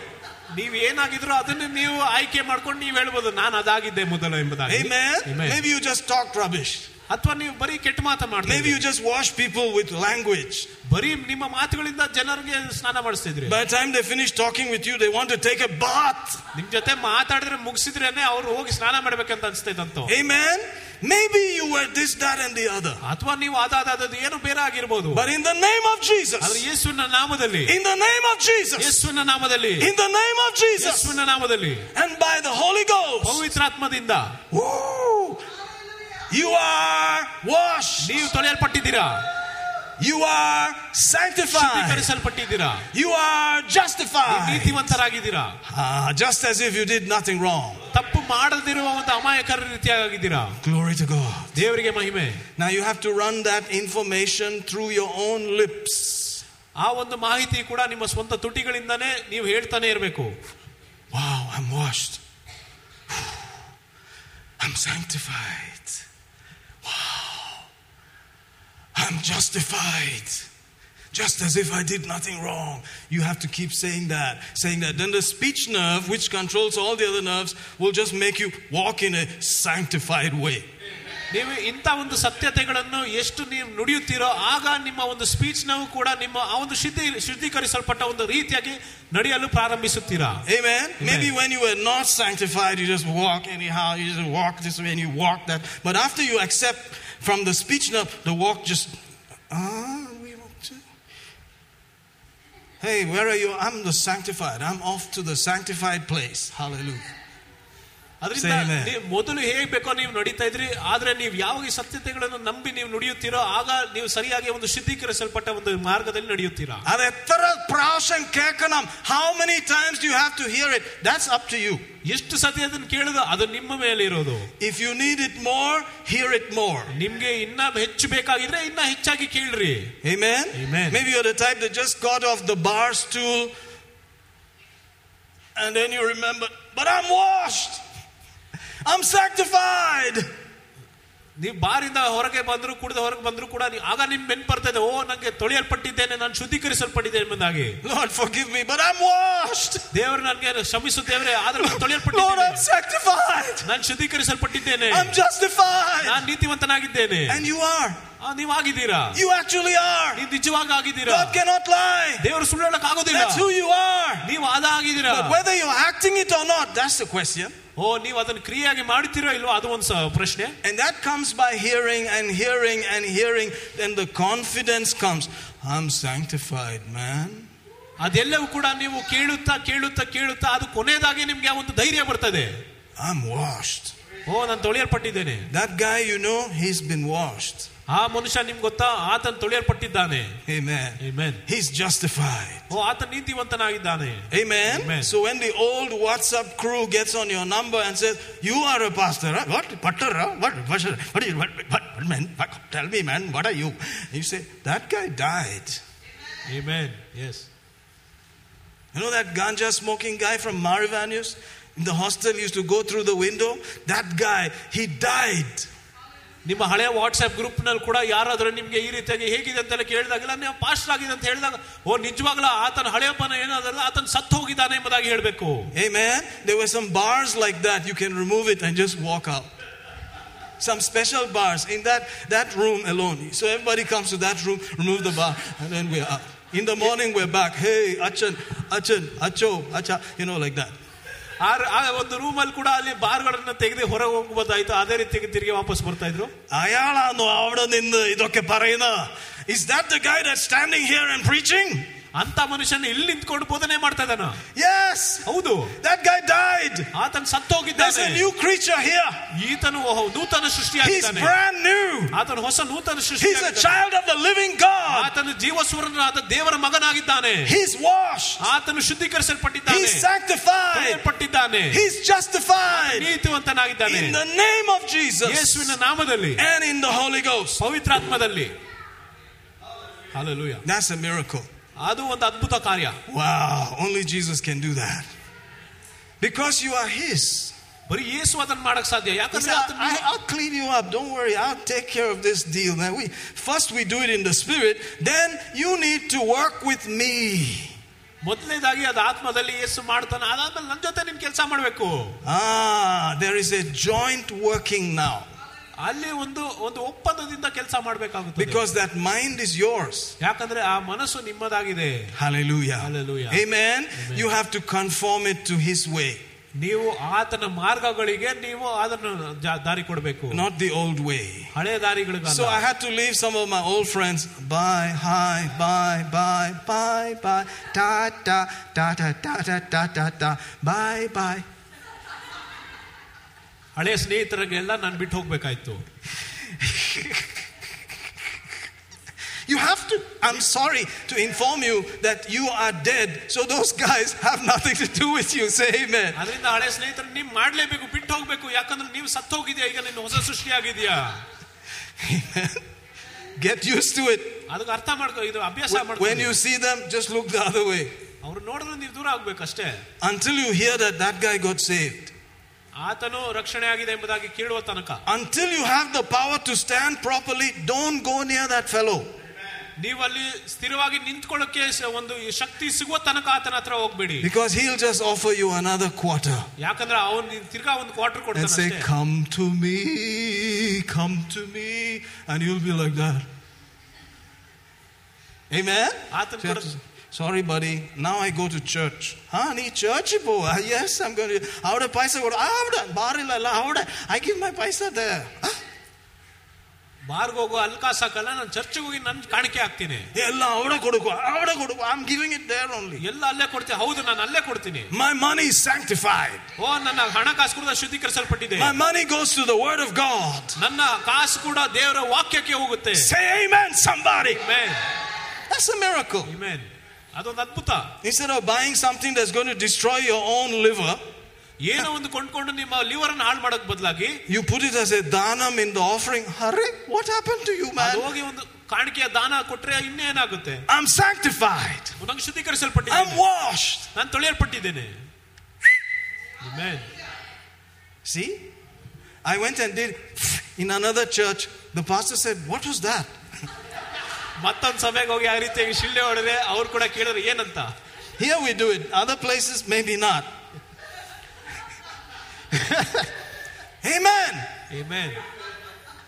ನೀವ್ ಏನಾಗಿದ್ರು ಅದನ್ನ ನೀವು ಆಯ್ಕೆ ಮಾಡ್ಕೊಂಡು ನೀವ್ ಹೇಳ್ಬೋದು ನಾನು ಅದಾಗಿದ್ದೆ ಮೊದಲು ಎಂಬುದಾಗಿ Amen. Amen. Maybe you just talked rubbish. ಅಥವಾ ನೀವು ಬರೀ ಕೆಟ್ಟ ಮಾತ Maybe ಮಾಡ್ತೀವಿ you just wash people with language. ಬರೀ ನಿಮ್ಮ ಮಾತುಗಳಿಂದ ಜನರಿಗೆ ಸ್ನಾನ ಮಾಡಿಸ್ತಿದ್ರಿ By the time they finish talking with you, they want to take a bath. ನಿಮ್ ಜೊತೆ ಮಾತಾಡಿದ್ರೆ ಮುಗಿಸಿದ್ರೇನೆ ಅವ್ರು ಹೋಗಿ ಸ್ನಾನ ಮಾಡ್ಬೇಕಂತ ಅನ್ಸ್ತೈತಂತ Amen. Maybe you were this, that, and the other. ಅಥವಾ ನೀವು ಅದಾದದ್ದು ಏನು ಬೇರೆ ಆಗಿರ್ಬೋದು But in the name of Jesus, ಆದ್ರೆ ಯೇಸುವಿನ ನಾಮದಲ್ಲಿ in the name of Jesus, ಯೇಸುವಿನ ನಾಮದಲ್ಲಿ in the name of Jesus, ಯೇಸುವಿನ ನಾಮದಲ್ಲಿ and by the Holy Ghost, ಪವಿತ್ರಾತ್ಮದಿಂದ woo, you are washed, ನೀವು ತೊಳೆಯಲ್ಪಟ್ಟಿದ್ದೀರಾ you are sanctified, ಶುದ್ಧೀಕರಿಸಲ್ಪಟ್ಟಿದ್ದೀರಾ you are ನೀವು justified, ನೀತಿವಂತರಾಗಿದ್ದೀರಾ Ah, just as if you did nothing wrong. ತಪ್ಪು ಮಾಡದಿರುವ ಒಂದು ಅಮಾಯಕರ ರೀತಿಯಾಗಿದ್ದೀರಾ? ಗ್ಲೋರಿ ಟು ಗಾಡ್ ದೇವರಿಗೆ ಮಹಿಮೆ. Now you have to run that information through your own lips ಆ ಒಂದು ಮಾಹಿತಿ ಕೂಡ ನಿಮ್ಮ ಸ್ವಂತ ತುಟಿಗಳಿಂದನೇ ನೀವು ಹೇಳ್ತಾನೆ ಇರಬೇಕು. Wow I am washed I am sanctified wow I am justified Just as if I did nothing wrong. You have to keep saying that, saying that. Then the speech nerve, which controls all the other nerves, will just make you walk in a sanctified way. ನೀವು ಇಂಥ ಒಂದು ಸತ್ಯತೆಗಳನ್ನು ಎಷ್ಟು ನೀವು ನುಡಿಯುತ್ತೀರೋ ಆಗ ನಿಮ್ಮ ಒಂದು speech ನಾವು ಕೂಡ ನಿಮ್ಮ ಆ ಒಂದು ಶುದ್ಧಿ ಶುದ್ಧೀಕರಿಸಲ್ಪಟ್ಟ ಒಂದು ರೀತಿಯಾಗಿ ನಡೆಯಲು ಪ್ರಾರಂಭಿಸುತ್ತೀರಾ Amen. Maybe when you were not sanctified, you just walk anyhow, you just walk this way and you walk that. But after you accept from the speech nerve, the walk just, ah, we walk to. Hey, where are you? I'm the sanctified. I'm off to the sanctified place. Hallelujah. ಅದರಿಂದ Say amen. ನೀವು ಮೊದಲು ಹೇಗ್ ಬೇಕೋ ನೀವು ನಡೀತಾ ಇದ್ರಿ ಆದ್ರೆ ನೀವು ಯಾವಾಗ ಈ ಸತ್ಯತೆಗಳನ್ನು ನಂಬಿ ನೀವು ನುಡಿಯುತ್ತೀರೋ ಆಗ ನೀವು ಸರಿಯಾಗಿ ಒಂದು ಶುದ್ಧೀಕರಿಸಲ್ಪಟ್ಟ ಒಂದು ಮಾರ್ಗದಲ್ಲಿ ನಡೆಯುತ್ತೀರಾ ಅದು ಎತ್ತರ ಪ್ರಾಶಂ ಕೇಳ್ಕಣಂ. How many times do you have to hear it? That's up to you. ಎಷ್ಟು ಸತಿ ಅದನ್ನು ಕೇಳುದು ಅದು ನಿಮ್ಮ ಮೇಲೆ ಇರೋದು If you need it more, hear it more. ನಿಮ್ಗೆ ಇನ್ನ ಹೆಚ್ಚು ಬೇಕಾಗಿದ್ರೆ ಇನ್ನ ಹೆಚ್ಚಾಗಿ ಕೇಳ್ರಿ Amen? Amen. Maybe you're the type that just got off the bar stool and then you remember, but I'm washed. I'm sanctified ನೀವು ಬಾರಿಂದ ಹೊರಗೆ ಬಂದ್ರು ಕುಡಿದ ಹೊರಗೆ ಬಂದ್ರು ಕೂಡ ಆಗ ನಿಮ್ ನೆನ್ ಬರ್ತದೆ ಓ ನಂಗೆ ತೊಳೆಯಲ್ಪಟ್ಟಿದ್ದೇನೆ ನಾನು ಶುದ್ಧೀಕರಿಸಲ್ಪಟ್ಟಿದ್ದೇನೆ ಎಂಬುದಾಗಿ Lord forgive me but I am washed ದೇವರು ನನಗೆ ಕ್ಷಮಿಸು ದೇವರೇ ಆದ್ರೆ ತೊಳೆಯಲ್ಪಟ್ಟಿದ್ದೇನೆ ಲಾರ್ಡ್ ಐ ಆಮ್ ಸ್ಯಾಕ್ಟಿಫೈಡ್ ನಾನು ಶುದ್ಧೀಕರಿಸಲ್ಪಟ್ಟಿದ್ದೇನೆ ಐ ಆಮ್ ಜಸ್ಟಿಫೈಡ್ ನಾನು ನೀತಿವಂತನಾಗಿದ್ದೇನೆ ಅಂಡ್ ಯು ಆರ್ ನೀವಾಗಿದ್ದೀರಾ ಯು ಆಕ್ಚುಲಿ ಆರ್ ನೀವು ನಿಜವಾಗಿ ಆಗಿದ್ದೀರಾ ಗಾಡ್ ಕ್ಯಾನಾಟ್ ಲೈ ದೇವರು ಸುಳ್ಳು ಹೇಳಕ್ ಆಗೋದಿಲ್ಲ ದಟ್ಸ್ ಹೂ ಯು ಆರ್ ನೀವು ಅದಾಗಿದ್ದೀರಾ whether you acting it or not that's the question ಓ ನೀವು ಅದನ್ನು ಕ್ರಿಯೆಯಾಗಿ ಮಾಡ್ತೀರೋ ಇಲ್ವೋ ಅದು ಒಂದು ಪ್ರಶ್ನೆ and that comes by hearing and hearing and hearing then the confidence comes I am sanctified man ಅದೆಲ್ಲವೂ ಕೂಡ ನೀವು ಕೇಳುತ್ತಾ ಕೇಳುತ್ತಾ ಕೇಳುತ್ತಾ ಅದು ಕೊನೆಯದಾಗಿ ನಿಮಗೆ ಒಂದು ಧೈರ್ಯ ಬರ್ತದೆ ಐ ಆಮ್ ವಾಶ್ಡ್ ಓ ನಾನು ತೊಳೆಯಲ್ಪಟ್ಟಿದ್ದೇನೆ that guy you know he's been washed ಆ ಮನುಷ್ಯ ನಿಮ್ಗೆ ಗೊತ್ತಾ? ಆತನ ತೊಳೆಯಲ್ಪಟ್ಟಿದ್ದಾನೆ. Amen. Amen. He's justified. ಓ amen. So when the old whatsapp crew gets on your number and says you are a pastor what? Pastor huh? what? Pastor what, what, what man? What, tell me man what are you? You say that guy died. Amen, yes. You know that ganja smoking guy from Mar Ivanios in the hostel used to go through the window. That guy he died. ನಿಮ್ಮ ಹಳೆಯ WhatsApp group ನಲ್ಲಿ ಕೂಡ ಯಾರಾದ್ರೂ ನಿಮ್ಗೆ ಈ ರೀತಿಯಾಗಿ ಹೇಗಿದೆ ಅಂತೆಲ್ಲ ಕೇಳಿದಾಗೆಲ್ಲ ನೀವು ಪಾಸ್ಟರ್ ಆಗಿದೆ ಅಂತ ಹೇಳಿದಾಗ ಓ ನಿಜವಾಗ್ಲೂ ಆತನ ಹಳೆಯಪ್ಪನ ಏನಾದ್ರಲ್ಲ ಆತನ ಸತ್ತು ಹೋಗಿದ್ದಾನೆ ಎಂಬುದಾಗಿ ಹೇಳ್ಬೇಕು Amen. There were some bars like that. You can remove it and just walk out. Some special bars in that, that room alone. So everybody comes to that room, remove the bar, and then we're out. In the morning, we're back. Hey, Achan, Achan, Acho, Acha, you know, like that. ಆ ಒಂದು ರೂಮಲ್ಲಿ ಕೂಡ ಅಲ್ಲಿ ಬಾರ್ಗಳನ್ನು ತೆಗೆದು ಹೊರಗೆ ಹೋಗ್ಬೋದಾಯ್ತು ಅದೇ ರೀತಿ ತಿರುಗಿ ವಾಪಸ್ ಬರ್ತಾ ಇದ್ರು. ಅಯಾಳಾನು ಅವಡ ನಿಂದು ಇದಕ್ಕೆ ಪರೈನ is that the guide that standing here and preaching ಅಂತ ಮನುಷ್ಯನ ಎಲ್ಲಿ ನಿಂತ್ಕೊಂಡು ಬೋಧನೆ ಮಾಡ್ತಾ ಇದ್ದಾನ ಎಸ್ ಹೌದು ದಟ್ ಗೈ ಡೈಡ್ ಆತನ ಸತ್ತೋಗಿದ್ದಾನೆ ನ್ಯೂ ಕ್ರೀಚರ್ ಹಿಯರ್ ಈತನು ನೂತನ ಸೃಷ್ಟಿಯಾಗಿದ್ದಾನೆ ಹಿ ಇಸ್ ಬ್ರಾಂಡ್ ನ್ಯೂ ಆತನ ಹೊಸ ನೂತನ ಸೃಷ್ಟಿ he is a child of the living God ಆತನು ಜೀವಸ್ವರನಾದ ದೇವರ ಮಗನಾಗಿದ್ದಾನೆ ಹಿ ಇಸ್ ವಾಶ್ ಆತನು ಶುದ್ಧೀಕರಿಸಲ್ಪಟ್ಟಿದ್ದಾನೆ ಹಿ ಇಸ್ ಸ್ಯಾಂಕ್ಟಿಫೈಡ್ ಪಟ್ಟಿದ್ದಾನೆ he is justified ನೀತಿವಂತನಾಗಿದ್ದಾನೆ in the name of Jesus ಯೇಸುವಿನ ನಾಮದಲ್ಲಿ ಅಂಡ್ ಇನ್ ದ ಹೋಲಿ ಗೌಸ್ ಪವಿತ್ರಾತ್ಮದಲ್ಲಿ Hallelujah. That's a miracle. ಅದು ಒಂದು ಅದ್ಭುತ ಕಾರ್ಯ Wow, only Jesus can do that. Because you are His. ಬರೀ ಯೇಸು ಅದನ್ನ ಮಾಡಕ್ ಸಾಧ್ಯ He ಯಾಕಂದ್ರೆ said, ಆತನು- I, I'll clean you up. Don't worry. I'll take care of this deal. Now we first we do it in the spirit. Then you need to work with me. ಮೊದಲನೇದಾಗಿ ಅದು ಆತ್ಮದಲ್ಲಿ ಯೇಸು ಮಾಡ್ತಾನೆ ಅದಾದ್ಮೇಲೆ ನನ್ನ ಜೊತೆ ನಿನ್ ಕೆಲಸ ಮಾಡ್ಬೇಕು Ah, there is a joint working now ಅಲ್ಲಿ ಒಂದು ಒಂದು ಒಪ್ಪಂದದಿಂದ ಕೆಲಸ ಮಾಡಬೇಕಾಗುತ್ತೆ because that mind is yours ಯಾಕಂದ್ರೆ ಆ ಮನಸ್ಸು ನಿಮ್ಮದಾಗಿದೆ hallelujah hallelujah amen, amen. you have to conform it to his way ನೀವು ಆತನ ಮಾರ್ಗಗಳಿಗೆ ನೀವು ಅದನ್ನು ದಾರಿ ಕೊಡಬೇಕು ನಾಟ್ ದಿ ಓಲ್ಡ್ ವೇ ಹಳೆ ದಾರಿಗಳಿಗೆ so I had to leave some of my old friends bye hi bye bye bye bye tata tata tata tata tata bye bye ಹಳೆಯ ಸ್ನೇಹಿತರಿಗೆಲ್ಲ ನಾನು ಬಿಟ್ಟು ಹೋಗ್ಬೇಕಾಯ್ತು You have to, I'm sorry to inform you that you are dead, so those guys have nothing to do with you. Say amen. Amen. Get used to it. When you see them, just look the other way. ಅವ್ರು ನೋಡಿದ್ರೆ ನೀವು ದೂರ ಆಗ್ಬೇಕಷ್ಟೇ until you hear that that guy got saved ಆತನು ರಕ್ಷಣೆ ಆಗಿದೆ ಎಂಬುದಾಗಿ ಕೇಳುವ ತನಕ until you have the power to stand properly don't go near that fellow ನೀವು ಅಲ್ಲಿ ಸ್ಥಿರವಾಗಿ ನಿಂತ್ಕೊಳ್ಳಕ್ಕೆ ಒಂದು ಶಕ್ತಿ ಸಿಗುವ ತನಕ ಆತನ ಹತ್ರ ಹೋಗ್ಬೇಡಿ because he will just offer you another quarter ಯಾಕಂದ್ರೆ ಅವನು ತಿರ್ಗಾ ಒಂದು ಕ್ವಾರ್ಟರ್ ಕೊಡ್ತಾನೆ say come to me come to me and you will be like that amen ಆತನ Sorry, buddy. Now I go to church. Huh? Ni church? Yes, I'm going to. How do paisa go? How do? Bar ila la. How do? I give my paisa there. Bar go go. Alka sa na church go in. Kani kya akti ne? Yella how? How do kudu ko? I'm giving it there only. Yella alle. How do na alle kudte ne? My money is sanctified. Oh, na na kas kuda shudhi krsal pati de. My money goes to the word of God. Nanna kas kuda devra vakya kya ugute? Say amen, somebody. Amen. That's a miracle. Amen. ಅದೊಂದು ಅದ್ಭುತ instead of buying something that's going to destroy your own liver ಏನೋ ಒಂದು ಕೊಂಡ್ಕೊಂಡು ನಿಮ್ಮ liver ಅನ್ನು ಹಾಳು ಮಾಡಕ್ ಬದಲಾಗಿ you put it as a ದಾನಮ್ in the offering Hare what happen to you man ಹೋಗಿ ಒಂದು ಕಾಣಿಕೆಯ ದಾನ ಕೊಟ್ರೆ ಇನ್ನೇನಾಗುತ್ತೆ ಐ ಆಮ್ ಸ್ಯಾಂಕ್ಟಿಫೈಡ್ ನಂಗೆ ಶುದ್ಧೀಕರಿಸಲ್ಪಟ್ಟಿದ್ದೇನೆ ಐ ಆಮ್ ವಾಶ್ಡ್ ನಾನು ತೊಳೆಯಲ್ಪಟ್ಟಿದ್ದೇನೆ amen See? I went and did in another church. The pastor said, What was that? ಮತ್ತೊಂದು ಸಭೆಗೆ ಹೋಗಿ ಆ ರೀತಿಯಾಗಿ ಶಿಳ್ಳೆ ಹೊಡೆದ್ರೆ ಅವ್ರು ಕೂಡ ಕೇಳಿದ್ರು ಏನಂತ Here we do it, other places, maybe not. Amen. Amen.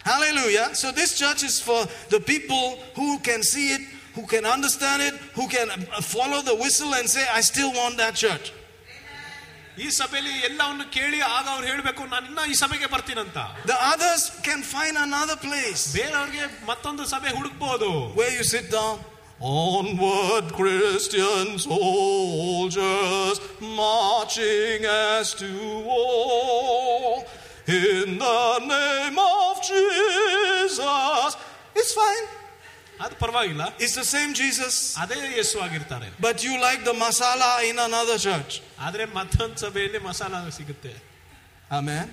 Hallelujah. So this church is for the people who can see it, who can understand it, who can uh, follow the whistle and say, I still want that church. ಈ ಸಭೆಯಲ್ಲಿ ಎಲ್ಲವನ್ನು ಕೇಳಿ ಆಗ ಅವ್ರು ಹೇಳ್ಬೇಕು ನಾನು ಇನ್ನ ಈ ಸಭೆಗೆ ಬರ್ತೀನಂತ The others can find another place ಬೇರೆಯವ್ರಿಗೆ ಮತ್ತೊಂದು ಸಭೆ ಹುಡುಕ್ಬೋದು where you sit down. Onward, Christian soldiers, marching as to war. In the name of Jesus. It's fine. ಅದು ಪರವಾಗಿಲ್ಲ It's the same Jesus. ಅದೇ ಯೇಸು ಆಗಿರ್ತಾರೆ But you like the masala in another church. ಆದ್ರೆ ಮತ್ತೊಂದು ಸಭೆಯಲ್ಲಿ ಮಸಾಲ ಸಿಗುತ್ತೆ Amen.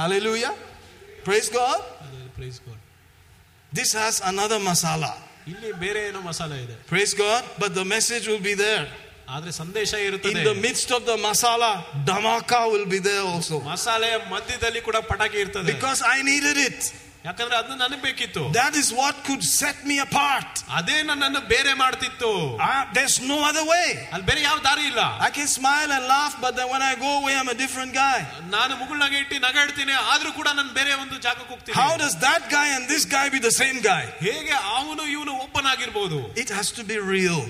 Hallelujah. Praise God. Praise God This has another masala. ಇಲ್ಲಿ ಬೇರೆ ಏನೋ ಮಸಾಲ ಇದೆ Praise God. But the message will be there. ಆದ್ರೆ ಸಂದೇಶ In ಇರುತ್ತದೆ the midst of the masala, Dhamaka will be there also. ಮಸಾಲೆಯ ಮಧ್ಯದಲ್ಲಿ ಕೂಡ ಪಟಾಕಿ ಇರ್ತದೆ Because I needed it. ಯಾಕಂದ್ರೆ ಅದು ನನಗೆ ಬೇಕಿತ್ತು That is what could set me apart. ಅದೇ ನನ್ನನ್ನು ಬೇರೆ ಮಾಡ್ತಿತ್ತು Ah, there's no other way. ಅಲ್ಲಿ ಬೇರೆ ಯಾವ ದಾರಿ ಇಲ್ಲ I can smile and laugh, but then when I go away, I'm a different guy. ನಾನು ಮುಗುಳ್ನಾಗೆ ಇಟ್ಟು ನಗಾಡ್ತೀನಿ ಆದ್ರೂ ಕೂಡ ನಾನು ಬೇರೆ ಒಂದು ಜಾಗಕ್ಕೆ ಹೋಗ್ತೀನಿ How does that guy and this guy be the same guy? ಹೇಗೆ ಅವನು ಇವನು ಒಬ್ಬನಾಗಿರ್ಬೋದು It has to be real.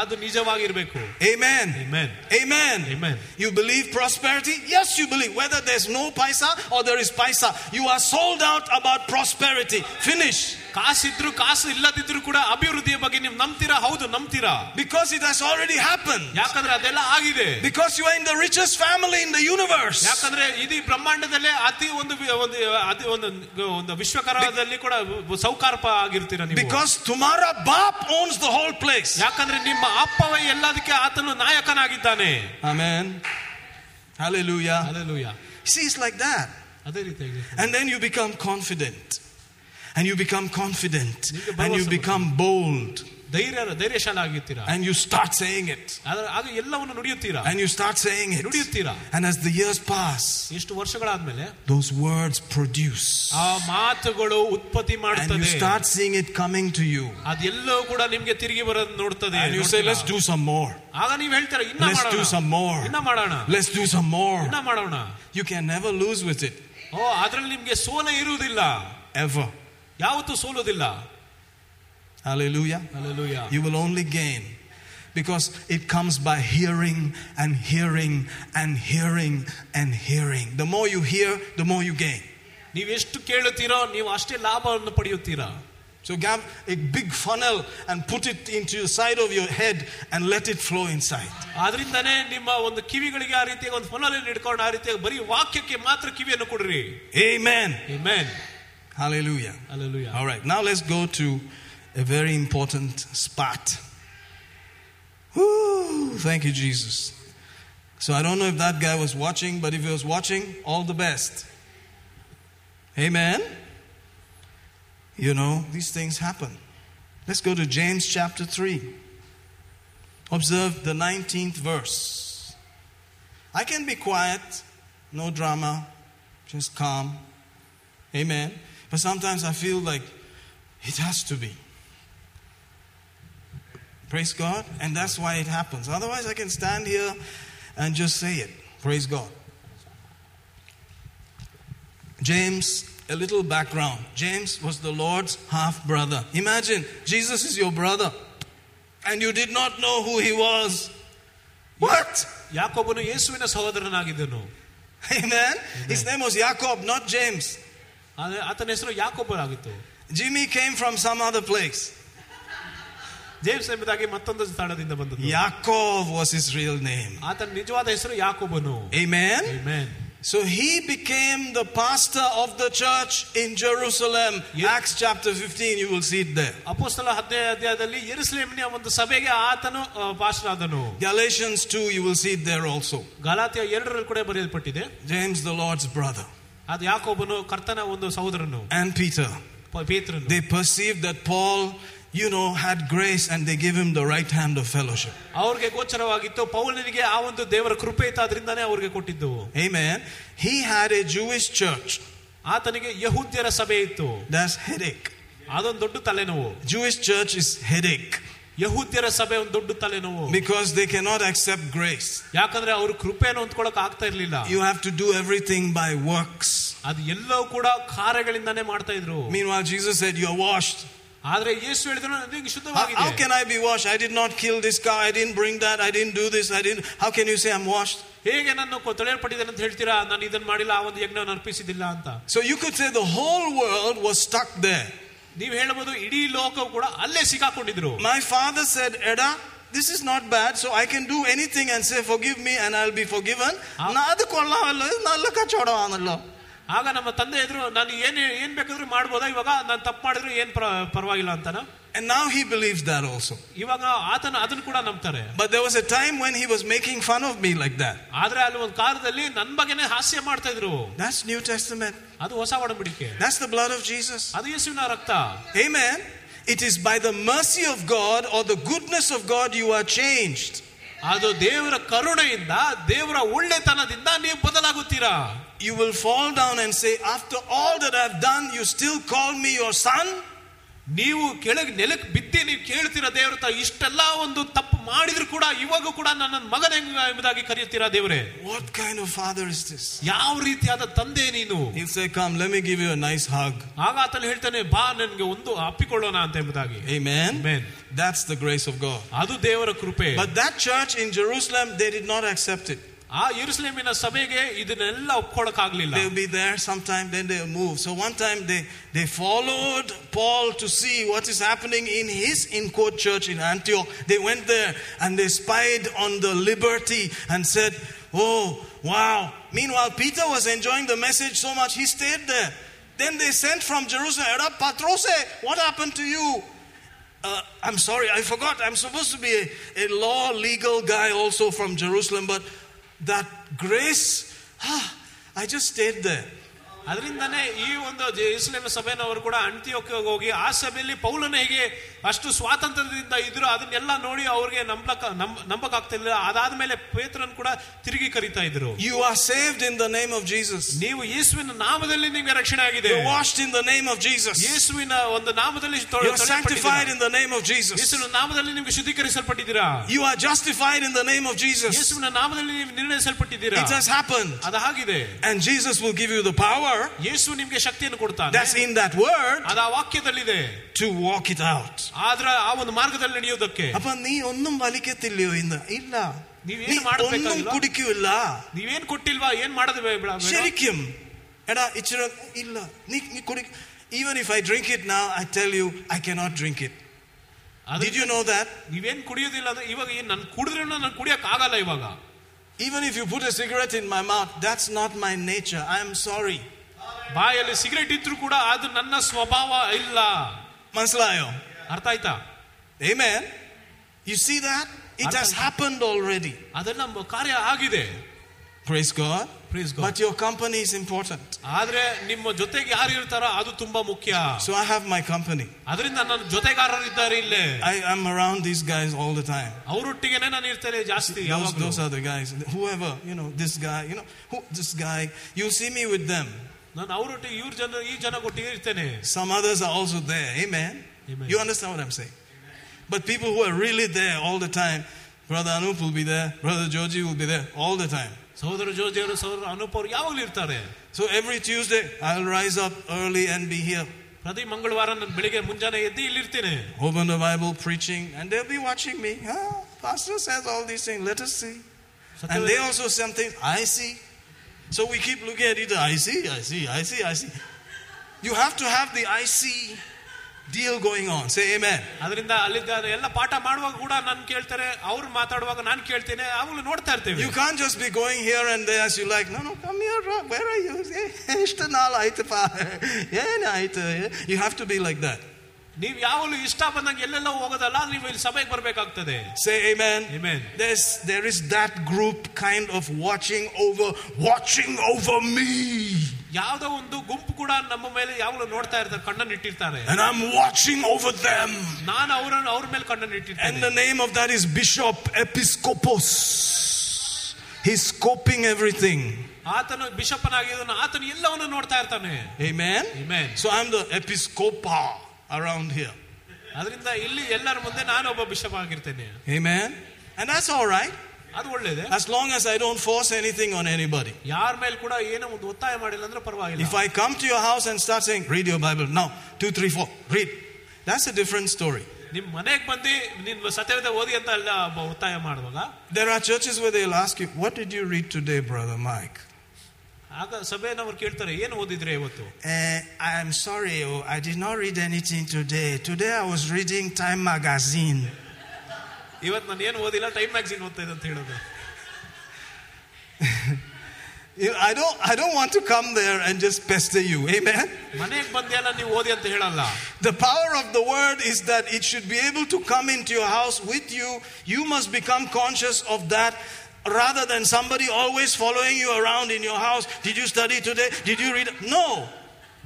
ಅದು ನಿಜವಾಗಿರ್ಬೇಕು Amen. Amen. Amen. Amen. You believe prosperity? Yes, you believe. Whether there's no paisa or there is paisa, you are sold out about prosperity. Finish. ಕಾಸಿದ್ರು ಕಾಸು ಇಲ್ಲದಿದ್ರು ಕೂಡ ಅಭಿವೃದ್ಧಿಯ ಬಗ್ಗೆ ನೀವು ನಂಬ್ತೀರಾ ಹೌದು ನಂಬ್ತೀರಾ Because it has already happened. ಯಾಕಂದ್ರೆ ಅದೆಲ್ಲ ಆಗಿದೆ Because you are in the richest family in the universe. ಯಾಕಂದ್ರೆ ಇಡೀ ಬ್ರಹ್ಮಾಂಡದಲ್ಲೇ ಅತಿ ಒಂದು ವಿ- ಒಂದು ಅತಿ ಒಂದು ಒಂದು ವಿಶ್ವಕರದಲ್ಲಿ ಕೂಡ ಸೌಕಾರ್ಪ ಆಗಿರ್ತೀರ ನೀವು Because Tumara Bap owns the whole place. ಯಾಕಂದ್ರೆ ನಿಮ್ಮ ಅಪ್ಪವೇ ಎಲ್ಲದಕ್ಕೆ ಆತನು ನಾಯಕನಾಗಿದ್ದಾನೆ Amen. Hallelujah. Alleluia See, it's like that. ಅದೇ ರೀತಿಯಾಗಿ And then you become confident. And you become confident. ನಿಮಗೆ And you ಭರವಸೆ become bold. ಧೈರ್ಯ ಧೈರ್ಯಶಾಲ ಆಗಿರ್ತೀರಾ And you start saying it. ಆದ್ರೆ ಆಗ ಎಲ್ಲವನ್ನು ನುಡಿಯುತ್ತೀರಾ And you start saying it. ನುಡಿಯುತ್ತೀರಾ And as the years pass, ಎಷ್ಟು ವರ್ಷಗಳಾದ್ಮೇಲೆ those words produce. ಆ ಮಾತುಗಳು ಉತ್ಪತ್ತಿ And you ಮಾಡುತ್ತದೆ start seeing it coming to you. ಅದೆಲ್ಲವೂ ಕೂಡ ನಿಮ್ಗೆ ತಿರುಗಿ ಬರೋದು ನೋಡ್ತದೆ And you say, ನೋಡ್ತೀರಾ? let's do some more. ಆಗ ನೀವ್ ಹೇಳ್ತೀರಾ ಇನ್ನ Let's do ಮಾಡೋಣ some more. ಇನ್ನ ಮಾಡೋಣ Let's do some more. ಇನ್ನ ಮಾಡೋಣ You can never lose with it. ಓ ಅದ್ರಲ್ಲಿ ನಿಮ್ಗೆ ಸೋಲೆ ಇರುವುದಿಲ್ಲ Ever. ಯಾವತ್ತೂ ಸೋಲುವುದಿಲ್ಲ Hallelujah. Hallelujah. You will only gain. Because it comes by hearing and hearing and hearing and hearing. The more you hear, the more you gain. ನೀವು ಎಷ್ಟು ಕೇಳುತ್ತೀರೋ ನೀವು ಅಷ್ಟೇ ಲಾಭವನ್ನು ಪಡೆಯುತ್ತೀರಾ So grab a big funnel and put it into the side of your head and let it flow inside. ಆದ್ರಿಂದಾನೇ ನಿಮ್ಮ ಒಂದು ಕಿವಿಗಳಿಗೆ ಆ ರೀತಿಯಾಗಿ ಒಂದು ಫೊನಲ್ಲಿ ಇಟ್ಕೊಂಡು ಆ ರೀತಿಯಾಗಿ ಬರೀ ವಾಕ್ಯಕ್ಕೆ ಮಾತ್ರ ಕಿವಿಯನ್ನು ಕೊಡ್ರಿ Amen. Amen. Hallelujah. Hallelujah. All right, now let's go to a very important spot. Woo, thank you, Jesus. So I don't know if that guy was watching, but if he was watching, all the best. Amen. You know, these things happen. Let's go to James chapter 3. Observe the 19th verse. I can be quiet, no drama, just calm. Amen. But sometimes I feel like it has to be. Praise God. And that's why it happens. Otherwise, I can stand here and just say it. Praise God. James, a little background. James was the Lord's half brother. Imagine, Jesus is your brother, and you did not know who he was. What? ಯಾಕೊಬ್ಬನು ಯೇಸುವಿನ ಸಹೋದರನಾಗಿದ್ದನು Amen. His name was Jacob, not James. ಆದ್ರೆ ಆತನ ಹೆಸರು ಯಾಕೊಬ್ಬರಾಗಿತ್ತು Jimmy came from some other place. James ಎಂಬುದಾಗಿ ಮತ್ತೊಂದು ಸ್ಥಳದಿಂದ ಬಂದದ್ದು Yaakov was his real name. ಆತನ ನಿಜವಾದ ಹೆಸರು ಯಾಕೊಬ್ಬನು Amen. Amen. So he became the pastor of the church in Jerusalem. Yeah. Acts chapter 15, you will see it there. ಅಪೋಸ್ತಲ ಹದಿನೈದು ಅಧ್ಯಾಯದಲ್ಲಿ ಯೆರೂಸಲೇಮಿನ ಒಂದು ಸಭೆಗೆ ಆತನು pastor ಆದನು Galatians 2, you will see it there also. ಗಲಾತಿಯ ಎರಡರಲ್ಲಿ ಕೂಡ ಬರೆಯಲ್ಪಟ್ಟಿದೆ James, the Lord's brother, ಅದು ಯಾಕೊಬ್ಬನು ಕರ್ತನ ಒಂದು ಸಹೋದರನು and Peter. ಪ- ಪೇತ್ರನು They perceived that Paul, you know, had grace and they gave him the right hand of fellowship. ಅವ್ರಿಗೆ ಗೋಚರವಾಗಿತ್ತು ಪೌಲನಿಗೆ ಆ ಒಂದು ದೇವರ ಕೃಪೆ ಇತ್ತು ಅದರಿಂದಾನೇ ಅವ್ರಿಗೆ ಕೊಟ್ಟಿದ್ದು Amen. He had a Jewish church. ಆತನಿಗೆ ಯಹೂದ್ಯರ ಸಭೆ ಇತ್ತು That's headache. ಅದೊಂದು ದೊಡ್ಡ ತಲೆನೋವು Jewish church is headache ಯಹೂದ್ಯರ ಸಭೆ ಒಂದು ದೊಡ್ಡ ತಲೆನೋವು because they cannot accept grace. ಯಾಕಂದ್ರೆ ಅವ್ರು ಕೃಪೆಯನ್ನು ಹೊಂದ್ಕೊಳಕ್ ಆಗ್ತಾ ಇರ್ಲಿಲ್ಲ You have to do everything by works. ಅದು ಎಲ್ಲವೂ ಕೂಡ ಕಾರ್ಯಗಳಿಂದಾನೇ ಮಾಡ್ತಾ ಇದ್ರು Meanwhile, Jesus said, You're washed. ಆದ್ರೆ ಯೇಸು ಹೇಳಿದ್ರು ನಿಮಗೆ How, how ಶುದ್ಧವಾಗಿದೆ can I be washed? I did not kill this cow. I didn't bring that. I didn't do this. I didn't. How can you say I'm washed? ಹೇಗೆ ನಾನು ಕೊ- ತೊಳೆಯಲ್ಪಟ್ಟಿದ್ದೇನೆ ಅಂತ ಹೇಳ್ತೀರಾ ನಾನು ಇದನ್ನ ಮಾಡಿಲ್ಲ ಆ ಒಂದು ಯಜ್ಞವನ್ನು ಅರ್ಪಿಸಿದಿಲ್ಲ ಅಂತ So you could say the whole world was stuck there. ನೀವು ಹೇಳಬಹುದು ಇಡೀ ಲೋಕವು ಕೂಡ ಅಲ್ಲೇ ಸಿಕ್ಕಾಕೊಂಡಿದ್ರು My father said, Eda, this is not bad, so I can do anything and say, Forgive me and I'll be forgiven. Ah. ನಾ ಅದು ಕೊಲ್ಲವಲ್ಲ, ಇದು ನನ್ನ ಕಚ್ಚೋಡವನಲ್ಲ. ಆಗ ನಮ್ಮ ತಂದೆ ಇದ್ರು ನಾನು ಏನ್ ಏನ್ ಬೇಕಾದ್ರೂ ಮಾಡ್ಬೋದಾ ಇವಾಗ ನಾನು ತಪ್ಪು ಮಾಡಿದ್ರು ಏನ್ ಪರ- ಪರವಾಗಿಲ್ಲ ಅಂತಾನ And now he believes that also. ಇವಾಗ ಆತನ ಅದನ್ನ ಕೂಡ ನಂಬ್ತಾರೆ But there was a time when he was making fun of me like that. ಆದ್ರೆ ಅಲ್ಲಿ ಒಂದು ಕಾಲದಲ್ಲಿ ನನ್ ಬಗ್ಗೆನೇ ಹಾಸ್ಯ ಮಾಡ್ತಾ ಇದ್ರು That's New Testament. ಅದು ಹೊಸ ಒಡಂಬಡಿಕೆ That's the blood of Jesus. ಅದು ಯೇಸುವಿನ ರಕ್ತ Amen. It is by the mercy of God or the goodness of God you are changed. ಅದು ದೇವರ ಕರುಣೆಯಿಂದ ದೇವರ ಒಳ್ಳೆತನದಿಂದ ನೀವು ಬದಲಾಗುತ್ತೀರಾ You will fall down and say, After all that I've done, you still call me your son? ನೀವು ಕೆಳಗೆ ನೆಲಕ್ಕೆ ಬಿದ್ದಿ ನೀವು ಕೇಳ್ತೀರಾ ದೇವ್ರ ಹತ್ರ ಇಷ್ಟೆಲ್ಲ ಒಂದು ತಪ್ಪು ಮಾಡಿದ್ರು ಕೂಡ ಇವಾಗ ಕೂಡ ನನ್ನ ಮಗನ ಎಂಬುದಾಗಿ ಕರೆಯುತ್ತೀರಾ ದೇವರೇ What kind of father is this? ಯಾವ ರೀತಿಯಾದ ತಂದೆ ನೀನು He'll say, Come, let me give you a nice hug. ಆಗ ಆತನು ಹೇಳ್ತಾನೆ ಬಾ ನನ್ಗೆ ಒಂದು ಅಪ್ಪಿಕೊಳ್ಳೋಣ ಅಂತ ಎಂಬುದಾಗಿ Amen. Amen. That's the grace of God. ಅದು ದೇವರ ಕೃಪೆ But that church in Jerusalem, they did not accept it. ಆ ಯೆರೂಸಲೇಮಿನ ಸಭೆಗೆ ಇದನ್ನೆಲ್ಲ ಒಪ್ಕೊಳಕ್ ಆಗ್ಲಿಲ್ಲ They'll be there sometime, then they'll move. So one time they, they followed Paul to see what is happening in his in quote church in Antioch. They went there and they spied on the liberty and said, Oh, wow. Meanwhile, Peter was enjoying the message so much, he stayed there. Then they sent from Jerusalem, "Era Patrose, what happened to you? Uh, I'm sorry, I forgot. I'm supposed to be a, a law legal guy also from Jerusalem, but that grace, ah, I just stayed there. ಅದರಿಂದನೇ ಈ ಒಂದು ಇಸ್ಲಾಮ ಸಭೆನವರು ಕೂಡ ಅಂತ್ಯಕ್ಕೆ ಹೋಗಿ ಆ ಸಭೆಯಲ್ಲಿ ಪೌಲನ ಹೇಗೆ ಅಷ್ಟು ಸ್ವಾತಂತ್ರ್ಯದಿಂದ ಇದ್ರು ಅದನ್ನೆಲ್ಲ ನೋಡಿ ಅವ್ರಿಗೆ ನಂಬಕ್ ನಂಬಕ್ ಆಗ್ತಿರ್ಲಿಲ್ಲ ಅದಾದ್ಮೇಲೆ ಪೇತ್ರನ್ ಕೂಡ ತಿರುಗಿ ಕರಿತಾ ಇದ್ರು. You are saved in the name of Jesus ನೀವು ಯೇಸುವಿನ ನಾಮದಲ್ಲಿ ನಿಮಗೆ ರಕ್ಷಣೆ ಆಗಿದೆ. Washed in the name of Jesus ಯೇಸುವಿನ ಒಂದು ನಾಮದಲ್ಲಿ sanctified in the name of Jesus ಯೇಸುವಿನ ನಾಮದಲ್ಲಿ ನಿಮಗೆ ಶುದ್ಧೀಕರಿಸಲ್ಪಟ್ಟಿದ್ದೀರಾ? You are justified in the name of Jesus ಯೇಸುವಿನ ನಾಮದಲ್ಲಿ ನೀವು ನಿರ್ಣಯಿಸಲ್ಪಟ್ಟಿದ್ದೀರಾ? ಇಟ್ ಹ್ಯಾಸ್ ಹ್ಯಾಪನ್ ಅದು ಆಗಿದೆ and Jesus will give you the power power ಯೇಸು ನಿಮಗೆ ಶಕ್ತಿಯನ್ನು ಕೊಡ್ತಾನೆ that's in that word ಅದು ಆ ವಾಕ್ಯದಲ್ಲಿದೆ to walk it out ಆದ್ರೆ ಆ ಒಂದು ಮಾರ್ಗದಲ್ಲಿ ನಡೆಯೋದಕ್ಕೆ ಅಪ್ಪ ನೀ ಒಂದೂ ಬಲಿಕೆತ್ತಿಲ್ಲೋ ಇನ್ನು ಇಲ್ಲ ನೀವೇನು ಮಾಡಬೇಕಾಗಿಲ್ಲ ಒಂದೂ ಕುಡಿಕಿಲ್ಲ ನೀವೇನು ಕೊಟ್ಟಿಲ್ವಾ ಏನು ಮಾಡದ ಶರಿಕ್ಯಂ ಎಡ ಇಚ್ಚಿರ ಇಲ್ಲ ನೀ ಕುಡಿ even if I drink it now, I tell you, I cannot drink it. Did you know that? ನೀವೇನು ಕುಡಿಯೋದಿಲ್ಲ ಅಂದ್ರೆ ಇವಾಗ ಏನು ನಾನು ಕುಡಿದ್ರೆ ನಾನು ಕುಡಿಯೋಕೆ ಆಗಲ್ಲ ಇವಾಗ Even if you put a cigarette in my mouth, that's not my nature. I am sorry. ಬಾಯಲ್ಲಿ ಸಿಗರೇಟ್ ಇದ್ರು ಕೂಡ ಅದು nanna swabawa illa ಮನಸ್ಲಾಯೋ ಅರ್ಥ ಆಯ್ತಾ Amen. You see that? It has happened already. ಅದನ್ನ ಕಾರ್ಯ ಆಗಿದೆ Praise God. Praise God. But your company is important. ಆದ್ರೆ ನಿಮ್ಮ ಜೊತೆಗೆ ಯಾರು ಇರ್ತಾರೋ ಅದು ತುಂಬಾ ಮುಖ್ಯ. So I have my company. ಅದರಿಂದ ನನ್ನ ಜೊತೆಗಾರರು ಇದ್ದಾರೆ ಇಲ್ಲೇ. I am around these guys all the time. ಅವರೊಟ್ಟಿಗೆನೇ ನಾನು ಇರ್ತೇನೆ ಜಾಸ್ತಿ. Those, those are the guys. Whoever, you know, this guy, you know, who, this guy, you see me with them. ನಾನು ಅವರೊಟ್ಟಿಗೆ ಇವ್ರ ಜನ ಈ ಜನ ಒಟ್ಟಿಗೆ ಇರ್ತೇನೆ some others are also there amen, Amen. you understand what i'm saying but people who are really there all the time brother anup will be there brother georgie will be there all the time ಸಹೋದರ ಜೋಜಿಯವರು ಸಹೋದರ ಅನೂಪ್ ಅವರು ಯಾವಾಗ್ಲೂ ಇರ್ತಾರೆ so every tuesday i'll rise up early and be here ಪ್ರತಿ ಮಂಗಳವಾರ ನಾನು ಬೆಳಿಗ್ಗೆ ಮುಂಜಾನೆ ಎದ್ದು ಇಲ್ಲಿರ್ತೇನೆ open the bible preaching and they'll be watching me ah, pastor says all these things let us see and they also something i see So we keep looking at it. I see, I see, I see, I see. You have to have the I see deal going on. Say amen. You can't just be going here and there as you like. No, no, come here. Where are you? You have to be like that. ನೀವು ಯಾವಾಗಲೂ ಇಷ್ಟ ಬಂದಂಗೆ ಎಲ್ಲೆಲ್ಲ ಹೋಗೋದಲ್ಲ ನೀವು ಇಲ್ಲಿ ಸಭೆಗೆ ಬರ್ಬೇಕಾಗ್ತದೆ Say amen. Amen. There's there is that group kind of watching over, watching over me, ಯಾವ್ದೋ ಒಂದು ಗುಂಪು ಕೂಡ ನಮ್ಮ ಮೇಲೆ ಯಾವಾಗಲೂ ನೋಡ್ತಾ ಇರ್ತಾರೆ ಕಣ್ಣನ್ನು ಇಟ್ಟಿರ್ತಾರೆ and I'm watching over them. ನಾನು ಅವರನ್ನು ಅವ್ರ ಮೇಲೆ ಕಣ್ಣನ್ನು And ಇಟ್ಟಿರ್ತೇನೆ the name of that is Bishop Episcopos. He's scoping everything. ಆತನು ಬಿಷಪ್ಪನಾಗಿದ್ದನು ಆತನು ಎಲ್ಲವನ್ನು ನೋಡ್ತಾ ಇರ್ತಾನೆ Amen? Amen. So I'm the episcopa around here. ಅದರಿಂದ ಇಲ್ಲಿ ಎಲ್ಲರ ಮುಂದೆ ನಾನು ಒಬ್ಬ bishop ಆಗಿರ್ತೇನೆ Amen? And that's all right. ಅದು ಒಳ್ಳೇದೆ As long as I don't force anything on anybody. ಯಾರ ಮೇಲೆ ಕೂಡ ಏನೋ ಒಂದು ಒತ್ತಾಯ ಮಾಡಿಲ್ಲ ಅಂದ್ರೆ ಪರವಾಗಿಲ್ಲ If I come to your house and start saying, read your Bible now, two, three, four, read. That's a different story. ನಿಮ್ ಮನೆಗೆ ಬಂದು ನಿನ್ ಸತ್ಯವೇದ ಓದಿ ಅಂತ ಎಲ್ಲ ಒಬ್ಬ ಒತ್ತಾಯ ಮಾಡುವಾಗ There are churches where they'll ask you, What did you read today, Brother Mike? ಆಗ ಸಭೆಯನ್ನವ್ರು ಕೇಳ್ತಾರೆ ಏನು ಓದಿದ್ರೆ ಇವತ್ತು Uh, I'm sorry, oh, I did not read anything today. Today I was reading Time Magazine. ಇವತ್ತು ನಾನು ಏನು ಓದಿಲ್ಲ ಟೈಮ್ ಮ್ಯಾಗ್ಝಿನ್ ಓದ್ತಾ ಇದೆ ಅಂತ ಹೇಳೋದು You know, I don't, I don't want to come there and just pester you. Amen? ಮನೆಗೆ ಬಂದೆಲ್ಲ ನೀವು ಓದಿ ಅಂತ ಹೇಳಲ್ಲ The power of the word is that it should be able to come into your house with you. You must become conscious of that rather than somebody always following you around in your house. Did you study today? Did you read? No.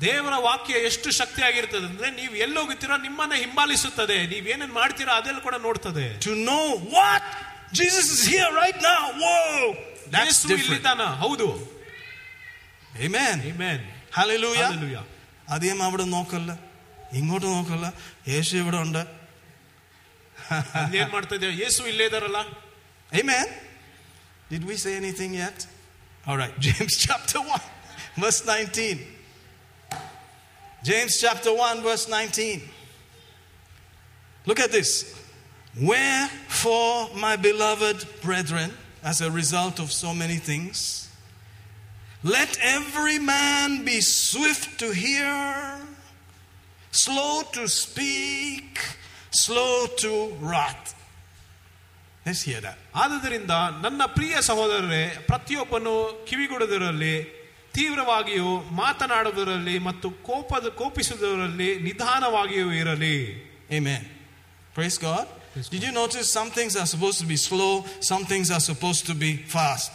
ದೇವರ ವಾಕ್ಯ ಎಷ್ಟು ಶಕ್ತಿಯಾಗಿರ್ತದೆ ಅಂದ್ರೆ ನೀವು ಎಲ್ಲೋಗುತ್ತೀರೋ ನಿಮ್ಮನ್ನ ಹಿಂಬಾಲಿಸುತ್ತದೆ ನೀವೇನೇನ್ ಮಾಡ್ತೀರಾ ಅದೆಲ್ಲ ಕೂಡ ನೋಡ್ತದೆ To know what? Jesus is here right now. Whoa. That's Yesu different. ಇಲ್ಲಿದ್ದಾನ ಹೌದು Amen. Amen. Hallelujah. Hallelujah. അധികം അവിടെ നോക്കല്ല ഇങ്ങോട്ട് നോക്കല്ല യേശു ഇവിടെ ഉണ്ട് ಅಲ್ಲಿ ಏನ್ ಮಾಡ್ತಾ ಇದ್ದೇವೆ ಯೇಸು ಇಲ್ಲೇ ಇದಾರಲ್ಲ Amen. did we say anything yet? All right, James chapter 1, verse 19. James chapter 1, verse 19. Look at this. Wherefore, my beloved brethren, as a result of so many things, let every man be swift to hear, slow to speak, slow to wrath. Let's hear that. ಆದುದರಿಂದ ನನ್ನ ಪ್ರಿಯ ಸಹೋದರರೇ ಪ್ರತಿಯೊಬ್ಬನು ಕಿವಿಗೊಡದಿರಲ್ಲಿ ತೀವ್ರವಾಗಿಯೂ ಮಾತನಾಡುವುದರಲ್ಲಿ ಮತ್ತು ಕೋಪದ ಕೋಪಿಸುವುದರಲ್ಲಿ ನಿಧಾನವಾಗಿಯೂ ಇರಲಿ Amen. Praise God. Did you notice some things are supposed to be slow, some things are supposed to be fast?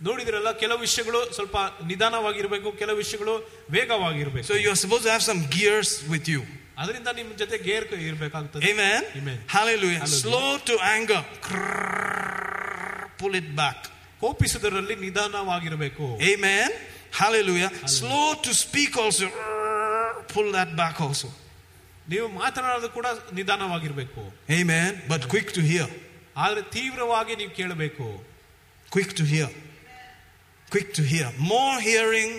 ನೋಡಿದಿರಲ್ಲ ಕೆಲವು ವಿಷಯಗಳು ಸ್ವಲ್ಪ ನಿಧಾನವಾಗಿರಬೇಕು ಕೆಲವು ವಿಷಯಗಳು ವೇಗವಾಗಿರಬೇಕು so you supposed to have some gears with you. ಅದರಿಂದ ನಿಮ್ ಜೊತೆ ಗೇರ್ ಇರ್ಬೇಕಾಗ್ತದೆ Amen. Amen. Hallelujah. Hallelujah. Slow to anger. Krrrr, Pull it back. ಕೋಪಿಸುವುದರಲ್ಲಿ ನಿಧಾನವಾಗಿರಬೇಕು Amen. Hallelujah. Slow to speak also. Krrrr, Pull that back also. ನೀವು ಮಾತನಾಡೋದು ಕೂಡ ನಿಧಾನವಾಗಿರ್ಬೇಕು Amen. But quick to hear. ಆದ್ರೆ ತೀವ್ರವಾಗಿ ನೀವು ಕೇಳಬೇಕು Quick to hear. Quick to hear. More hearing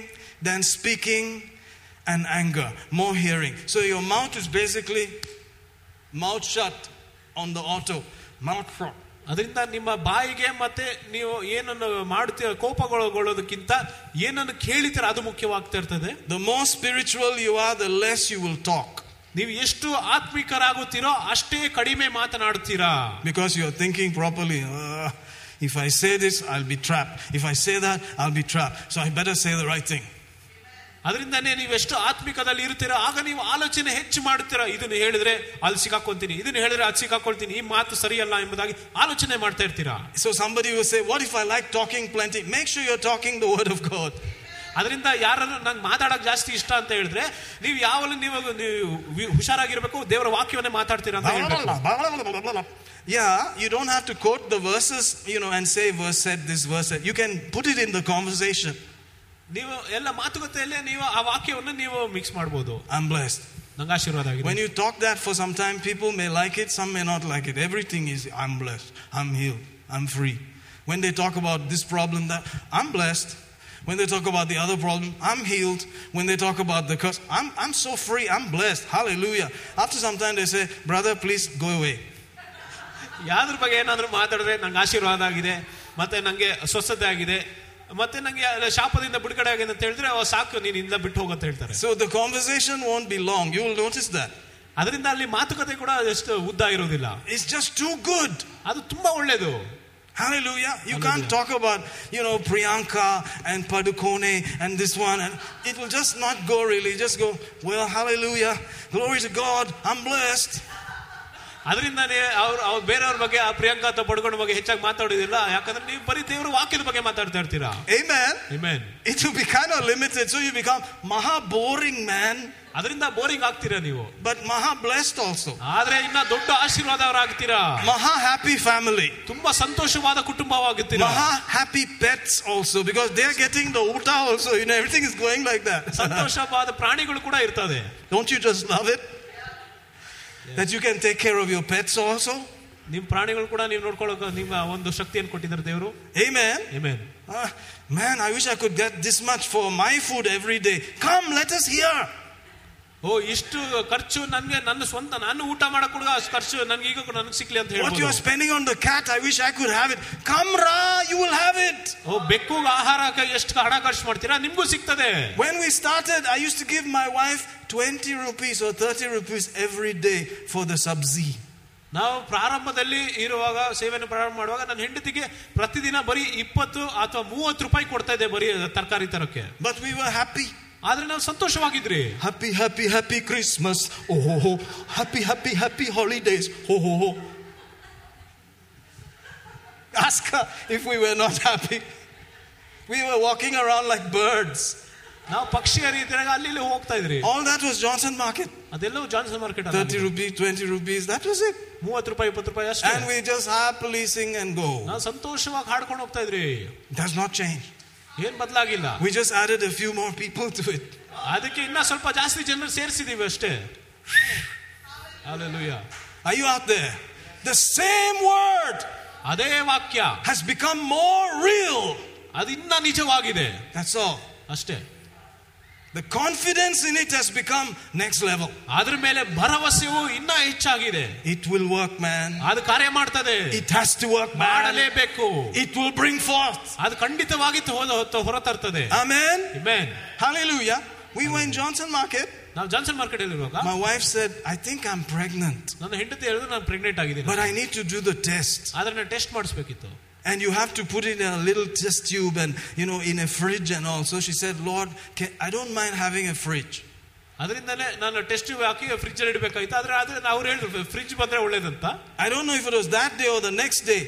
than speaking and anger. More hearing. So your mouth is basically mouth shut on the auto. Mouth shut. ಅದರಿಂದ ನಿಮ್ಮ ಬಾಯಿಗೆ ಮತ್ತೆ ನೀವು ಏನನ್ನು ಮಾಡ್ತೀರ ಕೋಪಗೊಳ್ಳೋದಕ್ಕಿಂತ ಏನನ್ನು ಕೇಳಿತೀರ ಅದು ಮುಖ್ಯವಾಗ್ತಾ ಇರ್ತದೆ The more spiritual you are, the less you will talk. ನೀವು ಎಷ್ಟು ಆತ್ಮಿಕರಾಗುತ್ತೀರೋ ಅಷ್ಟೇ ಕಡಿಮೆ ಮಾತನಾಡ್ತೀರಾ Because you're thinking properly. "Uh, if I say this, I'll be trapped. If I say that, I'll be trapped. So I better say the right thing. ಅದರಿಂದನೇ ನೀವು ಎಷ್ಟು ಆತ್ಮಿಕದಲ್ಲಿ ಇರ್ತೀರಾ ಆಗ ನೀವು ಆಲೋಚನೆ ಹೆಚ್ಚು ಮಾಡ್ತೀರಾ ಇದನ್ನು ಹೇಳಿದ್ರೆ ಅಲ್ಲಿ ಸಿಕ್ಕಾಕೊಂತೀನಿ ಇದನ್ನು ಹೇಳಿದ್ರೆ ಅಲ್ಲಿ ಸಿಕ್ಕಾಕೊಳ್ತೀನಿ. ಈ ಮಾತು ಸರಿಯಲ್ಲ ಎಂಬುದಾಗಿ ಆಲೋಚನೆ ಮಾಡ್ತಾ ಇರ್ತೀರಾ? So somebody you say what if I like talking plenty make sure you are talking the word of God ಅದರಿಂದ ಯಾರನ್ನು ನಂಗೆ ಮಾತಾಡೋಕೆ ಜಾಸ್ತಿ ಇಷ್ಟ ಅಂತ ಹೇಳಿದ್ರೆ ನೀವು ಯಾವಾಗಲೂ ನೀವು ನೀವು ಹುಷಾರಾಗಿರ್ಬೇಕು ದೇವರ ವಾಕ್ಯವನ್ನೇ ಮಾತಾಡ್ತೀರಾ ಅಂತ ಹೇಳ Yeah, you don't have to quote the verses, you know, and say verse said this verse said. You can put it in the conversation. ನೀವು ಎಲ್ಲ ಮಾತುಕತೆಯಲ್ಲೇ ನೀವು ಆ ವಾಕ್ಯವನ್ನು ನೀವು ಮಿಕ್ಸ್ ಮಾಡ್ಬೋದು I'm blessed. ನಂಗೆ ಆಶೀರ್ವಾದ ಆಗಿದೆ When you talk that for some time, people may like it, some may not like it. Everything is, I'm blessed, I'm healed, I'm free. When they talk about this problem, that I'm blessed. When they talk about the other problem, I'm healed. When they talk about the curse, I'm, I'm so free, I'm blessed. Hallelujah. After some time, they say, Brother, please go away. ಯಾವ್ದ್ರ ಬಗ್ಗೆ ಏನಾದ್ರು ಮಾತಾಡಿದ್ರೆ ನಂಗೆ ಆಶೀರ್ವಾದ ಆಗಿದೆ ಮತ್ತೆ ನಂಗೆ ಸ್ವಸ್ಥತೆ ಆಗಿದೆ ಮತ್ತೆ ನಂಗೆ ಶಾಪದಿಂದ ಬಿಡುಗಡೆ ಆಗಿದೆ ಅಂತ ಹೇಳಿದ್ರೆ ಅವ ಸಾಕು ನೀನ್ ಇಂದ ಬಿಟ್ಟು ಹೋಗಂತ ಹೇಳ್ತಾರೆ So the conversation won't be long. You will notice that. ಅದರಿಂದ ಅಲ್ಲಿ ಮಾತುಕತೆ ಕೂಡ ಎಷ್ಟು ಉದ್ದ ಇರೋದಿಲ್ಲ It's just too good. ಅದು ತುಂಬಾ ಒಳ್ಳೇದು Hallelujah. You can't talk about, you know, Priyanka and Padukone and this one. And it will just not go really. Just go, well, hallelujah. Glory to God. I'm blessed. ಅದರಿಂದಾನೇ ಅವ್ರು ಅವ್ರು ಬೇರೆಯವ್ರ ಬಗ್ಗೆ ಆ ಪ್ರಿಯಾಂಕಾ ಅಥವಾ ಬಡ್ಕೊಂಡ ಬಗ್ಗೆ ಹೆಚ್ಚಾಗಿ ಮಾತಾಡೋದಿಲ್ಲ ಯಾಕಂದ್ರೆ ನೀವು ಬರೀ ದೇವರ ವಾಕ್ಯದ ಬಗ್ಗೆ ಮಾತಾಡ್ತಾ ಇರ್ತೀರಾ Amen. Amen. It will be kind of limited, so you become maha boring man, ಅದರಿಂದ ಬೋರಿಂಗ್ ಆಗ್ತೀರಾ ನೀವು but maha blessed also. ಆದ್ರೆ ಇನ್ನ ದೊಡ್ಡ ಆಶೀರ್ವಾದವರಾಗ್ತೀರಾ Maha happy family. ತುಂಬಾ ಸಂತೋಷವಾದ ಕುಟುಂಬವಾಗುತ್ತೀರಾ Maha happy pets also because they are getting the uta also. You know, everything is going like that. ಸಂತೋಷವಾದ ಪ್ರಾಣಿಗಳು ಕೂಡ ಇರ್ತದೆ Don't you just love it? That you can take care of your pets also? ನಿಮ್ ಪ್ರಾಣಿಗಳು ಕೂಡ ನೀವು ನೋಡ್ಕೊಳ್ಳೋಕೆ ನಿಮ್ಮ ಒಂದು ಶಕ್ತಿಯನ್ನು ಕೊಟ್ಟಿದ್ದಾರೆ ದೇವರು Amen. Amen. Ah, man, I wish I could get this much for my food every day. Come, let us hear. ಓ ಇಷ್ಟು ಖರ್ಚು ನನ್ಗೆ ನನ್ನ ಸ್ವಂತ ನಾನು ಊಟ ಮಾಡಕ್ ಕೂಡ ಅಷ್ಟು ಖರ್ಚು ನನ್ಗೆ ಈಗ ಕೂಡ ನನಗೆ ಸಿಕ್ಲಿ ಅಂತ What you are ಹೇಳ್ಬೋದು spending on the cat, I wish I could have it. Come, Ra, you will have it. ಓ ಬೆಕ್ಕುಗೆ ಆಹಾರಕ್ಕೆ ಎಷ್ಟು ಹಣ ಖರ್ಚು ಮಾಡ್ತೀರಾ ನಿಮ್ಗೂ ಸಿಗ್ತದೆ When we started, I used to give my wife 20 rupees or 30 rupees every day for the sabzi. ನಾವು ಪ್ರಾರಂಭದಲ್ಲಿ ಇರುವಾಗ ಸೇವೆಯನ್ನು ಪ್ರಾರಂಭ ಮಾಡುವಾಗ ನನ್ನ ಹೆಂಡತಿಗೆ ಪ್ರತಿದಿನ ಬರೀ ಇಪ್ಪತ್ತು ಅಥವಾ ಮೂವತ್ತು ರೂಪಾಯಿ ಕೊಡ್ತಾ ಇದ್ದೆ ಬರೀ ತರಕಾರಿ ತರಕ್ಕೆ But we were happy. ಆದ್ರೆ ನಾವು ಸಂತೋಷವಾಗಿದ್ರಿ Happy, happy, happy Christmas. Oh, ho, ho. Happy, happy, happy holidays. Ho, ho, ho. Ask her if we were not happy. We were walking around like birds. ನಾವು ಪಕ್ಷಿಯ ರೀತಿಯಾಗ ಅಲ್ಲಿ ಇಲ್ಲಿ ಹೋಗ್ತಾ ಇದ್ರಿ All that was Johnson Market. ಅದೆಲ್ಲವೂ Johnson market 30 rupees, 20 rupees. That was it. ಮೂವತ್ತು ರೂಪಾಯಿ ಇಪ್ಪತ್ತು ರೂಪಾಯಿ ಅಷ್ಟೇ And we just happily sing and go. ನಾವು ಸಂತೋಷವಾಗಿ ಹಾಡ್ಕೊಂಡು ಹೋಗ್ತಾ ಇದ್ರಿ Does not change. ಏನ್ ಬದಲಾಗಿಲ್ಲ We just added a few more people to it. ಅದಕ್ಕೆ ಇನ್ನ ಸ್ವಲ್ಪ ಜಾಸ್ತಿ ಜನರು ಸೇರಿಸಿದೀವಿ ಅಷ್ಟೇ Hallelujah. Are you out there? The same word ಅದೇ ವಾಕ್ಯ has become more real. ಅದು ಇನ್ನ ನಿಜವಾಗಿದೆ That's all. ಅಷ್ಟೇ The confidence in it has become next level. ಅದ್ರ ಮೇಲೆ ಭರವಸೆಯು ಇನ್ನ ಹೆಚ್ಚಾಗಿದೆ It will work, man. ಅದು ಕಾರ್ಯ ಮಾಡ್ತದೆ It has to work, man. ಮಾಡಲೇಬೇಕು It will bring forth. ಅದು ಖಂಡಿತವಾಗಿ ಹೊರ ಹೊರತರ್ತದೆ Amen. Amen. Hallelujah. We were in Johnson Market. ನಾವು ಜಾನ್ಸನ್ ಮಾರ್ಕೆಟ್ ಅಲ್ಲಿ ಇರುವಾಗ My wife said, I think I'm pregnant, ನನ್ನ ಹೆಂಡತಿ ಹೇಳಿದ್ರು ನಾನು ಪ್ರೆಗ್ನೆಂಟ್ ಆಗಿದ್ದೀನಿ but I need to do the test. ಆದ್ರೆ ನಾನು test ಮಾಡಿಸ್ಬೇಕಿತ್ತು And you have to put it in a little test tube and, you know, in a fridge and all. So she said, Lord, can, I don't mind having a fridge. ಅದರಿಂದಲೇ ನಾನು test ಹಾಕಿ fridge ಅಲ್ಲಿ ಇಡಬೇಕಾಯ್ತು ಆದ್ರೆ ಆದ್ರೆ ಅವ್ರು ಹೇಳಿದ್ರು fridge ಬಂದ್ರೆ ಒಳ್ಳೇದಂತ I don't know if it was that day or the next day.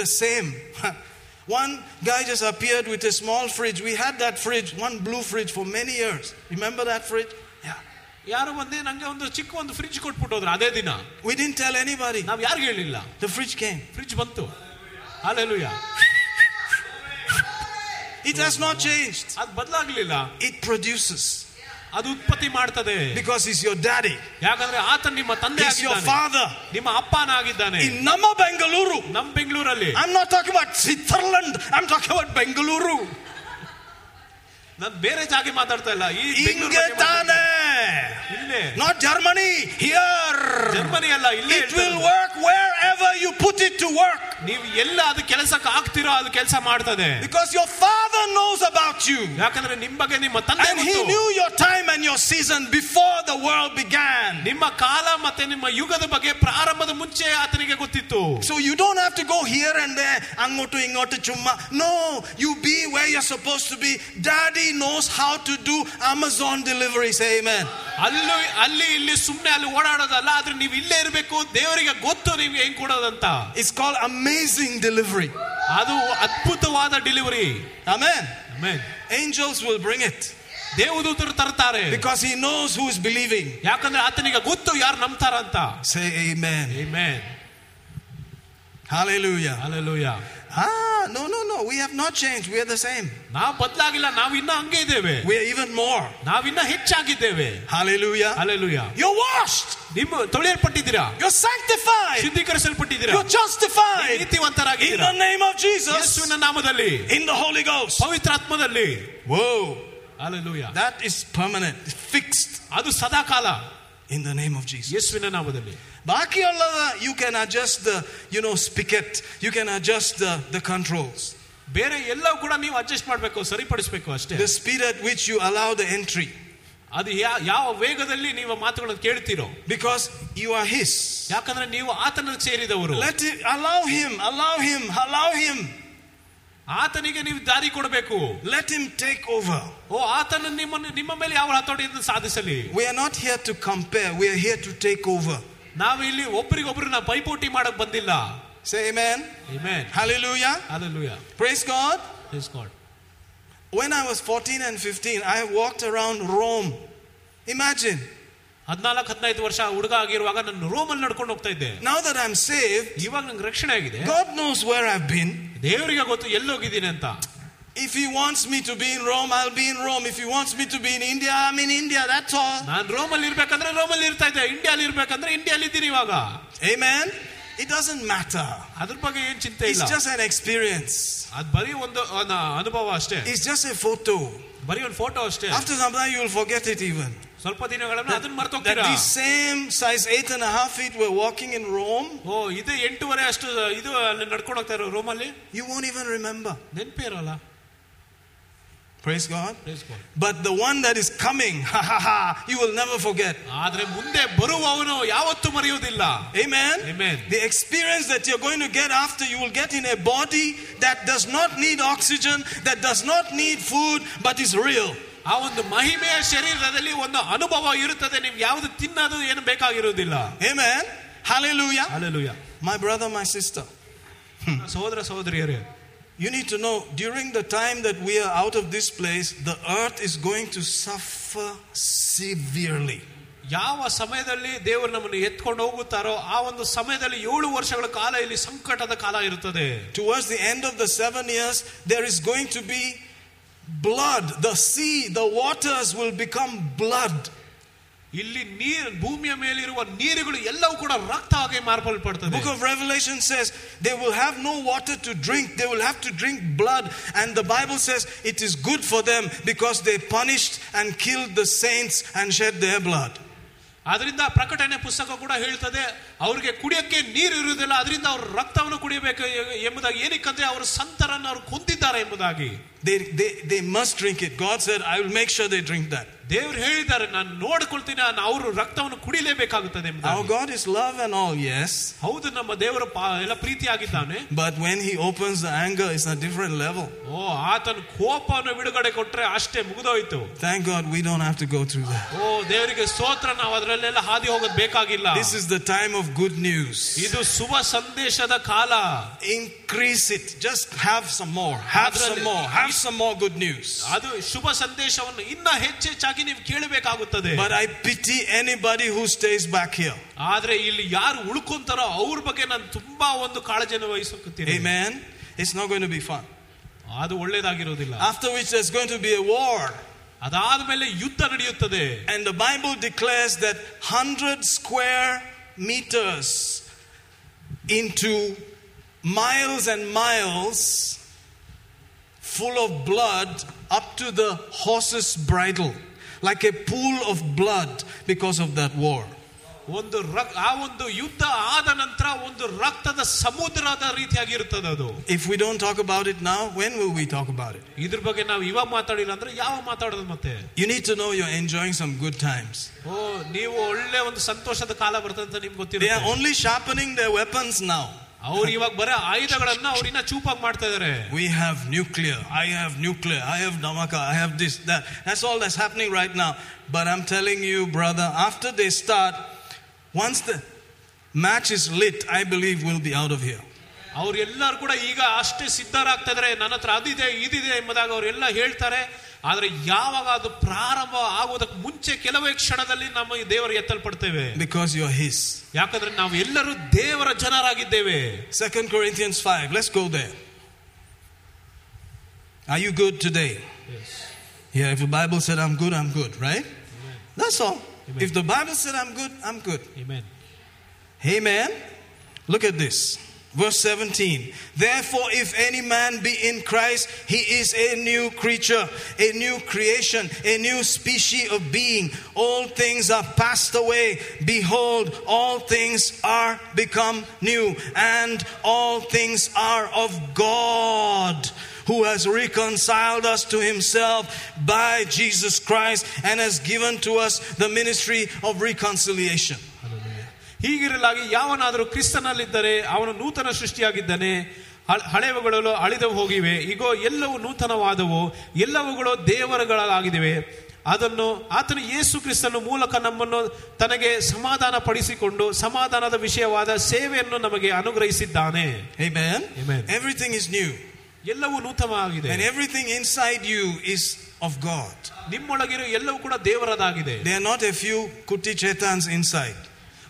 The same. One guy just appeared with a small fridge. We had that fridge, one blue fridge for many years. Remember that fridge? Yeah. ಯಾರು ಬಂದು ನಂಗೆ ಒಂದು ಚಿಕ್ಕ ಒಂದು fridge ಕೊಟ್ಬಿಟ್ಟು ಹೋದ್ರು ಅದೇ ದಿನ We didn't tell anybody. ನಾವ್ ಯಾರಿಗೂ ಹೇಳಿಲ್ಲ The fridge came. ಫ್ರಿಜ್ ಬಂತು alleluia It has not changed. ಅದು ಬದಲಾಗ್ಲಿಲ್ಲ It produces. ಅದು ಉತ್ಪತ್ತಿ ಮಾಡ್ತದೆ Because he's your daddy. ಯಾಕಂದ್ರೆ ಆತ ನಿಮ್ಮ ತಂದೆ He's your ಆಗಿದ್ದಾನೆ father. ನಿಮ್ಮ ಅಪ್ಪನಾಗಿದ್ದಾನೆ In Nama Bengaluru. ನಮ್ ಬೆಂಗಳೂರಲ್ಲಿ I'm not talking about Switzerland. I'm talking about Bengaluru. ನಾನು ಬೇರೆ ಜಾಗ ಮಾತಾಡ್ತಾ ಇಲ್ಲ ಈ ಬೆಂಗಳೂರು Inge ಬಗ್ಗೆ ಮಾತಾಡ್ತಾ Tane. ಇಲ್ಲೇ Not Germany. Here. ಜರ್ಮನಿ ಅಲ್ಲ ಇಲ್ಲೇ It ಹೇಳ್ತಾ will ಇರೋದು. work wherever you put it to work. ನೀವು ಎಲ್ಲ ಅದು ಕೆಲಸಕ್ಕೆ ಆಗ್ತಿರೋ ಅದು ಕೆಲಸ ಮಾಡ್ತದೆ Because your father knows about you. ಯಾಕಂದ್ರೆ ನಿಮ್ ಬಗ್ಗೆ ನಿಮ್ಮ ತಂದೆ And he ಗೊತ್ತು. knew your time and your season before the world began. ನಿಮ್ಮ ಕಾಲ ಮತ್ತೆ ನಿಮ್ಮ ಯುಗದ ಬಗ್ಗೆ ಪ್ರಾರಂಭದ ಮುಂಚೆ ಆತನಿಗೆ ಗೊತ್ತಿತ್ತು So you don't have to go here and there. Angotu ingotu chumma. No, you be where you're supposed to be. Daddy knows how to do Amazon deliveries. Amen. ಅಲ್ಲೂ ಅಲ್ಲಿ ಇಲ್ಲಿ ಸುಮ್ನೆ ಅಲ್ಲಿ ಓಡಾಡೋದಲ್ಲ ಆದ್ರೆ ನೀವು ಇಲ್ಲೇ ಇರಬೇಕು ದೇವರಿಗೆ ಗೊತ್ತು ನೀವು ಹೆಂಗ್ ಕೊಡೋದಂತ It's called amazing delivery. ಅದು ಅದ್ಭುತವಾದ delivery Amen. Amen. Angels will bring it ದೇವದೂತರು ತರ್ತಾರೆ because he knows who is believing. ಯಾಕಂದ್ರೆ ಆತನಿಗೆ ಗೊತ್ತು ಯಾರು ನಂಬ್ತಾರಂತ Say amen. Amen. Hallelujah. Hallelujah. Ah, no, no, no. We have not changed. We are the same. ನಾವು ಬದಲಾಗಿಲ್ಲ ನಾವು ಇನ್ನ ಹಂಗೆ ಇದ್ದೇವೆ We are even more. ನಾವಿನ್ನ ಹೆಚ್ಚಾಗಿದ್ದೇವೆ Hallelujah. Alleluia You're washed. ನಿಮ್ಮ ತೊಳೆಯಲ್ಪಟ್ಟಿದ್ದೀರಾ You're sanctified. ಶುದ್ಧೀಕರಿಸಲ್ಪಟ್ಟಿದ್ದೀರಾ You're justified. In ನೀತಿವಂತರಾಗಿದ್ದೀರಾ the name of Jesus. ಯೇಸುವಿನ ನಾಮದಲ್ಲಿ In the Holy Ghost. ಪವಿತ್ರಾತ್ಮದಲ್ಲಿ Whoa. Alleluia That is permanent. Fixed. ಅದು ಸದಾಕಾಲ In the name of Jesus. ಯೇಸುವಿನ ನಾಮದಲ್ಲಿ Baki Allah, you can adjust the, you know, spigot. You can adjust the, the controls. ಬೇರೆ ಎಲ್ಲವೂ ಕೂಡ ನೀವು ಅಡ್ಜಸ್ಟ್ ಮಾಡಬೇಕು ಸರಿಪಡಿಸಬೇಕು ಅಷ್ಟೇ The speed at which you allow the entry. ಅದು ಯಾ- ಯಾವ ವೇಗದಲ್ಲಿ ನೀವು ಮಾತುಗಳನ್ನು ಕೇಳ್ತೀರೋ Because you are His. ಯಾಕಂದ್ರೆ ನೀವು ಆತನ ಸೇರಿದವರು Let it, allow Him, allow Him, allow Him. ಆತನಿಗೆ ನೀವು ದಾರಿ ಕೊಡಬೇಕು Let Him take over. ಓ ಆತನ ನಿಮ್ಮನ್ನು ನಿಮ್ಮ ಮೇಲೆ ಯಾವ ಹತೋಟಿಯನ್ನು ಸಾಧಿಸಲಿ We are not here to compare, we are here to take over. ನಾವು ಇಲ್ಲಿ ಒಬ್ಬರಿಗೊಬ್ಬರು ನಾವು ಪೈಪೋಟಿ ಮಾಡಕ್ ಬಂದಿಲ್ಲ Say amen. Amen. Hallelujah. Hallelujah. Praise God. Praise God. When I was 14 and 15, I walked around Rome. Imagine. ಹದ್ನಾಲ್ಕು ಹದಿನೈದು ವರ್ಷ ಹುಡುಗ ಆಗಿರುವಾಗ ನಾನು ರೋಮಲ್ಲಿ ನಡ್ಕೊಂಡು ಹೋಗ್ತಾ ಇದ್ದೆ Now that I'm saved, ಇವಾಗ ನಂಗೆ ರಕ್ಷಣೆ ಆಗಿದೆ God knows where I've been. ದೇವರಿಗೆ ಗೊತ್ತು ಎಲ್ಲೋಗಿದ್ದೀನಿ ಅಂತ If He wants me to be in Rome, I'll be in Rome. If He wants me to be in India, I'm in India. That's all. ನಾನು ರೋಮಲ್ಲಿ ಇರ್ಬೇಕಂದ್ರೆ ರೋಮಲ್ಲಿ ಇರ್ತಾ ಇದ್ದೆ ಇಂಡಿಯಾಲಿ ಇರ್ಬೇಕಂದ್ರೆ ಇಂಡಿಯಾಲಿ ಇದ್ದೀನಿ ಇವಾಗ Amen. It doesn't matter. ಅದ್ರ ಬಗ್ಗೆ ಏನ್ ಚಿಂತೆ It's ಇಲ್ಲ just an experience. ಅದ್ ಬರೀ ಒಂದು ಒಂದು ಅನುಭವ ಅಷ್ಟೇ It's just a photo. ಬರೀ ಒಂದು ಫೋಟೋ ಅಷ್ಟೇ After some time, you will forget it even. ಸ್ವಲ್ಪ ದಿನಗಳನ್ನ ಅದನ್ನ That ಮರ್ತೋಗ್ತೀರಾ these same size eight and a half feet were walking in Rome, ಓ ಇದು ಎಂಟೂವರೆ ಅಷ್ಟು ಇದು ಅಲ್ಲಿ ನಡ್ಕೊಂಡು ಹೋಗ್ತಾ ಇರೋ ರೋಮಲ್ಲಿ you won't even remember. ನೆನಪೇ ಇರೋಲ್ಲ Praise God. Praise God. But the one that is coming, ha ha ha, you will never forget. ಆದ್ರೆ ಮುಂದೆ ಬರುವವನು ಯಾವತ್ತೂ ಮರೆಯುವುದಿಲ್ಲ Amen. Amen. The experience that you're going to get after, you will get in a body that does not need oxygen, that does not need food, but is real. ಆ ಒಂದು ಮಹಿಮೆಯ ಶರೀರದಲ್ಲಿ ಒಂದು ಅನುಭವ ಇರುತ್ತದೆ ನಿಮ್ಗೆ ಯಾವ್ದು ತಿನ್ನೋದು ಏನು ಬೇಕಾಗಿರುವುದಿಲ್ಲ Amen. Hallelujah. Alleluia My brother, my sister, ಸಹೋದರ ಸಹೋದರಿಯರೇ you need to know during the time that we are out of this place, the earth is going to suffer severely. ಯಾವ ಸಮಯದಲ್ಲಿ ದೇವರು ನಮ್ಮನ್ನು ಎತ್ಕೊಂಡು ಹೋಗುತ್ತಾರೋ ಆ ಒಂದು ಸಮಯದಲ್ಲಿ ಏಳು ವರ್ಷಗಳ ಕಾಲ ಇಲ್ಲಿ ಸಂಕಟದ ಕಾಲ ಇರುತ್ತದೆ Towards the end of the seven years, there is going to be blood. The sea, the waters will become blood. ಇಲ್ಲಿ ನೀರು ಭೂಮಿಯ ಮೇಲಿರುವ ನೀರುಗಳು ಎಲ್ಲವೂ ಕೂಡ ರಕ್ತ ಆಗಿ ಮಾರ್ಪಲ್ಪಡ್ತದೆ Book of Revelation says they will have no water to drink. They will have to drink blood. And the Bible says it is good for them because they punished and killed the saints and shed their blood. ಅದರಿಂದ ಪ್ರಕಟಣೆ ಪುಸ್ತಕ ಕೂಡ ಹೇಳ್ತದೆ ಅವ್ರಿಗೆ ಕುಡಿಯಕ್ಕೆ ನೀರು ಇರುವುದಿಲ್ಲ ಅದರಿಂದ ಅವರು ರಕ್ತವನ್ನು ಕುಡಿಯಬೇಕು ಎಂಬುದಾಗಿ ಏನಕ್ಕಂದ್ರೆ ಅವರು ಸಂತರನ್ನು ಅವರು ಕೊಂದಿದ್ದಾರೆ ಎಂಬುದಾಗಿ They, they, they must drink it. God said, I will make sure they drink that. ದೇವರು ಹೇಳಿದ್ದಾರೆ ನಾನು ನೋಡ್ಕೊಳ್ತೀನಿ ಅವರು ರಕ್ತವನ್ನು ಕುಡಿಲೇಬೇಕಾಗುತ್ತದೆ Our ಎಂಬುದಾಗಿ God is love and all, yes. ಹೌದು ನಮ್ಮ ದೇವರು ಪಾ- ಎಲ್ಲ ಪ್ರೀತಿಯಾಗಿದ್ದಾನೆ But when He opens the anger, it's a different level. ಓ ಆತನ ಕೋಪವನ್ನು ಬಿಡುಗಡೆ ಕೊಟ್ರೆ ಅಷ್ಟೇ ಮುಗಿದೋಯ್ತು Thank God we don't have to go through that. ಓ ದೇವರಿಗೆ ಸ್ತೋತ್ರ ನಾವು ಅದರಲ್ಲೆಲ್ಲ ಹಾದಿ ಹೋಗೋದು ಬೇಕಾಗಿಲ್ಲ This is the time of good news. ಇದು ಶುಭ ಸಂದೇಶದ ಕಾಲ Increase it. Just have some more. Have some more. Have some more good news. ಅದು ಶುಭ ಸಂದೇಶವನ್ನು ಇನ್ನ ಹೆಚ್ಚೆಚ್ಚಾಗಿ ನೀವು ಕೇಳಬೇಕಾಗುತ್ತದೆ But I pity anybody who stays back here. ಆದ್ರೆ ಇಲ್ಲಿ ಯಾರು ಉಳ್ಕೊಂತಾರೋ ಅವ್ರ ಬಗ್ಗೆ ನಾನು ತುಂಬಾ ಒಂದು ಕಾಳಜಿಯನ್ನು ವಹಿಸುತ್ತೀನಿ Amen. It's not going to be fun. ಅದು ಒಳ್ಳೇದಾಗಿರೋದಿಲ್ಲ After which there's going to be a war. ಅದಾದ್ಮೇಲೆ ಯುದ್ಧ ನಡೆಯುತ್ತದೆ And the Bible declares that 100 square meters into miles and miles full of blood up to the horse's bridle, like a pool of blood because of that war. ಒಂದು ರಕ್ ಆ ಒಂದು ಯುದ್ಧ ಆದ ನಂತರ ಒಂದು ರಕ್ತದ ಸಮುದ್ರದ ರೀತಿಯಾಗಿರುತ್ತದೆ ಅದು If we don't talk about it now, when will we talk about it? ಇದ್ರ ಬಗ್ಗೆ ನಾವು ಇವಾಗ ಮಾತಾಡಿಲ್ಲ ಅಂದ್ರೆ ಯಾವ ಮಾತಾಡೋದು ಮತ್ತೆ You need to know you're enjoying some good times. ಓ ನೀವು ಒಳ್ಳೆ ಒಂದು ಸಂತೋಷದ ಕಾಲ ಬರ್ತದೆ ಅಂತ ನಿಮ್ಗೆ They are ಗೊತ್ತಿರುತ್ತೆ only sharpening their weapons now. ಅವ್ರು ಇವಾಗ ಬರೀ ಆಯುಧಗಳನ್ನ ಅವ್ರಿನ್ನ ಚೂಪಾಗಿ ಮಾಡ್ತಾ ಇದಾರೆ We have nuclear. I have nuclear. I have Namaka. I have this, that. That's all that's happening right now. But I'm telling you, brother, after they start, once the match is lit, I believe we'll be out of here. ಅವ್ರೆಲ್ಲರೂ ಕೂಡ ಈಗ ಅಷ್ಟೇ ಸಿದ್ಧರಾಗ್ತಾ ಇದಾರೆ ನನ್ನ ಹತ್ರ ಅದಿದೆ ಇದಿದೆ ಎಂಬುದಾಗಿ ಅವರೆಲ್ಲ ಹೇಳ್ತಾರೆ ಆದ್ರೆ ಯಾವಾಗ ಅದು ಪ್ರಾರಂಭ ಆಗೋದಕ್ಕೆ ಮುಂಚೆ ಕೆಲವೇ ಕ್ಷಣದಲ್ಲಿ ನಮ್ಮ ಈ ದೇವರು ಎತ್ತಲ್ಪಡ್ತೇವೆ Because you're His. ಯಾಕಂದ್ರೆ ನಾವು ಎಲ್ಲರೂ ದೇವರ ಜನರಾಗಿದ್ದೇವೆ Second Corinthians 5. Let's go there. Are you good today? Yeah, if the Bible said I'm good, I'm good, right? That's all. Amen. If the Bible said I'm good, I'm good. Amen. Amen. Look at this. Verse 17. Therefore, if any man be in Christ, he is a new creature, a new creation, a new species of being. All things are passed away. Behold, all things are become new, and all things are of God. Who has reconciled us to himself by Jesus Christ and has given to us the ministry of reconciliation. ಹೀಗಿರಲಾಗಿ ಯಾವನಾದರೂ ಕ್ರಿಸ್ತನಲ್ಲಿದ್ದರೆ ಅವನು ನೂತನ ಸೃಷ್ಟಿಯಾಗಿದ್ದಾನೆ ಹ- ಹಳೆವುಗಳು ಅಳಿದವು ಹೋಗಿವೆ ಈಗೋ ಎಲ್ಲವೂ ನೂತನವಾದವು ಎಲ್ಲವುಗಳು ದೇವರುಗಳಾಗಿವೆ ಅದನ್ನು ಆತನು ಯೇಸು ಕ್ರಿಸ್ತನ ಮೂಲಕ ನಮ್ಮನ್ನು ತನಗೆ ಸಮಾಧಾನ ಪಡಿಸಿಕೊಂಡು ಸಮಾಧಾನದ ವಿಷಯವಾದ ಸೇವೆಯನ್ನು ನಮಗೆ ಅನುಗ್ರಹಿಸಿದ್ದಾನೆ Amen. Amen. Everything is new. ಎಲ್ಲವೂ ನೂತನವಾಗಿದೆ And everything inside you is of God. ನಿಮ್ಮೊಳಗಿರೋ ಎಲ್ಲವೂ ಕೂಡ ದೇವರದಾಗಿದೆ There are not a few kuti chetans inside.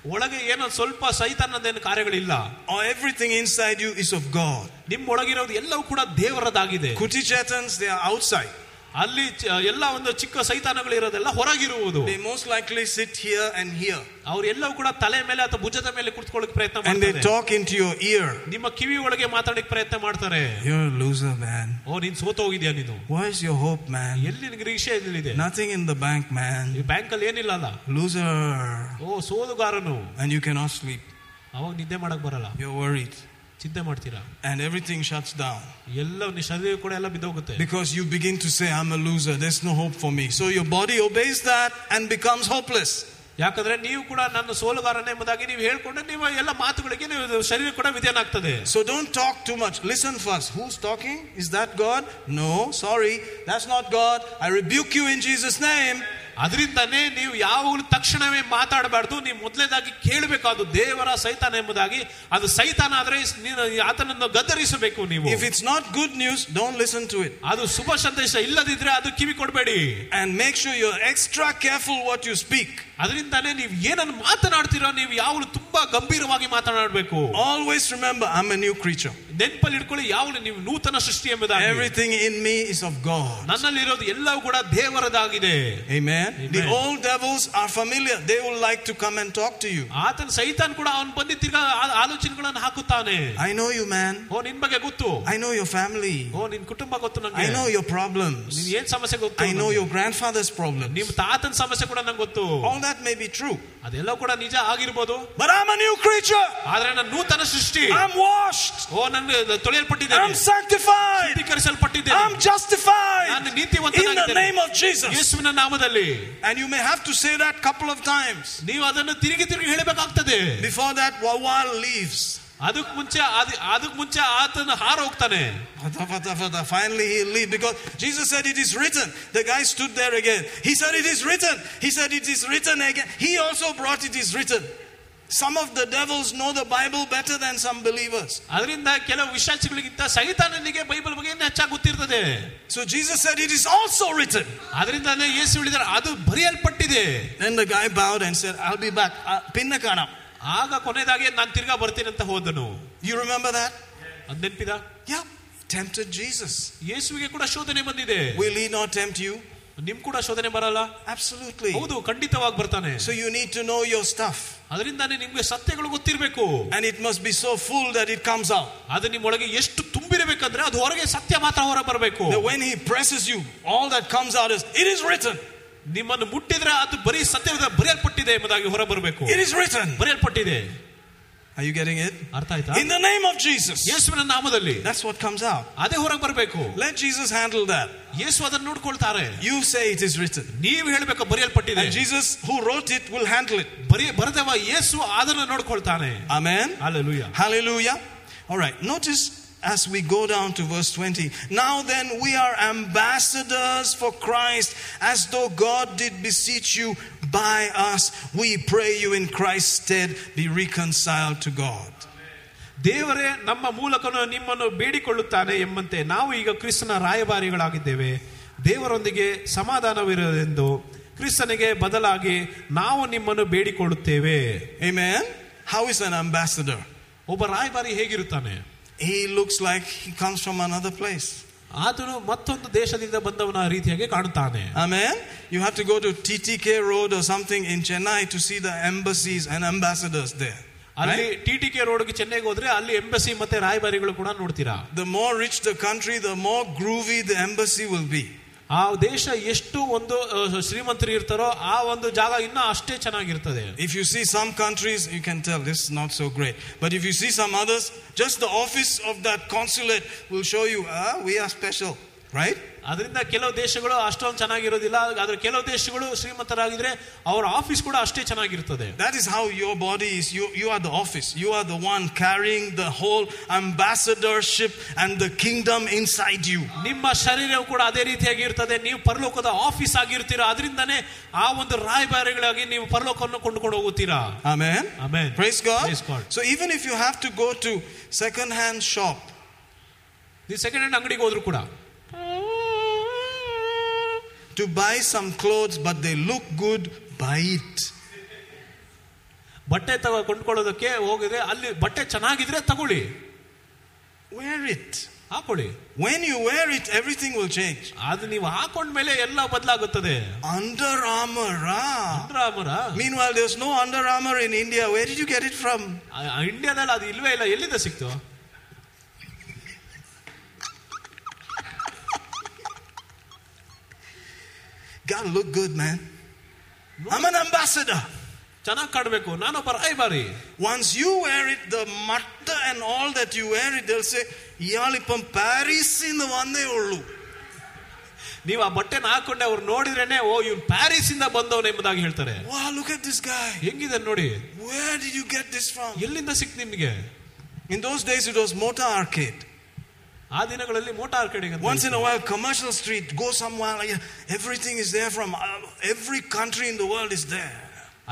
ಒಳಗೆ ಏನೋ ಸ್ವಲ್ಪ ಸೈತಾನದೇನು ಕಾರ್ಯಗಳಿಲ್ಲ Or everything inside you is of God. ನಿಮ್ಮೊಳಗಿರೋದು ಎಲ್ಲವೂ ಕೂಡ ದೇವರದಾಗಿದೆ Kuti chetans, they are outside. ಅಲ್ಲಿ ಚ- ಎಲ್ಲ ಒಂದು ಚಿಕ್ಕ ಸೈತಾನಗಳು ಇರೋದೆಲ್ಲ ಹೊರಗಿರುವುದು They most likely sit here and here. ಅವ್ರೆಲ್ಲವೂ ಕೂಡ ತಲೆ ಮೇಲೆ ಅಥವಾ ಭುಜದ ಮೇಲೆ ಕುಳಿತುಕೊಳ್ಳಕ್ಕೆ ಪ್ರಯತ್ನ And they ಮಾಡ್ತಾರೆ talk into your ear. ನಿಮ್ಮ ಕಿವಿ ಒಳಗೆ ಮಾತಾಡಕ್ಕೆ ಪ್ರಯತ್ನ ಮಾಡ್ತಾರೆ You're a loser, man. ಓ ನೀನ್ ಸೋತೋಗಿದ್ಯಾ ನೀನು Where's your hope, man? ಎಲ್ಲಿ ನಿನಗೆ ನಿರೀಕ್ಷೆ ಎಲ್ಲಿದೆ Nothing in the bank, ಈ man. ಬ್ಯಾಂಕ್ ಅಲ್ಲಿ ಏನಿಲ್ಲ ಅಲ್ಲ Loser. O ಸೋಲುಗಾರನು And you cannot sleep. ಅವಾಗ ನಿದ್ದೆ ಮಾಡಕ್ ಬರಲ್ಲ You're worried. ಚಿಂತೆ ಮಾಡ್ತೀರಾ And everything shuts down. ಎಲ್ಲ ನಿನ್ನ ಶರೀರ ಕೂಡ ಎಲ್ಲ ಬಿದ್ದೋಗುತ್ತೆ Because you begin to say, I'm a loser. There's no hope for me. So your body obeys that and becomes hopeless. ಯಾಕಂದ್ರೆ ನೀವು ಕೂಡ ನನ್ನ ಸೋಲುಗಾರನೇ ಎಂಬುದಾಗಿ ನೀವು ಹೇಳ್ಕೊಂಡ್ರೆ ನಿಮ್ಮ ಎಲ್ಲ ಮಾತುಗಳಿಗೆ ನೀವು ಶರೀರ ಕೂಡ ವಿಧೇಯನಾಗ್ತದೆ So don't talk too much. Listen first. Who's talking? Is that God? No, sorry. That's not God. I rebuke you in Jesus' name. ಅದರಿಂದನೇ ನೀವು ಯಾವಾಗಲೂ ತಕ್ಷಣವೇ ಮಾತಾಡಬಾರ್ದು. ನೀವು ಮೊದಲೇದಾಗಿ ಕೇಳಬೇಕಾದ ದೇವರ ಸೈತಾನ ಎಂಬುದಾಗಿ. ಅದು ಸೈತಾನ ಆದ್ರೆ ನೀನು ಆತನನ್ನು ಗದ್ದರಿಸಬೇಕು ನೀವು. If it's not good news don't listen to it ಅದು ಶುಭ ಸಂದೇಶ ಇಲ್ಲದಿದ್ರೆ ಅದು ಕಿವಿ ಕೊಡಬೇಡಿ. And make sure you extra careful what you speak ಅದರಿಂದಾನೇ ನೀವು ಏನನ್ನು ಮಾತನಾಡ್ತೀರೋ ನೀವು ಯಾವಾಗಲೂ ತುಂಬಾ ಗಂಭೀರವಾಗಿ ಮಾತನಾಡಬೇಕು. Always remember I am a new creature ನೆನಪಲ್ಲಿ ಇಟ್ಕೊಳ್ಳಿ ಯಾವಾಗಲೂ ನೀವು ನೂತನ ಸೃಷ್ಟಿ ಎಂಬುದಾಗಿ Everything in me is of God. ನನ್ನಲ್ಲಿರೋದು ಎಲ್ಲವೂ ಕೂಡ ದೇವರದಾಗಿದೆ Amen. The Amen. old devils are familiar. They will like to come and talk to you. ಆತನ ಸೈತಾನ್ ಕೂಡ ಅವನು ಬಂದು ತಿರ್ಗಾ ಆ- ಆಲೋಚನೆಗಳನ್ನು ಹಾಕುತ್ತಾನೆ I know you, man. ಓ ನಿನ್ ಬಗ್ಗೆ ಗೊತ್ತು I know your family. ಓ ನಿನ್ ಕುಟುಂಬ ಗೊತ್ತು I ನಂಗೆ know your problems. ನಿನ್ ಏನ್ ಸಮಸ್ಯೆ ಗೊತ್ತು I know ನಂಗೆ. your grandfather's problems. ನಿಮ್ ತಾತನ ಸಮಸ್ಯೆ ಕೂಡ ನಂಗೆ ಗೊತ್ತು All that may be true. ಅದೆಲ್ಲ ಕೂಡ ನಿಜ ಆಗಿರ್ಬೋದು But I'm a new creature. ಆದ್ರೆ ನಾನು ನೂತನ ಸೃಷ್ಟಿ I'm washed. ಓ ನನ್ಗೆ ತೊಳೆಯಲ್ಪಟ್ಟಿದ್ದೇನೆ I'm sanctified. ಶುದ್ಧೀಕರಿಸಲ್ಪಟ್ಟಿದ್ದೇನೆ I'm justified. ನಾನು In the ನೀತಿವಂತನಾಗಿದ್ದೇನೆ name of Jesus. ಯೇಸುವಿನ ನಾಮದಲ್ಲಿ And you may have to say that couple of times. ನೀವು ಅದನ್ನು ತಿರುಗಿ ತಿರುಗಿ ಹೇಳಬೇಕಾಗ್ತದೆ Before that wawal leaves. ಅದಕ್ ಮುಂಚೆ ಅದ್- ಅದಕ್ ಮುಂಚೆ ಆತನ ಹಾರ ಹೋಗ್ತಾನೆ Fata, fata, fata. Finally he'll leave because Jesus said it is written. The guy stood there again. He said it is written. He said it is written again. He also brought it is written. Some of the devils know the Bible better than some believers. ಅದರಿಂದ ಕೆಲವು ವಿಶ್ವಾಸಿಗಳಿಗಿಂತ ಸೈತಾನನಿಗೆ Bible ಬಗ್ಗೆ ಇನ್ನೂ ಹೆಚ್ಚಾಗಿ ಗೊತ್ತಿರ್ತದೆ So Jesus said it is also written. ಅದರಿಂದಾನೇ ಯೇಸು ಹೇಳಿದಾರೆ ಅದು ಬರೆಯಲ್ಪಟ್ಟಿದೆ Then the guy bowed and said, I'll be back. Uh, Pinnakana. ಆಗ ಕೊನೆಯದಾಗಿ ನಾನು ತಿರ್ಗಾ ಬರ್ತೀನಿ ಅಂತ ಹೋದನು You remember that? ಅದ್ ನೆನ್ಪಿದ Yeah. Tempted Jesus. ಯೇಸುವಿಗೆ ಕೂಡ ಶೋಧನೆ ಬಂದಿದೆ Will he not tempt you? ನಿಮ್ ಕೂಡ ಶೋಧನೆ ಬರಲ್ಲ Absolutely. ಹೌದು ಖಂಡಿತವಾಗಿ ಬರ್ತಾನೆ So you need to know your stuff. ಅದರಿಂದಾನೇ ನಿಮ್ಗೆ ಸತ್ಯಗಳು ಗೊತ್ತಿರಬೇಕು And it must be so full that it comes out. ಅದು ನಿಮ್ಮೊಳಗೆ ಎಷ್ಟು ತುಂಬಿರಬೇಕಂದ್ರೆ ಅದು ಹೊರಗೆ ಸತ್ಯ ಮಾತ್ರ ಹೊರ ಬರಬೇಕು That when he presses you, all that comes out is, it is written. ನಿಮ್ಮನ್ನು ಮುಟ್ಟಿದ್ರೆ ಅದು ಬರೀ ಸತ್ಯದ ಬರೆಯಲ್ಪಟ್ಟಿದೆ ಎಂಬುದಾಗಿ ಹೊರ ಬರಬೇಕು It is written. ಬರೆಯಲ್ಪಟ್ಟಿದೆ Are you getting it? ಅರ್ಥ ಆಯ್ತಾ In the name of Jesus. ಯೇಸುವಿನ ನಾಮದಲ್ಲಿ That's what comes out. ಅದೇ ಹೊರಗೆ ಬರಬೇಕು Let Jesus handle that. ಯೇಸು ಅದನ್ನು ನೋಡ್ಕೊಳ್ತಾರೆ You say it is written. ನೀವು ಹೇಳಬೇಕು ಬರೆಯಲ್ಪಟ್ಟಿದೆ And Jesus, who wrote it, will handle it. ಬರೀ ಬರದವ ಯೇಸು ಅದನ್ನು ನೋಡ್ಕೊಳ್ತಾನೆ Amen. Hallelujah. Hallelujah. All right. Notice as we go down to verse 20. Now then, we are ambassadors for Christ, as though God did beseech you by us. We pray you in Christ's stead, be reconciled to God. ದೇವರೇ ನಮ್ಮ ಮೂಲಕನು ನಿಮ್ಮನ್ನು ಬೇಡಿಕೊಳ್ಳುತ್ತಾನೆ ಎಂಬಂತೆ ನಾವು ಈಗ ಕ್ರಿಸ್ತನ ರಾಯಭಾರಿಗಳಾಗಿದ್ದೇವೆ ದೇವರೊಂದಿಗೆ ಸಮಾಧಾನವಿರಲೆಂದು ಕ್ರಿಸ್ತನಿಗೆ ಬದಲಾಗಿ ನಾವು ನಿಮ್ಮನ್ನು ಬೇಡಿಕೊಳ್ಳುತ್ತೇವೆ Amen. How is an ambassador? ಒಬ್ಬ ರಾಯಭಾರಿ ಹೇಗಿರುತ್ತಾನೆ He looks like he comes from another place. ಆತನು ಮತ್ತೊಂದು ದೇಶದಿಂದ ಬಂದವನ ರೀತಿಯಾಗಿ ಕಾಣುತ್ತಾನೆ Amen. You have to go to TTK Road or something in Chennai to see the embassies and ambassadors there. ಅಲ್ಲಿ Right? T T K ರೋಡ್ಗೆ ಚೆನ್ನೈಗೆ ಹೋದ್ರೆ ಅಲ್ಲಿ ಎಂಬಸಿ ಮತ್ತೆ ರಾಯಭಾರಿಗಳು ಕೂಡ ನೋಡ್ತೀರಾ The more rich the country, the more groovy the embassy will be. ಆ ದೇಶ ಎಷ್ಟು ಒಂದು ಆ, ಶ್ರೀಮಂತರು ಇರ್ತಾರೋ ಆ ಒಂದು ಜಾಗ ಇನ್ನೂ ಅಷ್ಟೇ ಚೆನ್ನಾಗಿರ್ತದೆ If you see some countries, you can tell this is not so great. But if you see some others, just the office of that consulate will show you, ah, we are special. right? ಅದರಿಂದ ಕೆಲವು ದೇಶಗಳು ಅಷ್ಟೊಂದು ಚೆನ್ನಾಗಿರೋದಿಲ್ಲ ಆದ್ರೆ ಕೆಲವು ದೇಶಗಳು ಶ್ರೀಮಂತರಾಗಿದ್ರೆ ಅವರ office ಕೂಡ ಅಷ್ಟೇ ಚೆನ್ನಾಗಿರ್ತದೆ That is how your body is. You, you are the office. You are the one carrying the whole ambassadorship and the kingdom inside you. ನಿಮ್ಮ ಶರೀರವು ಕೂಡ ಅದೇ ರೀತಿಯಾಗಿ ಇರ್ತದೆ ನೀವು ಪರಲೋಕದ ಆಫೀಸ್ ಆಗಿರ್ತೀರಾ ಅದರಿಂದನೇ ಆ ಒಂದು ರಾಯಭಾರಿಗಳಾಗಿ ನೀವು ಪರಲೋಕವನ್ನು ಕೊಂಡುಕೊಂಡು ಹೋಗುತ್ತೀರಾ Amen. Amen. Praise God. Praise God. So even if you have to go to second-hand shop, ನೀವು ಸೆಕೆಂಡ್ ಹ್ಯಾಂಡ್ ಅಂಗಡಿಗೆ ಹೋದ್ರು ಕೂಡ to buy some clothes, but they look good, buy it. ಬಟ್ಟೆ ತಗೋ ಕೊಂಡ್ಕೊಳ್ಳೋದಕ್ಕೆ ಹೋಗಿದ್ರೆ ಅಲ್ಲಿ ಬಟ್ಟೆ ಚೆನ್ನಾಗಿದ್ರೆ ತಗೊಳ್ಳಿ Wear it. ಹಾಕೊಳ್ಳಿ When you wear it, everything will change. ಅದು ನೀವು ಹಾಕೊಂಡ್ಮೇಲೆ ಎಲ್ಲ ಬದಲಾಗುತ್ತದೆ Under Armour. Ah. ಅಂಡ್ರಾಮರ Meanwhile, there's no Under Armour in India. Where did you get it from? ಇಂಡಿಯಾದಲ್ಲಿ ಅದು ಇಲ್ವೇ ಇಲ್ಲ ಎಲ್ಲಿಂದ ಸಿಕ್ತು Gotta look good, man. I'm an ambassador. ಚೆನ್ನಾಗಿ ಕಾಡ್ಬೇಕು ನಾನೊಬ್ಬ ರಾಯಭಾರಿ Once you wear it, the matta and all that you wear it, they'll say, "Iyalipam Paris in the one day ullu." ನೀವು ಆ ಬಟ್ಟೆನ ಹಾಕೊಂಡೆ ಅವ್ರು ನೋಡಿದ್ರೇನೆ ಓ ಇವ್ನು ಪ್ಯಾರಿಸ್ ಇಂದ ಬಂದವನು ಎಂಬುದಾಗಿ ಹೇಳ್ತಾರೆ Wow, look at this guy. ಹೆಂಗಿದೆ ನೋಡಿ Where did you get this from? ಎಲ್ಲಿಂದ ಸಿಕ್ತು ನಿಮ್ಗೆ In those days, it was motor arcade. ಆ ದಿನಗಳಲ್ಲಿ ಮೋಟಾರ್ ಕಡೆಗೆ Once in a while, commercial street, go somewhere, like, everything is there from uh, every country in the world is there.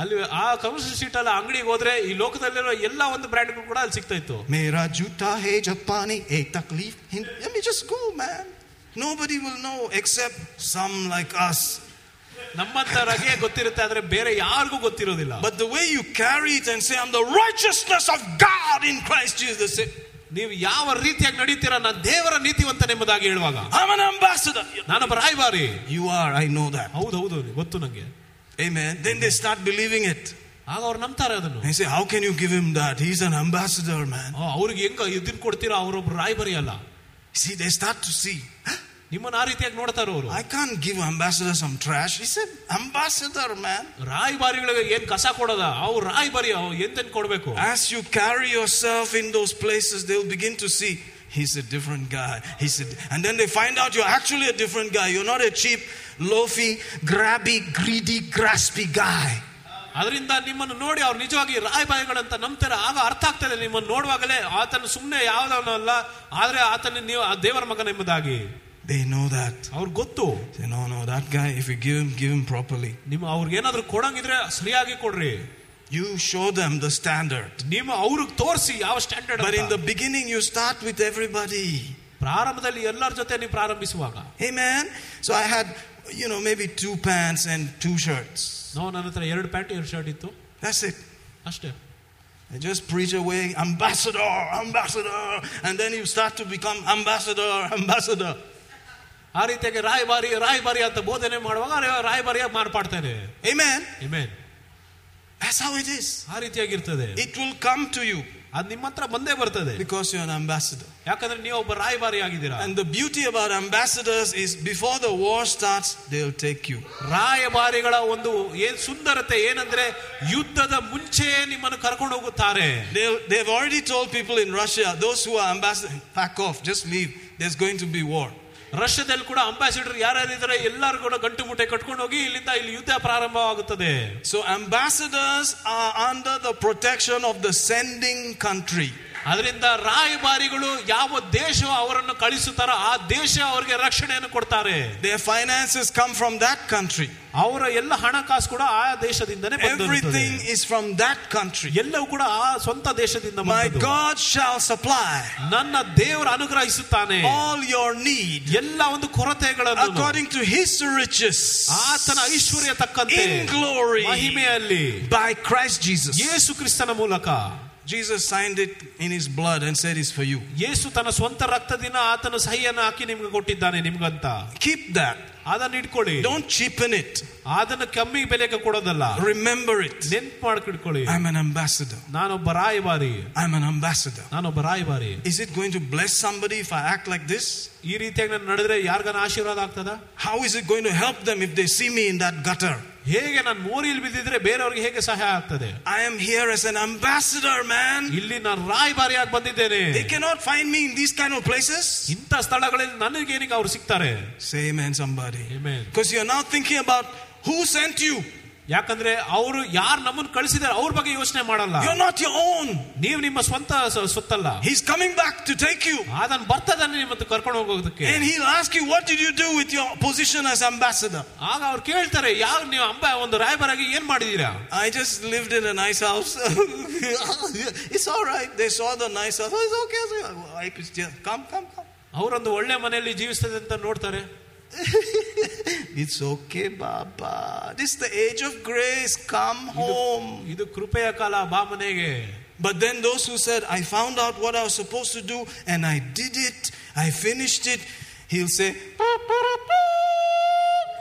ಅಲ್ಲಿ ಆ commercial street ಅಲ್ಲಿ ಅಂಗಡಿಗೆ ಹೋದ್ರೆ ಈ ಲೋಕದಲ್ಲಿರೋ ಎಲ್ಲ ಒಂದು ಬ್ರ್ಯಾಂಡ್ಗಳು ಕೂಡ ಅಲ್ಲಿ ಸಿಗ್ತಾ ಇತ್ತು Mera juta hai Japani, hey taklif. Hin- Let me just go, man. Nobody will know except some like us. ನಮ್ಮಂತರಾಗೆ ಗೊತ್ತಿರುತ್ತೆ ಆದ್ರೆ ಬೇರೆ ಯಾರಿಗೂ ಗೊತ್ತಿರೋದಿಲ್ಲ But the way you carry it and say, I'm the righteousness of God in Christ Jesus, say, ನೀವು ಯಾವ ರೀತಿಯಾಗಿ ನಡೀತೀರಾ ನಾನು ದೇವರ ನೀತಿವಂತನೆಂಬುದಾಗಿ ಹೇಳುವಾಗ I'm ಅಂಬಾಸಡರ್. ನಾನೊಬ್ಬ ರಾಯಭಾರಿ you are I know that. ಹೌದು ಹೌದು ಗೊತ್ತು ನನಗೆ Amen. Then they start believing it. ಆಗ ಅವ್ರು ನಂಬ್ತಾರೆ ಅದನ್ನು They say, How can you give him that? He's an ambassador, man. ಅವ್ರಿಗೆ ಹೆಂಗ ಇದನ್ನ ಕೊಡ್ತೀರಾ ಅವರೊಬ್ರು ರಾಯಭಾರಿ ಅಲ್ಲ See, they start to see. ನಿಮ್ಮನ್ನ ಆ ರೀತಿಯಾಗಿ ನೋಡ್ತಾರ ಅವರು I can't give ambassador some trash. He said, Ambassador, man. ರಾಯಭಾರಿಗಳಿಗೆ ಏನ್ ಕಸ ಕೊಡೋದ ಅವ್ರು ರಾಯಭಾರಿ ಅವ್ರು ಎಂತೆನ್ ಕೊಡ್ಬೇಕು As you carry yourself in those places, they'll begin to see he's a different guy. He's a, and then they find out you're actually a different guy. You're not a cheap, loafy, grabby, greedy, graspy guy. ಅದರಿಂದ ನಿಮ್ಮನ್ನು ನೋಡಿ ಅವ್ರು ನಿಜವಾಗಿ ರಾಯಭಾರಿಗಳಂತ ನಂಬ್ತಾರೆ ಆಗ ಅರ್ಥ ಆಗ್ತದೆ ನಿಮ್ಮನ್ನು ನೋಡುವಾಗಲೇ ಆತನ ಸುಮ್ಮನೆ ಯಾವ್ದವನಲ್ಲ ಆದ್ರೆ ಆತನ ನೀವು ಆ ದೇವರ ಮಗನ ಎಂಬುದಾಗಿ They know that. ಅವ್ರಿಗೆ ಗೊತ್ತು Say, no, no, that guy, if you give him, give him properly. ನಿಮ್ಮ ಅವ್ರಿಗೆ ಏನಾದ್ರು ಕೊಡಂಗಿದ್ರೆ ಸರಿಯಾಗಿ ಕೊಡ್ರಿ You show them the standard. ನಿಮ್ಮ ಅವ್ರಿಗೆ ತೋರಿಸಿ ಯಾವ standard But in the beginning, you start with everybody. ಪ್ರಾರಂಭದಲ್ಲಿ ಎಲ್ಲರ ಜೊತೆ ನೀವು ಪ್ರಾರಂಭಿಸುವಾಗ Amen. So I had, you know, maybe two pants and two shirts. ನಾವು ನನ್ನ ಹತ್ರ ಎರಡು ಪ್ಯಾಂಟ್ ಎರಡು ಶರ್ಟ್ ಇತ್ತು That's it. ಅಷ್ಟೇ I just preach away, ambassador, ambassador. And then you start to become ambassador, ambassador. ಆ ರೀತಿಯಾಗಿ ರಾಯಭಾರಿ ರಾಯಭಾರಿ ಅಂತ ಬೋಧನೆ ಮಾಡುವಾಗ ರಾಯಭಾರಿಯಾಗಿ ಮಾರ್ಪಾಡ್ತೇನೆ Amen. Amen. That's how it is. ಆ ರೀತಿಯಾಗಿರ್ತದೆ It will come to you ಅದು ನಿಮ್ಮ ಹತ್ರ ಬಂದೇ ಬರ್ತದೆ because you're an ambassador. ಯಾಕಂದ್ರೆ ನೀವು ಒಬ್ಬ ರಾಯಭಾರಿ ಆಗಿದ್ದೀರಾ And the beauty about ambassadors is before the war starts, they'll take you. ರಾಯಭಾರಿಗಳ ಒಂದು ಏನ್ ಸುಂದರತೆ ಏನಂದ್ರೆ ಯುದ್ಧದ ಮುಂಚೆಯೇ ನಿಮ್ಮನ್ನು ಕರ್ಕೊಂಡು ಹೋಗುತ್ತಾರೆ They'll, they've already told people in Russia, those who are ambassadors, pack off, just leave. There's going to be war. ರಷ್ಯಾದಲ್ಲಿ ಕೂಡ ಅಂಬಾಸಿಡರ್ ಯಾರ್ಯಾರು ಎಲ್ಲರೂ ಕೂಡ ಗಂಟು ಮುಟ್ಟೆ ಕಟ್ಕೊಂಡು ಹೋಗಿ ಇಲ್ಲಿಂದ ಇಲ್ಲಿ ಯುದ್ಧ ಪ್ರಾರಂಭವಾಗುತ್ತದೆ. So ambassadors are under the protection of the sending country ಅದರಿಂದ ರಾಯಭಾರಿಗಳು ಯಾವ ದೇಶ ಅವರನ್ನು ಕಳಿಸುತ್ತಾರೋ ಆ ದೇಶ ಅವರಿಗೆ ರಕ್ಷಣೆಯನ್ನು ಕೊಡ್ತಾರೆ. They finances come from that country ಅವರ ಎಲ್ಲ ಹಣಕಾಸು ಕೂಡ ಆ ದೇಶದಿಂದನೇ everything is from that country ಎಲ್ಲವೂ ಕೂಡ ಆ ಸ್ವಂತ ದೇಶದಿಂದ ಮೈ ಗಾಡ್ ಶಾಲ್ ಸಪ್ಲೈ ನನ್ನ ದೇವರ ಅನುಗ್ರಹಿಸುತ್ತಾನೆ. ಆಲ್ ಯೋರ್ ನೀಡ್ ಎಲ್ಲ ಒಂದು ಕೊರತೆಗಳನ್ನು ಅಕಾರ್ಡಿಂಗ್ ಟು ಹಿಸ್ ರಿಚಸ್ ಆತನ ಐಶ್ವರ್ಯ ತಕ್ಕಂತೆ ಇನ್ ಗ್ಲೋರಿ ಮಹಿಮೆಯಲ್ಲಿ ಬೈ ಕ್ರೈಸ್ಟ್ ಜೀಸಸ್ ಯೇಸು ಕ್ರಿಸ್ತನ ಮೂಲಕ. Jesus signed it in his blood and said it's for you. ಯೇಸು ತನ್ನ ಸ್ವಂತ ರಕ್ತದಿಂದ ಆತನ ಸಹಿಯನ್ನು ಹಾಕಿ ನಿಮ್ಗೆ ಕೊಟ್ಟಿದ್ದಾನೆ ನಿಮ್ಗಂತ Keep that. ಅದನ್ನ ಇಟ್ಕೊಳ್ಳಿ Don't cheapen it. ಅದನ್ನ ಕಮ್ಮಿ ಬೆಲೆಗೆ ಕೊಡೋದಲ್ಲ Remember it. ನೆನ್ಪು ಮಾಡ್ಕಿಟ್ಕೊಳ್ಳಿ I'm an ambassador. ನಾನೊಬ್ಬ ರಾಯಭಾರಿ I'm an ambassador. ನಾನೊಬ್ಬ ರಾಯಭಾರಿ Is it going to bless somebody if I act like this? ಈ ರೀತಿಯಾಗಿ ನಾನು ನಡೆದ್ರೆ ಯಾರಿಗಾನ ಆಶೀರ್ವಾದ ಆಗ್ತದ How is it going to help them if they see me in that gutter? ಹೇಗೆ ನಾನು ಮೋರಿಯಲ್ಲಿ ಬಿದ್ದಿದ್ರೆ ಬೇರೆಯವ್ರಿಗೆ ಹೇಗೆ ಸಹಾಯ ಆಗ್ತದೆ I am here as an ambassador, man. ಇಲ್ಲಿ ನಾನು ರಾಯಭಾರಿಯಾಗಿ ಬಂದಿದ್ದೇನೆ They cannot find me in these kind of places. ಇಂಥ ಸ್ಥಳಗಳಲ್ಲಿ ನನಗೇನಿಗೆ ಅವ್ರು ಸಿಗ್ತಾರೆ Say amen, somebody. Amen. Because you're now thinking about who sent you. ಯಾಕಂದ್ರೆ ಅವರು ಯಾರು ನಮ್ಮನ್ನು ಕಳಿಸಿದಾರೆ ಅವ್ರ ಬಗ್ಗೆ ಯೋಚನೆ ಮಾಡಲ್ಲ You're not your own. ನೀವು ನಿಮ್ಮ ಸ್ವಂತ ಸ- ಸ್ವತ್ತಲ್ಲ He's coming back to take you. ಅದನ್ನ ಬರ್ತದಾನೆ ನಿಮ್ಮನ್ನು ಕರ್ಕೊಂಡು ಹೋಗೋದಕ್ಕೆ And he'll ask you, What did you do with your position as ambassador? ಆಗ ಅವ್ರು ಕೇಳ್ತಾರೆ ಯಾವ ನೀವು ಅಂಬ ಒಂದು ರಾಯಭಾರಾಗಿ ಏನ್ ಮಾಡಿದೀರಾ I just lived in a nice house. it's all right. They saw the nice house. Oh, it's okay. I could just come, come, come. ಅವರೊಂದು ಒಳ್ಳೆ ಮನೆಯಲ್ಲಿ ಜೀವಿಸ್ತದೆ ಅಂತ ನೋಡ್ತಾರೆ It's okay, Baba. This is the age of grace. Come home. ಇದು ಕೃಪೆಯ ಕಾಲ ಬಾ ಮನೆಗೆ But then those who said, I found out what I was supposed to do and I did it, I finished it, he'll say,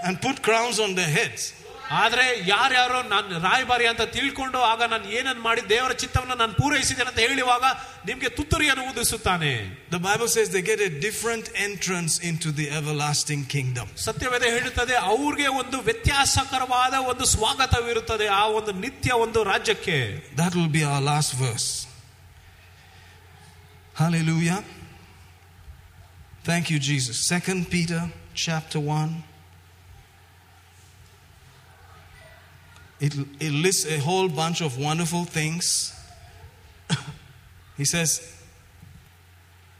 and put crowns on their heads. ಆದರೆ ಯಾರ್ಯಾರೋ ನಾನು ರಾಯಭಾರಿ ಅಂತ ತಿಳ್ಕೊಂಡು ಆಗ ನಾನು ಏನನ್ನು ಮಾಡಿ ದೇವರ ಚಿತ್ತವನ್ನ ನಾನು ಪೂರೈಸಿದೆ ಅಂತ ಹೇಳುವಾಗ ನಿಮಗೆ ತುತ್ತುರಿಯನ್ನು ಊದಿಸುತ್ತಾನೆ. The Bible says they get a different entrance into the everlasting kingdom ಸತ್ಯವೇದ ಹೇಳುತ್ತದೆ ಅವ್ರಿಗೆ ಒಂದು ವ್ಯತ್ಯಾಸಕರವಾದ ಒಂದು ಸ್ವಾಗತವಿರುತ್ತದೆ ಆ ಒಂದು ನಿತ್ಯ ಒಂದು ರಾಜ್ಯಕ್ಕೆ. That will be our last verse Hallelujah. Thank you, Jesus. Second Peter chapter 1 It, it lists a whole bunch of wonderful things. he says,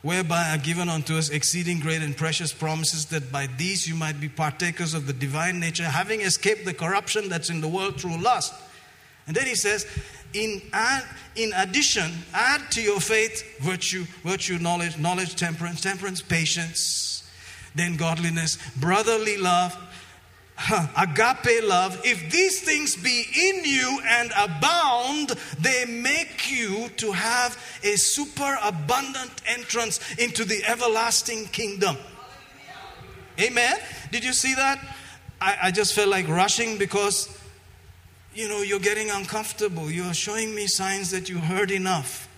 Whereby are given unto us exceeding great and precious promises, that by these you might be partakers of the divine nature, having escaped the corruption that's in the world through lust. And then he says, in, add, in addition, add to your faith virtue, virtue, knowledge, knowledge, temperance, temperance, patience, then godliness, brotherly love, agape love. If these things be in you and abound, they make you to have a super abundant entrance into the everlasting kingdom. Amen. Did you see that? I, I just felt like rushing because you know, you're getting uncomfortable. You're showing me signs that you heard enough.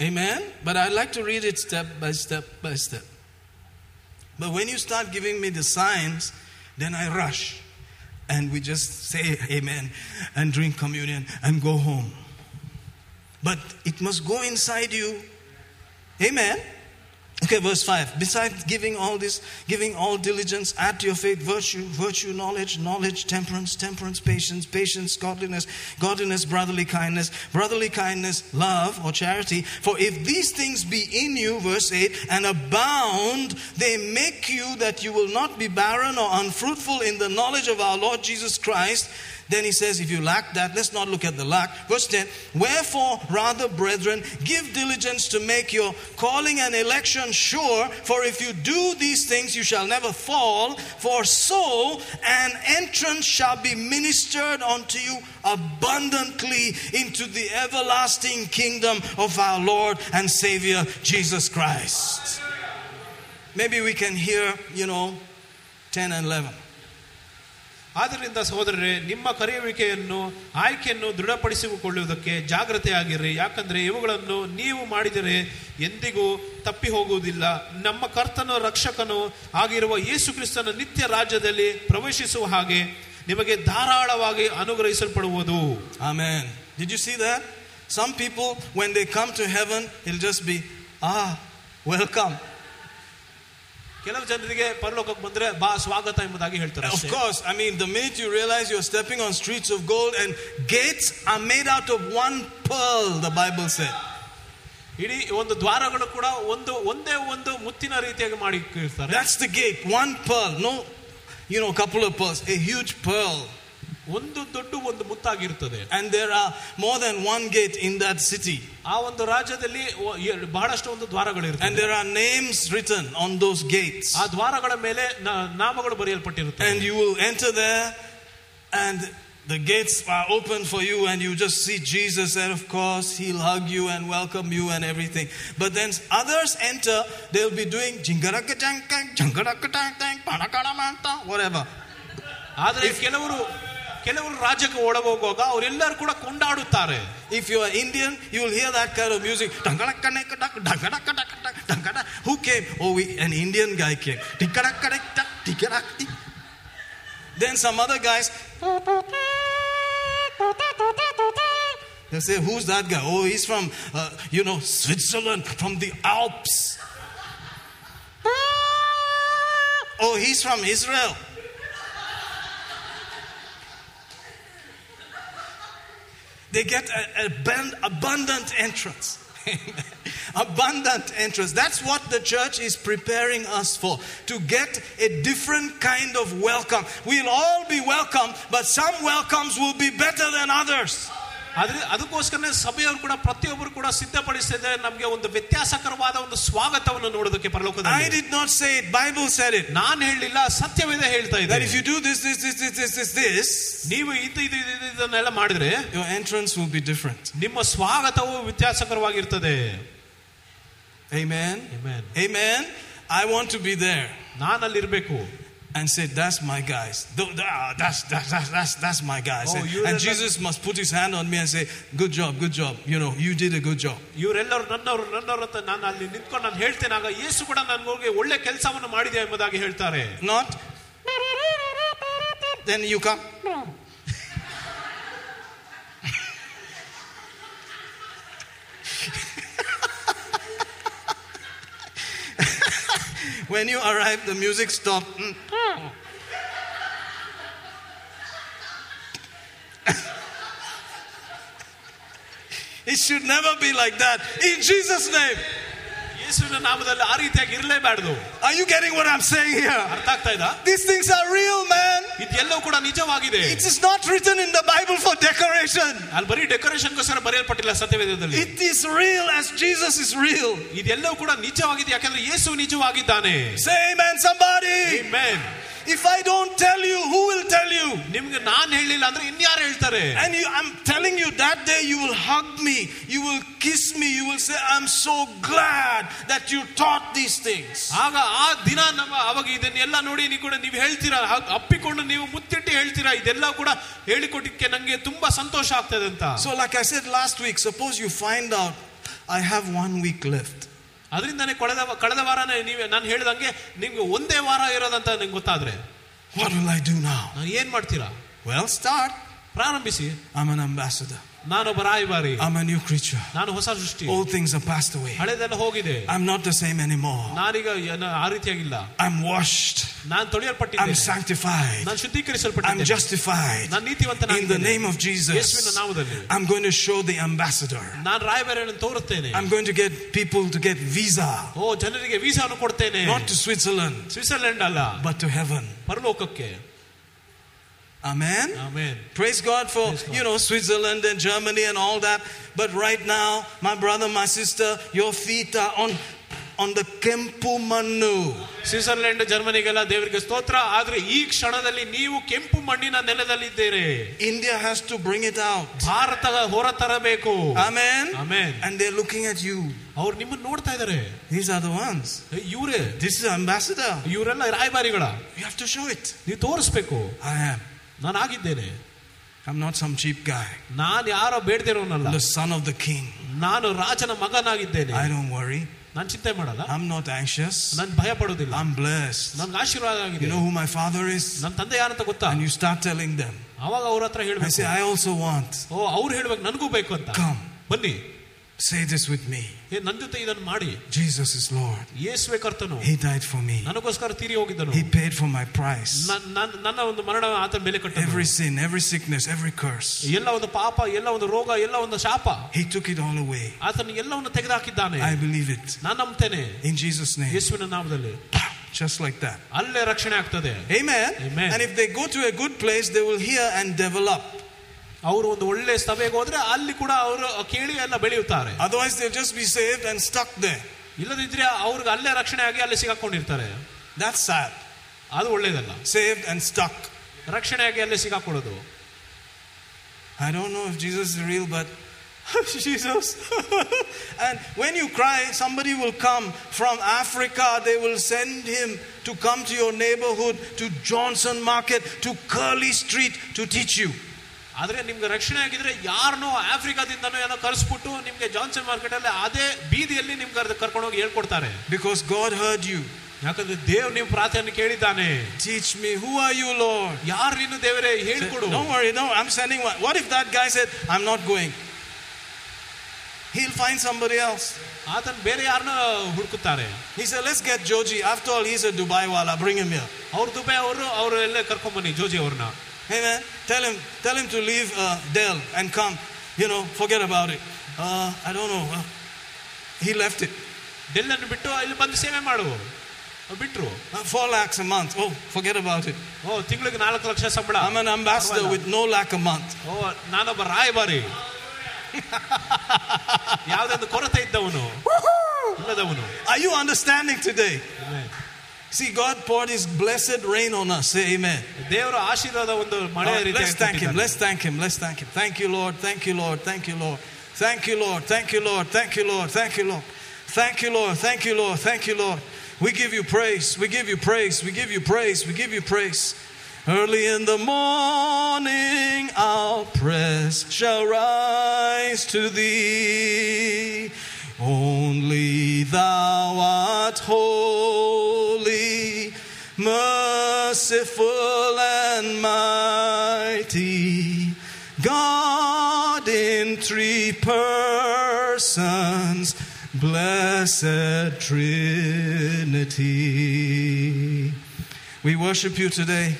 Amen? But I'd like to read it step by step by step. But when you start giving me the signs, then I rush. And we just say amen and drink communion and go home. But it must go inside you. Amen? Okay, verse 5. Besides giving all this, giving all diligence, add to your faith virtue, virtue, knowledge, knowledge, temperance, temperance, patience, patience, godliness, godliness, brotherly kindness, brotherly kindness, love or charity. For if these things be in you, verse 8, and abound, they make you that you will not be barren or unfruitful in the knowledge of our Lord Jesus Christ. Then he says, if you lack that, let's not look at the lack. Verse 10 Wherefore, rather, brethren, give diligence to make your calling and election sure, for if you do these things, you shall never fall. For so an entrance shall be ministered unto you abundantly into the everlasting kingdom of our Lord and Savior Jesus Christ. Maybe we can hear, you know, 10 and 11. ಆದ್ದರಿಂದ ಸಹೋದರರೇ, ನಿಮ್ಮ ಕರೆಯುವಿಕೆಯನ್ನು, ಆಯ್ಕೆಯನ್ನು ದೃಢಪಡಿಸಿಕೊಳ್ಳುವುದಕ್ಕೆ ಜಾಗ್ರತೆಯಾಗಿರಿ. ಯಾಕಂದರೆ ಇವುಗಳನ್ನು ನೀವು ಮಾಡಿದರೆ ಎಂದಿಗೂ ತಪ್ಪಿ ಹೋಗುವುದಿಲ್ಲ ನಮ್ಮ ಕರ್ತನ ರಕ್ಷಕನು ಆಗಿರುವ ಯೇಸು ನಿತ್ಯ ರಾಜ್ಯದಲ್ಲಿ ಪ್ರವೇಶಿಸುವ ಹಾಗೆ ನಿಮಗೆ ಧಾರಾಳವಾಗಿ ಅನುಗ್ರಹಿಸಲ್ಪಡುವುದು. Amen did you see the some people when they come to heaven I'll just be a welcome ಕೆಲವು ಜನರಿಗೆ ಪರಲೋಕಕ್ಕೆ ಬಂದ್ರೆ ಬಾ ಸ್ವಾಗತ ಎಂಬುದಾಗಿ ಹೇಳ್ತಾರೆ Of ಅಷ್ಟೇ. course, I mean, the minute you realize you're stepping on streets of gold and gates are made out of one pearl, the Bible said. ಇಡೀ ಒಂದು ದ್ವಾರಗಳು ಕೂಡ ಒಂದು ಒಂದೇ ಒಂದು ಮುತ್ತಿನ ರೀತಿಯಾಗಿ ಮಾಡಿ ಇರ್ತಾರೆ That's the gate, one pearl. No, you know, a couple of pearls, a huge pearl. ಒಂದು ದೊಡ್ಡ ಒಂದು ಮುತ್ತಾಗಿರ್ತದೆ And there are more than one gate in that city. ಆ ಒಂದು ರಾಜ್ಯದಲ್ಲಿ ಒ- ಎ- ಬಹಳಷ್ಟು ಒಂದು ದ್ವಾರಗಳಿರ್ತವೆ And there are names written on those gates. ಆ ದ್ವಾರಗಳ ಮೇಲೆ ನ- ನಾಮಗಳು ಬರೆಯಲ್ಪಟ್ಟಿರುತ್ತೆ And you will enter there, and the gates are open for you, and you just see Jesus, and of course, He'll hug you and welcome you and everything. But then others enter, they'll be doing jingarakatang, jingarakatang, panakaramanta, whatever. ಆದ್ರೆ ಕೆಲವರು ಕೆಲವರು ರಾಜ್ಯಕ್ಕೆ ಒಳಗೆ ಹೋಗುವಾಗ ಅವರೆಲ್ಲರೂ ಕೂಡ ಕೊಂಡಾಡುತ್ತಾರೆ If you are Indian, you will hear that kind of music. Dangadakadakdak, dangadakadakdak, dangada. Who came? Oh, we, an Indian guy came. Tikkadak-kadak-tak, tikkadak-tik. Then some other guys. They say, Who's that guy? Oh, he's from, uh, you know, Switzerland, from the Alps. Oh, he's from Israel. They get an abundant entrance. abundant entrance. That's what the church is preparing us for to get a different kind of welcome. We'll all be welcome, but some welcomes will be better than others. ಅದ್ರ ಅದಕ್ಕೋಸ್ಕರನೇ ಸಭೆಯವರು ಕೂಡ ಪ್ರತಿಯೊಬ್ಬರು ಕೂಡ ಸಿದ್ಧಪಡಿಸಿದ್ರೆ ನಮಗೆ ಒಂದು ವ್ಯತ್ಯಾಸಕರವಾದ ಒಂದು ಸ್ವಾಗತವನ್ನು ನೋಡೋದಕ್ಕೆ ಪರಲೋಕದ I did not say it Bible said it ನಾನು ಹೇಳಲಿಲ್ಲ ಸತ್ಯವೇದ ಹೇಳ್ತಾ ಇದ್ದಾರೆ if you do this this this this this this this ನೀವು ಇದು ಇದು ಇದನ್ನೆಲ್ಲ ಮಾಡಿದ್ರೆ your entrance will be different ನಿಮ್ಮ ಸ್ವಾಗತವು ವ್ಯತ್ಯಾಸಕರವಾಗಿರ್ತದೆ. Amen amen amen I want to be there ನಾನು ಅಲ್ಲಿರಬೇಕು and say, "That's my guys. Th- th- ah, That's that's that's that's, that's my guys." Oh, and you and are Jesus must put his hand on me and say, "Good job, good job. You know, you did a good job." ಇವರೆಲ್ಲರೂ ನನ್ನವರು ನನ್ನವರು ಅಂತ ನಾನು ಅಲ್ಲಿ ನಿಂತ್ಕೊಂಡು ನಾನು ಹೇಳ್ತೇನೆ ಆಗ ಯೇಸು ಕೂಡ ನನ್ಗೋಗಿ ಒಳ್ಳೆ ಕೆಲಸವನ್ನು ಮಾಡಿದೆ ಎಂಬುದಾಗಿ ಹೇಳ್ತಾರೆ Not. Then you come. when you arrive, the music stopped. Mm. It should never be like that. In Jesus' name. ಯೇಸುವಿನ ನಾಮದಲ್ಲಿ ಆ ರೀತಿಯಾಗಿ ಇರಲೇಬಾರ್ದು Are you getting what I'm saying here? ಅರ್ಥ ಆಗ್ತಾ ಇದ್ದ These things are real, man. ಇದೆಲ್ಲವೂ ಕೂಡ ನಿಜವಾಗಿದೆ It is not written in the Bible for decoration. ಅಲ್ಲಿ ಬರೀ ಡೆಕೋರೇಷನ್ಗೋಸ್ಕರ ಬರೆಯಲ್ಪಟ್ಟಿಲ್ಲ ಸತ್ಯವೇದದಲ್ಲಿ It is real as Jesus is real. ಇದೆಲ್ಲವೂ ಕೂಡ ನಿಜವಾಗಿದೆ ಯಾಕಂದ್ರೆ ಯೇಸು ನಿಜವಾಗಿದ್ದಾನೆ Say amen, somebody. Amen. If I don't tell you, who will tell you? ನಿಮ್ಗೆ ನಾನ್ ಹೇಳಿಲ್ಲ ಅಂದ್ರೆ ಇನ್ಯಾರು ಹೇಳ್ತಾರೆ And you, I'm telling you, that day you will hug me, you will kiss me, you will say, I'm so glad that you taught these things. ಆಗ ಆ ದಿನ ನಮ್ಮ ಅವಾಗ ಇದನ್ನೆಲ್ಲ ನೋಡಿ ನೀವು ಕೂಡ ನೀವು ಹೇಳ್ತೀರಾ ಹಾಗ್ ಅಪ್ಪಿಕೊಂಡು ನೀವು ಮುತ್ತಿಟ್ಟು ಹೇಳ್ತೀರಾ ಇದೆಲ್ಲ ಕೂಡ ಹೇಳಿಕೊಟ್ಟಿಕ್ಕೆ ನಂಗೆ ತುಂಬಾ ಸಂತೋಷ ಆಗ್ತದೆ ಅಂತ So, like I said last week, suppose you find out I have one week left. ಅದರಿಂದನೇ ಕಳೆದ ಕಳೆದ ವಾರನೇ ನೀವೇ ನಾನು ಹೇಳಿದಂಗೆ ನಿಮ್ಗೆ ಒಂದೇ ವಾರ ಇರೋದಂತ ನಿಮ್ಗೆ ಗೊತ್ತಾದ್ರೆ. ಏನ್ ಏನು ಮಾಡ್ತೀರಾ? ವೆಲ್ ಸ್ಟಾರ್ಟ್ ಪ್ರಾರಂಭಿಸಿ. ಐ ಅಂಬಾಸಡರ್ ನಾನೊಬ್ಬ ರಾಯಭಾರಿ I'm a new creature. ನಾನು ಹೊಸ ಸೃಷ್ಟಿ All things are passed away. ಹಳೆದೆಲ್ಲ ಹೋಗಿದೆ I'm not the same anymore. ನಾನೀಗ ಏನ- ಆ ರೀತಿಯಾಗಿಲ್ಲ I'm washed. ನಾನು I'm ತೊಳೆಯಲ್ಪಟ್ಟಿದ್ದೇನೆ sanctified. ನಾನು I'm ಶುದ್ಧೀಕರಿಸಲ್ಪಟ್ಟಿದ್ದೇನೆ justified. ನಾನು ನೀತಿವಂತನಾಗಿದ್ದೇನೆ In the name of ಯೇಸುವಿನ Jesus, ನಾಮದಲ್ಲಿ I'm going to show the ambassador. ನಾನು ರಾಯಭಾರಿಯನ್ನು ತೋರುತ್ತೇನೆ I'm going to get people to get visa, ಓ ಜನರಿಗೆ ವೀಸಾವನ್ನು ಕೊಡ್ತೇನೆ not to Switzerland, ಸ್ವಿಟ್ಜರ್ಲೆಂಡ್ ಅಲ್ಲ but to heaven. ಪರಲೋಕಕ್ಕೆ Amen. Amen Praise God for, Praise God. you know, Switzerland and Germany and all that. But right now, my brother, my sister, your feet are on, on the Kempu Manu. Switzerland ಜರ್ಮನಿಗೆಲ್ಲ ದೇವರಿಗೆ ಸ್ತೋತ್ರ ಆದ್ರೆ ಈ ಕ್ಷಣದಲ್ಲಿ ನೀವು ಕೆಂಪು ಮಣ್ಣಿನ ನೆಲದಲ್ಲಿದ್ದೀರಿ India has to bring it out. Bharat ಹೊರತರಬೇಕು Amen. Amen. And they're looking at you. ಅವ್ರು ನಿಮ್ಮನ್ನ ನೋಡ್ತಾ ಇದಾರೆ These are the ones. ಇವರೇ This is ambassador. ಇವರೆಲ್ಲ ರಾಯಭಾರಿಗಳ You have to show it. ನೀವು ತೋರಿಸ್ಬೇಕು I am. ನಾನು ಆಗಿದ್ದೇನೆ I'm not some cheap guy. ನಾನು ಯಾರೋ ಬೇಡದಿರೋನಲ್ಲ The son of the king. ನಾನು ರಾಜನ ಮಗನಾಗಿದ್ದೇನೆ I don't worry. ನಾನು ಚಿಂತೆ ಮಾಡಲ್ಲ I'm not anxious. ನಾನು ಭಯ ಪಡೋದಿಲ್ಲ I'm blessed. ನನ್ಗೆ ಆಶೀರ್ವಾದ You ಆಗಿದೆ know who my father is? ನನ್ನ ತಂದೆ ಯಾರಂತ ಗೊತ್ತಾ And you start telling them. ಅವಾಗ ಅವ್ರ ಹತ್ರ I ಹೇಳ್ಬೇಕು say, I also want. ಓ ಅವ್ರು ಹೇಳ್ಬೇಕು ನನಗೂ ಬೇಕು ಅಂತ Come. ಬನ್ನಿ Say this with me. ಏ ನನ್ನ ಜೊತೆ ಇದನ್ನು ಮಾಡಿ Jesus is Lord. ಯೇಸುವೆ ಕರ್ತನು He died for me. ನನಗೋಸ್ಕರ ತೀರಿ ಹೋಗಿದ್ದನು He paid for my price. ನನ್- ನನ್- ನನ್ನ ಒಂದು ಮರಣ ಆತನ ಬೆಲೆ ಕಟ್ಟನು Every sin, every sickness, every curse. ಎಲ್ಲ ಒಂದು ಪಾಪ ಎಲ್ಲ ಒಂದು ರೋಗ ಎಲ್ಲ ಒಂದು ಶಾಪ He took it all away. ಆತನ ಎಲ್ಲವನ್ನು ತೆಗೆದುಹಾಕಿದ್ದಾನೆ I believe it. ನಾನು ನಂಬ್ತೇನೆ In Jesus' name. ಯೇಸುವಿನ ನಾಮದಲ್ಲಿ Just like that. ಅಲ್ಲೇ ರಕ್ಷಣೆ ಆಗ್ತದೆ Amen. Amen. And if they go to a good place, they will hear and develop. ಅವರು ಒಂದು ಒಳ್ಳೆ ಸಭೆಗೆ ಹೋದ್ರೆ ಅಲ್ಲಿ ಕೂಡ ಅವರು ಕೇಳಿ ಎಲ್ಲ ಬೆಳೆಯುತ್ತಾರೆ Otherwise, they'll just be saved and stuck there. ಇಲ್ಲದಿದ್ರೆ ಅವ್ರಿಗೆ ಅಲ್ಲೇ ರಕ್ಷಣೆ ಆಗಿ ಅಲ್ಲಿ ಸಿಗಾಕೊಂಡಿರ್ತಾರೆ That's sad. ಅದು ಒಳ್ಳೇದಲ್ಲ Saved and stuck. ರಕ್ಷಣೆ ಆಗಿ ಅಲ್ಲೇ ಸಿಗಾಕೊಳ್ಳೋದು I don't know if Jesus is real, but Jesus. and when you cry, somebody will come from Africa. They will send him to come to your neighborhood, to Johnson Market, to Curly Street to teach you. ಆದರೆ ನಿಮ್ಗೆ ರಕ್ಷಣೆ ಆಗಿದ್ರೆ ಯಾರನ್ನೋ ಆಫ್ರಿಕಾದಿಂದನೋ ಏನೋ ಕರೆಸ್ಬಿಟ್ಟು ನಿಮ್ಗೆ Johnson market ಅಲ್ಲಿ ಅದೇ ಬೀದಿಯಲ್ಲಿ ನಿಮ್ಗೆ ಅದು ಕರ್ಕೊಂಡು ಹೋಗಿ ಹೇಳ್ಕೊಡ್ತಾರೆ. ಬಿಕಾಸ್ ಗಾಡ್ ಹರ್ಡ್ ಯು ಯಾಕಂದ್ರೆ ದೇವ್ ನೀವು ಪ್ರಾರ್ಥನೆ ಕೇಳಿದ್ದಾನೆ. Teach me who are you lord ಯಾರು ನೀನು ದೇವರೇ ಹೇಳ್ಕೊಡು no worry no I am standing what if that guy said I am not going he will find somebody ಆತನ ಬೇರೆ ಯಾರನ್ನ ಹುಡುಕುತ್ತಾರೆ. He say let's get Joji after all he is a Dubai Vala bring him here ಅವರು Dubai ಅವರು ಅವರು ಎಲ್ಲ ಬನ್ನಿ ಜೋಜಿ ಅವರನ್ನ. Amen. Tell him, tell him to leave uh, Dell and come. You know, forget about it. Uh, I don't know. Uh, he left it. ಡೆಲ್ಲನ್ನು ಬಿಟ್ಟು ಇಲ್ಲಿ ಬಂದು ಸೇವೆ ಮಾಡುವು ಬಿಟ್ರು four lakhs a month oh forget about it oh ತಿಂಗಳಿಗೆ ನಾಲ್ಕು ಲಕ್ಷ ಸಂಬಳ I am ambassador with no lakh a month oh ನಾನೊಬ್ಬ ರಾಯಭಾರಿ ಯಾವುದೊಂದು ಕೊರತೆ ಇದ್ದವನು ಇಲ್ಲದವನು I you understanding today See, God poured His blessed rain on us. Say amen. ದೇವರ ಆಶೀರ್ವಾದ ಒಂದು ಮಳೆ Oh, ರೀತಿ let's thank Him. Let's thank Him. Let's thank Him. Thank you, Lord. Thank you, Lord. Thank you, Lord. Thank you, Lord. Thank you, Lord. Thank you, Lord. Thank you, Lord. Thank you, Lord. Thank you, Lord. Thank you, Lord. We give you praise. We give you praise. We give you praise. We give you praise. Early in the morning, our prayers shall rise to thee. Only thou art holy, merciful and mighty. God in three persons, blessed Trinity. We worship you today.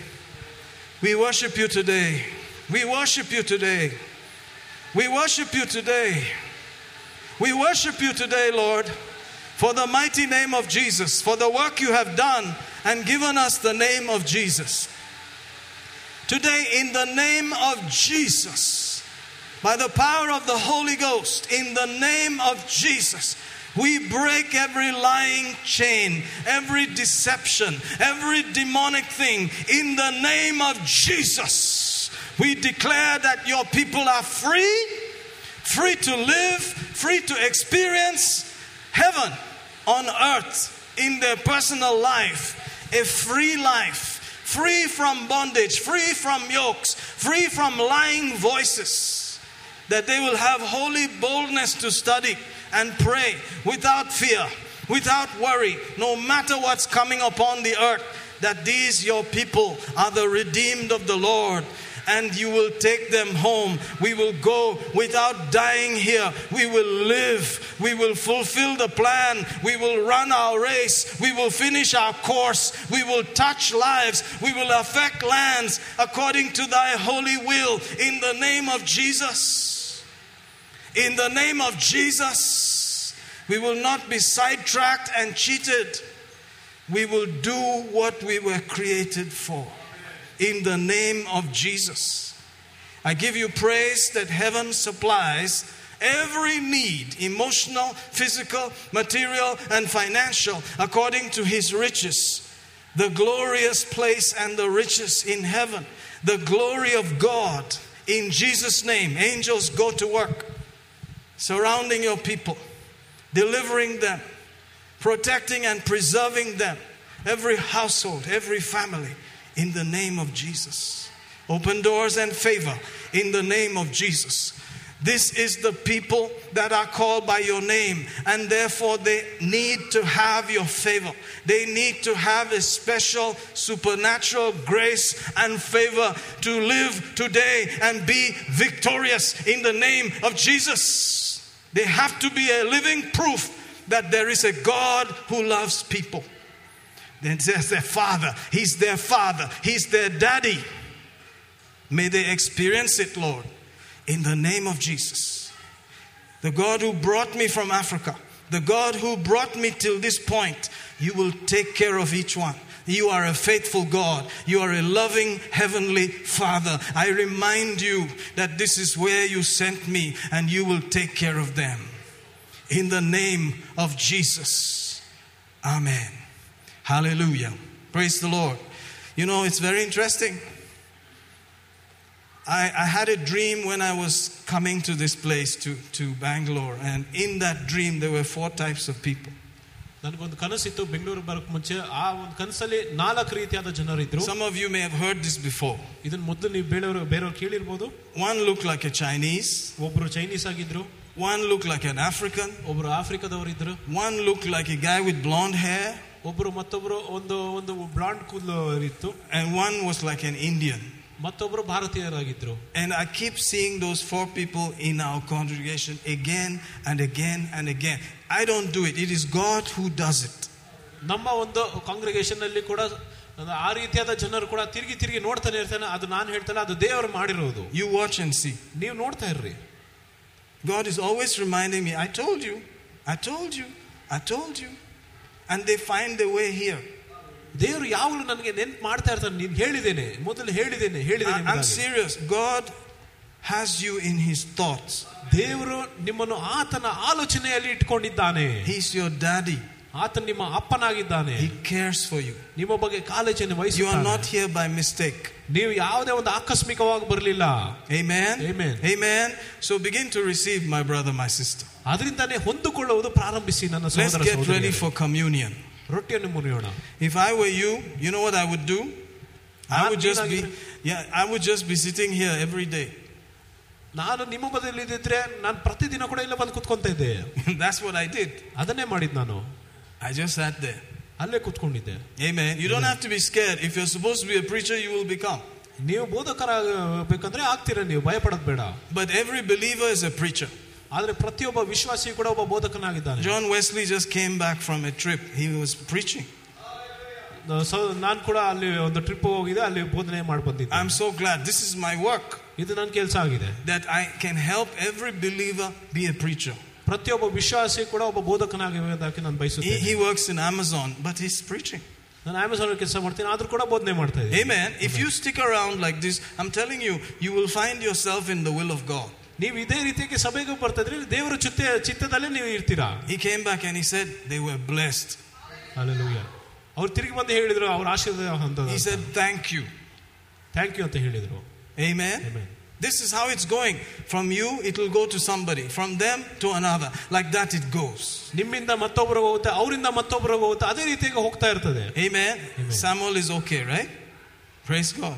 We worship you today. We worship you today. We worship you today. We worship you today, Lord, for the mighty name of Jesus, for the work you have done and given us the name of Jesus. Today, in the name of Jesus, by the power of the Holy Ghost, in the name of Jesus, we break every lying chain, every deception, every demonic thing. In the name of Jesus, we declare that your people are free, free to live, free to experience heaven on earth in their personal life, a free life free from bondage, free from yokes, free from lying voices, that they will have holy boldness to study and pray without fear, without worry, no matter what's coming upon the earth, that these your people are the redeemed of the Lord. And you will take them home. We will go without dying here. We will live. We will fulfill the plan. We will run our race. We will finish our course. We will touch lives. We will affect lands according to thy holy will. In the name of Jesus. In the name of Jesus. We will not be sidetracked and cheated. We will do what we were created for. In the name of Jesus. I give you praise that heaven supplies every need emotional, physical, material, and financial according to his riches. The glorious place and the riches in heaven. The glory of God. In Jesus' name, angels go to work, surrounding your people, delivering them, protecting and preserving them, every household, every family, in the name of Jesus. Open doors and favor in the name of Jesus. This is the people that are called by your name, and therefore they need to have your favor. They need to have a special supernatural grace and favor to live today and be victorious in the name of Jesus. They have to be a living proof that there is a God who loves people. Then says their father, He's their father, He's their daddy. May they experience it, Lord, in the name of Jesus. The God who brought me from Africa, the God who brought me till this point, you will take care of each one. You are a faithful God. You are a loving heavenly Father. I remind you that this is where you sent me and you will take care of them. In the name of Jesus. Amen. Hallelujah. Praise the Lord. You know, it's very interesting. I, I, had a dream when I was coming to this place, to, to Bangalore, and in that dream, there were four types of people. ನನಗೊಂದು ಕನಸಿತ್ತು ಬೆಂಗಳೂರಿಗೆ ಬರಕ್ ಮುಂಚೆ ಆ ಒಂದು ಕನಸಲ್ಲಿ ನಾಲ್ಕು ರೀತಿಯಾದ ಜನರಿದ್ರು Some of you may have heard this before. ಇದನ್ನ ಮೊದಲು ನೀವು ಬೇರೆಯವರು ಬೇರೆಯವ್ರು ಕೇಳಿರ್ಬೋದು One looked like a Chinese, ಒಬ್ರು ಚೈನೀಸ್ ಆಗಿದ್ರು one looked like an African, ಒಬ್ರು ಆಫ್ರಿಕಾದವರಿದ್ರು one looked like a guy with blonde hair, ಒಬ್ರು ಮತ್ತೊಬ್ರು ಒಂದು ಒಂದು ಬ್ಲಾಂಡ್ ಕೂದಲು ಇತ್ತು and one was like an Indian. ಮತ್ತೊಬ್ರು ಭಾರತೀಯರಾಗಿದ್ರು And I keep seeing those four people in our congregation again and again and again. I don't do it, it is God who does it. ನಮ್ಮ ಒಂದು congregation ಅಲ್ಲಿ ಕೂಡ ಆ ರೀತಿಯಾದ ಜನರು ಕೂಡ ತಿರುಗಿ ತಿರುಗಿ ನೋಡ್ತಾನೆ ಇರ್ತಾನೆ ಅದು ನಾನು ಹೇಳ್ತಾನೆ ಅದು ದೇವರು ಮಾಡಿರೋದು You watch and see. ನೀವು ನೋಡ್ತಾ ಇರ್ರಿ God is always reminding me, I told you, I told you, I told you. And they find their way here. ದೇವರು ಯಾವಾಗಲೂ ನನಗೆ ನೆನ್ಪು ಮಾಡ್ತಾ ಇರ್ತಾನೆ ನೀನು ಹೇಳಿದ್ದೇನೆ ಮೊದಲು ಹೇಳಿದ್ದೇನೆ I- ಹೇಳಿದ್ದೇನೆ I'm ಎಂಬುದಾಗಿ. serious. God has you in His thoughts. ದೇವರು ನಿಮ್ಮನ್ನು ಆತನ ಆಲೋಚನೆಯಲ್ಲಿ ಇಟ್ಕೊಂಡಿದ್ದಾನೆ He's your daddy. ಆತ ನಿಮ್ಮ ಅಪ್ಪನಾಗಿದ್ದಾನೆ He cares for you. ನಿಮ್ಮ ಬಗ್ಗೆ ಕಾಳಜಿಯನ್ನು You are not ವಹಿಸಿ here by mistake. ನೀವು ಯಾವುದೇ ಒಂದು ಆಕಸ್ಮಿಕವಾಗಿ ಬರಲಿಲ್ಲ Amen. Amen. Amen. So begin to receive, my brother, my sister. ಅದರಿಂದಾನೇ ಹೊಂದಿಕೊಳ್ಳುವುದು ಪ್ರಾರಂಭಿಸಿ ನನ್ನ Let's ಸಹೋದರ get ready ಸಹೋದರಿಯರೇ. for communion. ರೊಟ್ಟಿಯನ್ನು ಮುರಿಯೋಣ If I were you, you know what I would do? I would just be, yeah, I would just be sitting here every day. ನಾನು ನಿಮ್ಮ ಬದಲು ಇದ್ದಿದ್ರೆ ನಾನು ಪ್ರತಿದಿನ ಕೂಡ ಇಲ್ಲ ಬಂದು ಕುತ್ಕೊಂತ ಇದ್ದೆ That's what I did. ಅದನ್ನೇ ಮಾಡಿದ್ ನಾನು I just sat there. ಅಲ್ಲೇ ಕುತ್ಕೊಂಡಿದ್ದೆ Amen. You don't have to be scared. If you're supposed to be a preacher, you will become. ನೀವು ಬೋಧಕರಾಗಬೇಕಂದ್ರೆ ಆಗ್ತೀರ ನೀವು ಭಯಪಡೋದು ಬೇಡ But every believer is a preacher. ಆದ್ರೆ ಪ್ರತಿಯೊಬ್ಬ ವಿಶ್ವಾಸಿ ಕೂಡ ಒಬ್ಬ ಬೋಧಕನಾಗಿದ್ದಾನೆ John Wesley just came back from a trip. He was preaching. ನಾನು ಕೂಡ ಅಲ್ಲಿ ಒಂದು ಟ್ರಿಪ್ ಹೋಗಿದೆ ಅಲ್ಲಿ ಬೋಧನೆ ಮಾಡಿ ಬಂದಿದ್ದೆ I'm so glad. This is my work ಇದು ನನ್ನ ಕೆಲಸ ಆಗಿದೆ that I can help every believer be a preacher. ಪ್ರತಿಯೊಬ್ಬ ವಿಶ್ವಾಸಿ ಕೂಡ ಒಬ್ಬ ಬೋಧಕನಾಗಿರೋದಕ್ಕೆ ನಾನು He, ಬಯಸುತ್ತೇನೆ he works in Amazon, but he's preaching. ನಾನು ಅಮೆಝಾನ್ ಕೆಲಸ ಮಾಡ್ತೀನಿ ಆದ್ರೂ ಕೂಡ ಬೋಧನೆ ಮಾಡ್ತಾ ಇದ್ದೀನಿ Amen. If you stick around like this, I'm telling you, you will find yourself in the will of God. ನೀವು ಇದೇ ರೀತಿಯಾಗಿ ಸಭೆಗೆ ಬರ್ತಾ ಇದ್ರಿ ದೇವರ ಚಿತ್ತ ಚಿತ್ತದಲ್ಲೇ ನೀವು ಇರ್ತೀರಾ He came back and he said they were blessed. Alleluia ಅವ್ರು ತಿರುಗಿ ಬಂದು ಹೇಳಿದ್ರು ಅವ್ರ ಆಶೀರ್ವಾದ He ಹೊಂದೋದು said, Thank you. Thank you ಅಂತ ಹೇಳಿದ್ರು Amen. Amen. This is how it's going. From you, it will go to somebody. From them to another. Like that, it goes. ನಿಮ್ಮಿಂದ ಮತ್ತೊಬ್ಬರಿಗೆ ಹೋಗುತ್ತೆ ಅವರಿಂದ ಮತ್ತೊಬ್ಬರಿಗೆ ಹೋಗುತ್ತೆ ಅದೇ ರೀತಿಯಾಗಿ ಹೋಗ್ತಾ ಇರ್ತದೆ Amen. Amen. Samuel is okay, right? Praise God.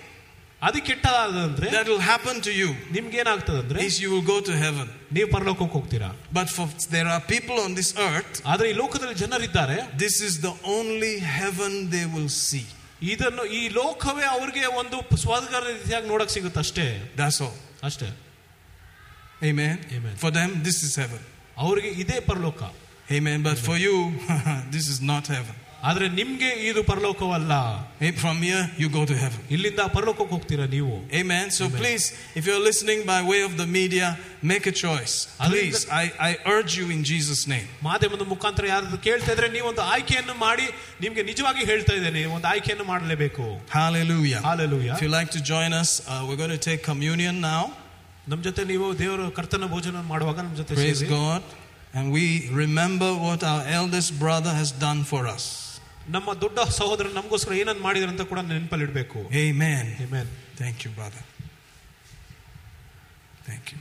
ಅದು ಕೆಟ್ಟದಾದಂದ್ರೆ that will happen to you ನಿಮ್ಗೆ ಏನಾಗ್ತದಂದ್ರೆ is you will go to heaven. ನೀವು ಪರಲೋಕಕ್ಕೆ ಹೋಗ್ತೀರಾ But for there are people on this earth, ಆದ್ರೆ ಈ ಲೋಕದಲ್ಲಿ ಜನರಿದ್ದಾರೆ this is the only heaven they will see. ಇದನ್ನು ಈ ಲೋಕವೇ ಅವ್ರಿಗೆ ಒಂದು ಸ್ವರ್ಗ ರೀತಿಯಾಗಿ ನೋಡಕ್ ಸಿಗುತ್ತೆ ಅಷ್ಟೇ That's all. ಅಷ್ಟೇ Amen. Amen. For them, this is heaven. ಅವ್ರಿಗೆ ಇದೇ ಪರಲೋಕ Amen. But for you, this is not heaven. ಆದ್ರೆ ನಿಮ್ಗೆ ಇದು ಪರಲೋಕವಲ್ಲ Eh, From here, you go to heaven. ಇಲ್ಲಿಂದ ಪರಲೋಕಕ್ಕೆ ಹೋಗ್ತೀರಾ ನೀವು Amen. So Amen. please, if you're listening by way of the media, make a choice. Please, I, I urge you in Jesus' name. ಮಾಧ್ಯಮದ ಮುಖಾಂತರ ಯಾರಾದ್ರೂ ಕೇಳ್ತಾ ಇದ್ರೆ ನೀವು ಒಂದು ಆಯ್ಕೆಯನ್ನು ಮಾಡಿ ನಿಮ್ಗೆ ನಿಜವಾಗಿ ಹೇಳ್ತಾ ಇದ್ದೇನೆ ಒಂದು ಆಯ್ಕೆಯನ್ನು ಮಾಡಲೇಬೇಕು Hallelujah. Hallelujah. If you'd like to join us, uh, we're going to take communion now. ನಮ್ ಜೊತೆ ನೀವು ದೇವರ ಕರ್ತನ ಭೋಜನ ಮಾಡುವಾಗ ನಮ್ ಜೊತೆ Praise ಸೇರಿ God. And we remember what our eldest brother has done for us. ನಮ್ಮ ದೊಡ್ಡ ಸಹೋದರ ನಮಗೋಸ್ಕರ ಏನನ್ನ ಮಾಡಿದ್ರು ಅಂತ ಕೂಡ ನೆನಪಲ್ಲಿ ಇಡಬೇಕು Amen. Amen. Thank you, brother. Thank you.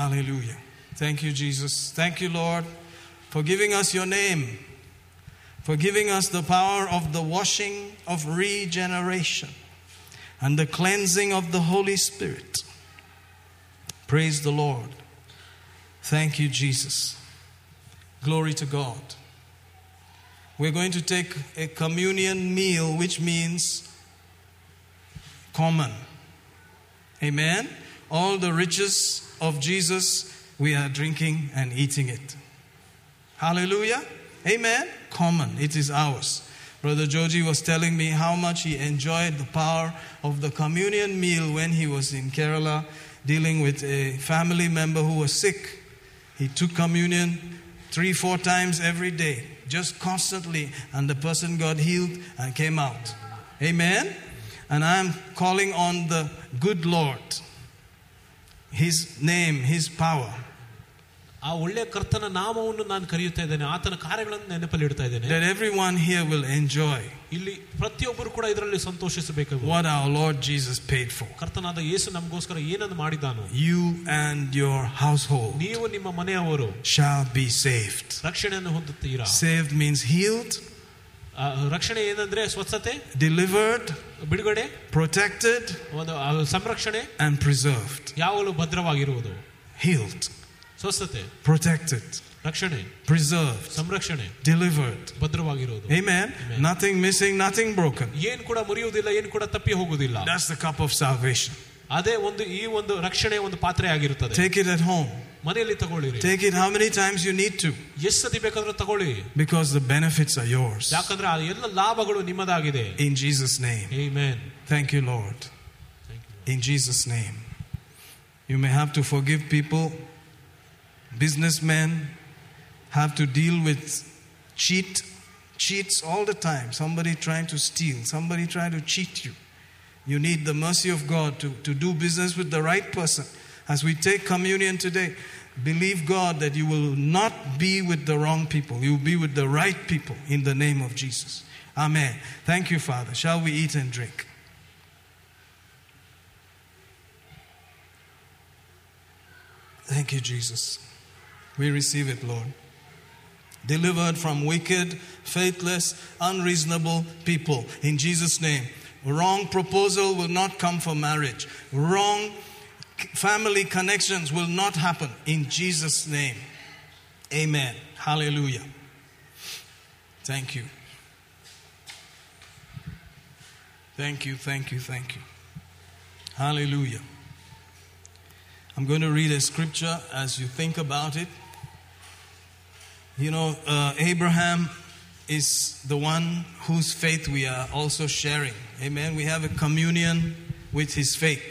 Hallelujah. Thank you, Jesus. Thank you, Lord, for giving us your name, for giving us the power of the washing of regeneration and the cleansing of the Holy Spirit. Praise the Lord. Thank you, Jesus. Glory to God. We're going to take a communion meal, which means common. Amen. All the riches of Jesus, we are drinking and eating it. Hallelujah. Amen. Common. It is ours. Brother Joji was telling me how much he enjoyed the power of the communion meal when he was in Kerala dealing with a family member who was sick. He took communion three, four times every day, just constantly, and the person got healed and came out. Amen. And I'm calling on the good Lord. His name, His power. ಆ ಒಳ್ಳೆಯ ಕರ್ತನ ನಾಮವನ್ನು ನಾನು ಕರೆಯುತ್ತಾ ಇದ್ದೇನೆ ಆತನ ಕಾರ್ಯಗಳನ್ನು ನೆನಪಲ್ಲಿ ಇಡ್ತಾ ಇದ್ದೇನೆ That everyone here will enjoy ಇಲ್ಲಿ ಪ್ರತಿಯೊಬ್ಬರು ಕೂಡ ಇದರಲ್ಲಿ ಸಂತೋಷಿಸಬೇಕು what our Lord Jesus paid for. ಕರ್ತನಾದ ಯೇಸು ನಮಗೋಸ್ಕರ ಏನನ್ನು ಮಾಡಿದಾನು You and your household ನೀವು ನಿಮ್ಮ ಮನೆಯವರು shall be saved. ರಕ್ಷಣೆಯನ್ನು ಹೊಂದುತ್ತೀರಾ Saved means healed, ಆ, ರಕ್ಷಣೆ ಏನಂದ್ರೆ ಸ್ವಚ್ಛತೆ delivered, ಬಿಡುಗಡೆ protected, ಒಂದು ಆ, ಸಂರಕ್ಷಣೆ and preserved. ಯಾವಾಗಲೂ ಭದ್ರವಾಗಿರುವುದು Healed, ಸ್ವಸ್ಥತೆ protected, ರಕ್ಷಣೆ preserved, ಸಂರಕ್ಷಣೆ delivered. ಭದ್ರವಾಗಿರುವುದು Amen. Amen. Nothing missing, nothing broken. ಏನ್ ಕೂಡ ಮುರಿಯುವುದಿಲ್ಲ ಏನ್ ಕೂಡ ತಪ್ಪಿ ಹೋಗುವುದಿಲ್ಲ That's the cup of salvation. ಅದೇ ಒಂದು ಈ ಒಂದು ರಕ್ಷಣೆ ಒಂದು ಪಾತ್ರೆ ಆಗಿರುತ್ತದೆ Take it at home. ಮನೆಯಲ್ಲಿ ತಗೊಳ್ಳಿರಿ Take it how many times you need to ಎಷ್ಟು ಸತಿ ಬೇಕಾದ್ರೂ ತಗೊಳ್ಳಿ because the benefits are yours. ಯಾಕಂದ್ರೆ ಆ ಎಲ್ಲ ಲಾಭಗಳು ನಿಮ್ಮದಾಗಿದೆ In Jesus' name. Amen. Thank you, Lord. Thank you. In Jesus' name. You may have to forgive people. Businessmen have to deal with cheat, cheats all the time. Somebody trying to steal, somebody trying to cheat you. You need the mercy of God to, to do business with the right person. As we take communion today, believe God that you will not be with the wrong people. You will be with the right people in the name of Jesus. Amen. Thank you, Father. Shall we eat and drink? Thank you, Jesus. We receive it, Lord. Delivered from wicked, faithless, unreasonable people. In Jesus' name. Wrong proposal will not come for marriage. Wrong family connections will not happen. In Jesus' name. Amen. Hallelujah. Thank you. Thank you, thank you, thank you. Hallelujah. I'm going to read a scripture as you think about it. You know, uh, Abraham is the one whose faith we are also sharing. Amen. We have a communion with his faith.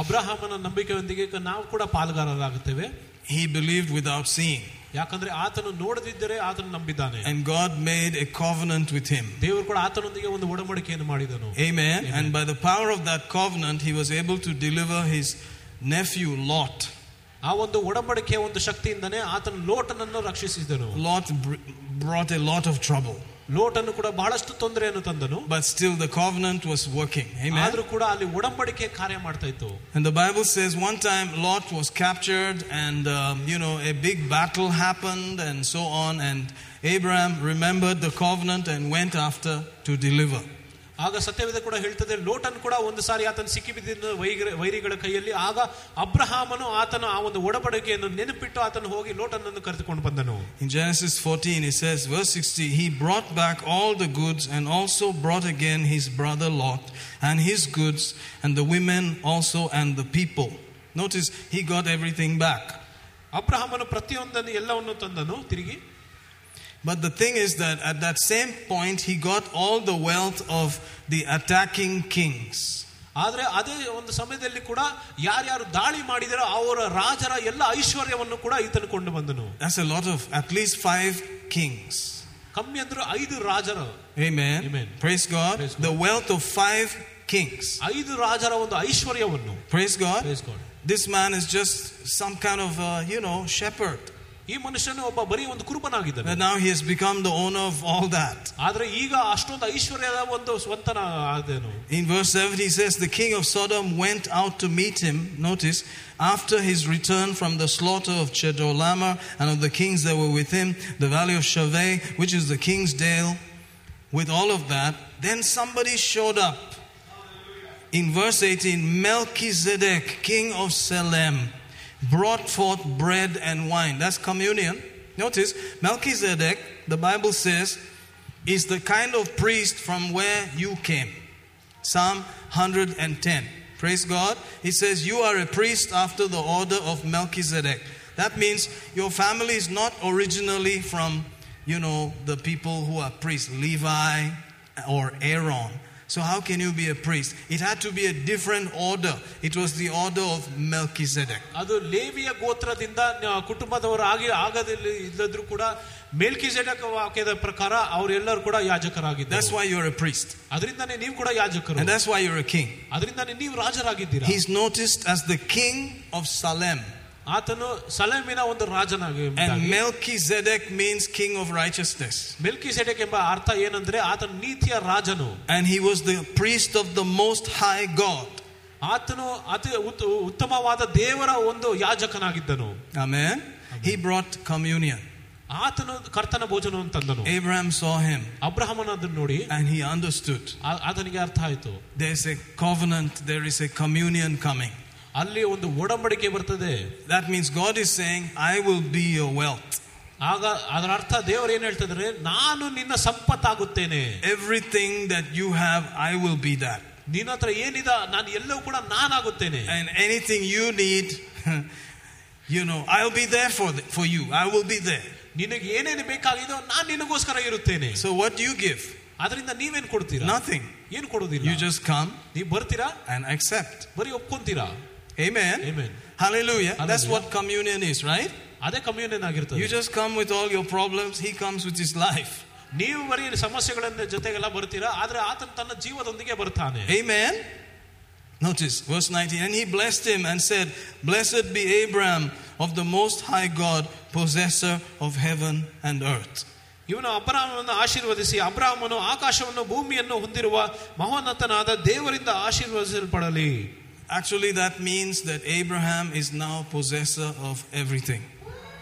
ಅಬ್ರಹಾಮನ ನಂಬಿಕೆಯೊಂದಿಗೆ ಈಗ ನಾವು ಕೂಡ ಪಾಲುಗಾರರಾಗುತ್ತೇವೆ He believed without seeing, ಯಾಕಂದ್ರೆ ಆತನು ನೋಡದಿದ್ದರೆ ಆತನು ನಂಬಿದ್ದಾನೆ and God made a covenant with him. ದೇವರು ಕೂಡ ಆತನೊಂದಿಗೆ ಒಂದು ಒಡಂಬಡಿಕೆಯನ್ನು ಮಾಡಿದನು Amen. And by the power of that covenant, he was able to deliver his nephew Lot. ಆ ಒಂದು ಒಡಂಬಡಿಕೆಯ ಒಂದು ಶಕ್ತಿಯಿಂದನೇ ಆತನ ಲೋಟನನ್ನು ರಕ್ಷಿಸಿದನು Lot br- brought a lot of trouble, ಲೋಟನ್ನು ಕೂಡ ಬಹಳಷ್ಟು ತೊಂದರೆಯನ್ನು ತಂದನು but still the covenant was working. Amen. ಆದ್ರೂ ಕೂಡ ಅಲ್ಲಿ ಒಡಂಬಡಿಕೆ ಕಾರ್ಯ ಮಾಡ್ತಾ ಇತ್ತು And the Bible says one time Lot was captured, and um, you know, a big battle happened, and so on. And Abraham remembered the covenant and went after to deliver. ಆಗ ಸತ್ಯವೇದ ಕೂಡ ಹೇಳ್ತದೆ ಲೋಟನ್ ಕೂಡ ಒಂದು ಸಾರಿ ಆತನ ಸಿಕ್ಕಿಬಿದ್ದ ವೈಗ್ರ ವೈರಿಗಳ ಕೈಯಲ್ಲಿ ಆಗ ಅಬ್ರಹಾಮನು ಆತನ ಆ ಒಂದು ಒಡಂಬಡಿಕೆಯನ್ನು ನೆನಪಿಟ್ಟು ಆತನು ಹೋಗಿ ಲೋಟನನ್ನು ಕರೆದುಕೊಂಡು ಬಂದನು In Genesis 14, it says, verse 60, he brought back all the goods and also brought again his brother Lot and his goods and the women also and the people. Notice he got everything back. ಅಬ್ರಹಾಮನು ಪ್ರತಿಯೊಂದನ್ನು ಎಲ್ಲವನ್ನು ತಂದನು ತಿರುಗಿ But the thing is that at that same point, he got all the wealth of the attacking kings. ಆದ್ರೆ ಅದೇ ಒಂದು ಸಮಯದಲ್ಲಿ ಕೂಡ ಯಾರ್ಯಾರು ದಾಳಿ ಮಾಡಿದರೋ ಅವರ ರಾಜರ ಎಲ್ಲ ಐಶ್ವರ್ಯವನ್ನು ಕೂಡ ಈತನು ಕೊಂಡು ಬಂದನು That's a lot of, at least five kings. ಕಮ್ಮಿ ಅಂದ್ರೆ ಐದು ರಾಜರು Amen. Amen. Praise God. Praise The wealth of five kings. ಐದು ರಾಜರ ಒಂದು ಐಶ್ವರ್ಯವನ್ನು Praise God. Praise God. This man is just some kind of, uh, you know, shepherd. ಈ ಮನುಷ್ಯನು ಒಬ್ಬ ಬರೀ ಒಂದು ಕುರುಬನಾಗಿದ್ದಾನೆ And now he has become the owner of all that. ಆದ್ರೆ ಈಗ ಅಷ್ಟೊಂದು ಐಶ್ವರ್ಯದ ಒಂದು ಸ್ವಂತನ ಆದನು In verse 7, he says, The king of Sodom went out to meet him, notice, after his return from the slaughter of Chedorlaomer and of the kings that were with him, the valley of Shaveh, which is the king's dale, with all of that. Then somebody showed up. In verse 18, Melchizedek, king of Salem, brought forth bread and wine. That's communion. Notice, Melchizedek, the Bible says, is the kind of priest from where you came. Psalm 110. Praise God. He says, You are a priest after the order of Melchizedek. That means your family is not originally from, you know, the people who are priests, Levi or Aaron. So, how can you be a priest? It had to be a different order. It was the order of Melchizedek. ಅದು ಲೇವಿಯ ಗೋತ್ರದಿಂದ ನ- ಕುಟುಂಬದವರು ಆಗಿ ಆಗದಿಲ್ಲ ಇಲ್ಲದ್ರು ಕೂಡ ಮೇಲ್ಕಿಜೆಡಕ ವಾಕ್ಯದ ಪ್ರಕಾರ ಅವರೆಲ್ಲರೂ ಕೂಡ That's ಯಾಜಕರಾಗಿದ್ದಾರೆ why you're a priest. ಅದರಿಂದಾನೇ ನೀವು ಕೂಡ ಯಾಜಕರು And that's why you're a king. ಅದರಿಂದಾನೇ ನೀವು ರಾಜರಾಗಿದ್ದೀರಾ He's noticed as the king of Salem. ಆತನು ಸಲೇಮಿನ ಒಂದು ರಾಜನಾಗಿ And Melchizedek means king of righteousness. ಮೆಲ್ಕಿಸೆಡೆಕ್ ಎಂಬ ಅರ್ಥ ಏನಂದ್ರೆ ಆತನ ನೀತಿಯ ರಾಜನು And he was the priest of the most high God. ಆತನು ಅತಿ ಉತ್- ಉತ್ತಮವಾದ ದೇವರ ಒಂದು ಯಾಜಕನಾಗಿದ್ದನು Amen. He brought communion. ಆತನು ಕರ್ತನ ಭೋಜನವನ್ನು ತಂದನು Abraham saw him ಅಬ್ರಹಮನ ಅದನ್ನು ನೋಡಿ and he understood. ಆ- ಆತನಿಗೆ ಅರ್ಥ ಆಯ್ತು There's a covenant, there is a communion coming. ಅಲ್ಲಿ ಒಂದು ಒಡಂಬಡಿಕೆ ಬರ್ತದೆ That means God is saying, I will be your wealth. ಆಗ ಅದರ ಅರ್ಥ ದೇವರು ಏನ್ ಹೇಳ್ತಿದ್ರೆ ನಾನು ನಿನ್ನ ಸಂಪತ್ತಾಗುತ್ತೇನೆ Everything that you have, I will be that. ನಿನ್ನ ಹತ್ರ ಏನಿದ ನಾನು ಎಲ್ಲವೂ ಕೂಡ ನಾನಾಗುತ್ತೇನೆ And anything you need, you know, I'll be there for, the, for you. I will be there. ನಿನಗೆ ಏನೇನು ಬೇಕಾಗಿದೋ ನಾನು ನಿನಗೋಸ್ಕರ ಇರುತ್ತೇನೆ So what do you give? ಅದರಿಂದ ನೀವೇನ್ ಕೊಡ್ತೀರಾ Nothing. ಏನು ಕೊಡೋದಿಲ್ಲ You just come ನೀವು ಬರ್ತೀರಾ and accept. ಬರೀ ಒಪ್ಕೊಂತೀರಾ Amen. Amen. Hallelujah. That's Hallelujah. what communion is, right? ಅದೇ ಕಮ್ಯೂನಿಯನ್ ಆಗಿರ್ತದೆ You just come with all your problems, He comes with His life. ನೀವು ಬರೀ ಸಮಸ್ಯೆಗಳ ಜೊತೆಗೆಲ್ಲ ಬರ್ತೀರಾ ಆದ್ರೆ ಆತನ ತನ್ನ ಜೀವದೊಂದಿಗೆ ಬರ್ತಾನೆ Amen. Notice verse 19. And he blessed him and said, Blessed be Abraham of the Most High God, possessor of heaven and earth. ಇವನು ಅಬ್ರಾಹ್ಮನನ್ನು ಆಶೀರ್ವದಿಸಿ ಅಬ್ರಾಹ್ಮನು ಆಕಾಶವನ್ನು ಭೂಮಿಯನ್ನು ಹೊಂದಿರುವ ಮಹೋನ್ನತನಾದ ದೇವರಿಂದ ಆಶೀರ್ವದಿಸಲ್ಪಡಲಿ Actually, that means that Abraham is now possessor of everything.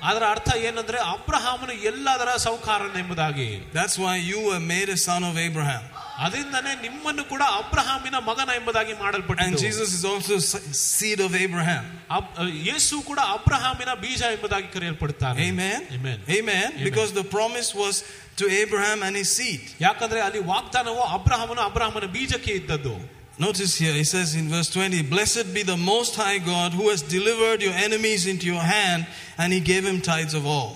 ಅದರ ಅರ್ಥ ಏನಂದ್ರೆ ಅಬ್ರಹಾಮನು ಎಲ್ಲದರ ಸೌಕಾರನ ಎಂಬುದಾಗಿ That's why you were made a son of Abraham. ಅದರಿಂದನೇ ನಿಮ್ಮನ್ನು ಕೂಡ ಅಬ್ರಹಾಮಿನ ಮಗನ ಎಂಬುದಾಗಿ And ಮಾಡಲ್ಪಟ್ಟಿದ್ದು Jesus is also s- seed of Abraham. ಅಬ್- ಯೇಸು ಕೂಡ ಅಬ್ರಹಾಮಿನ ಬೀಜ ಎಂಬುದಾಗಿ ಕರೆಯಲ್ಪಡ್ತಾನೆ Amen. Amen. Amen. Because the promise was to Abraham and his seed. ಯಾಕಂದ್ರೆ ಅಲ್ಲಿ ವಾಗ್ದಾನವು ಅಬ್ರಹಾಮನು ಅಬ್ರಹಾಮನ ಬೀಜಕ್ಕೆ ಇದ್ದದ್ದು Notice here, it says in verse 20, Blessed be the Most High God who has delivered your enemies into your hand, and he gave him tithes of all.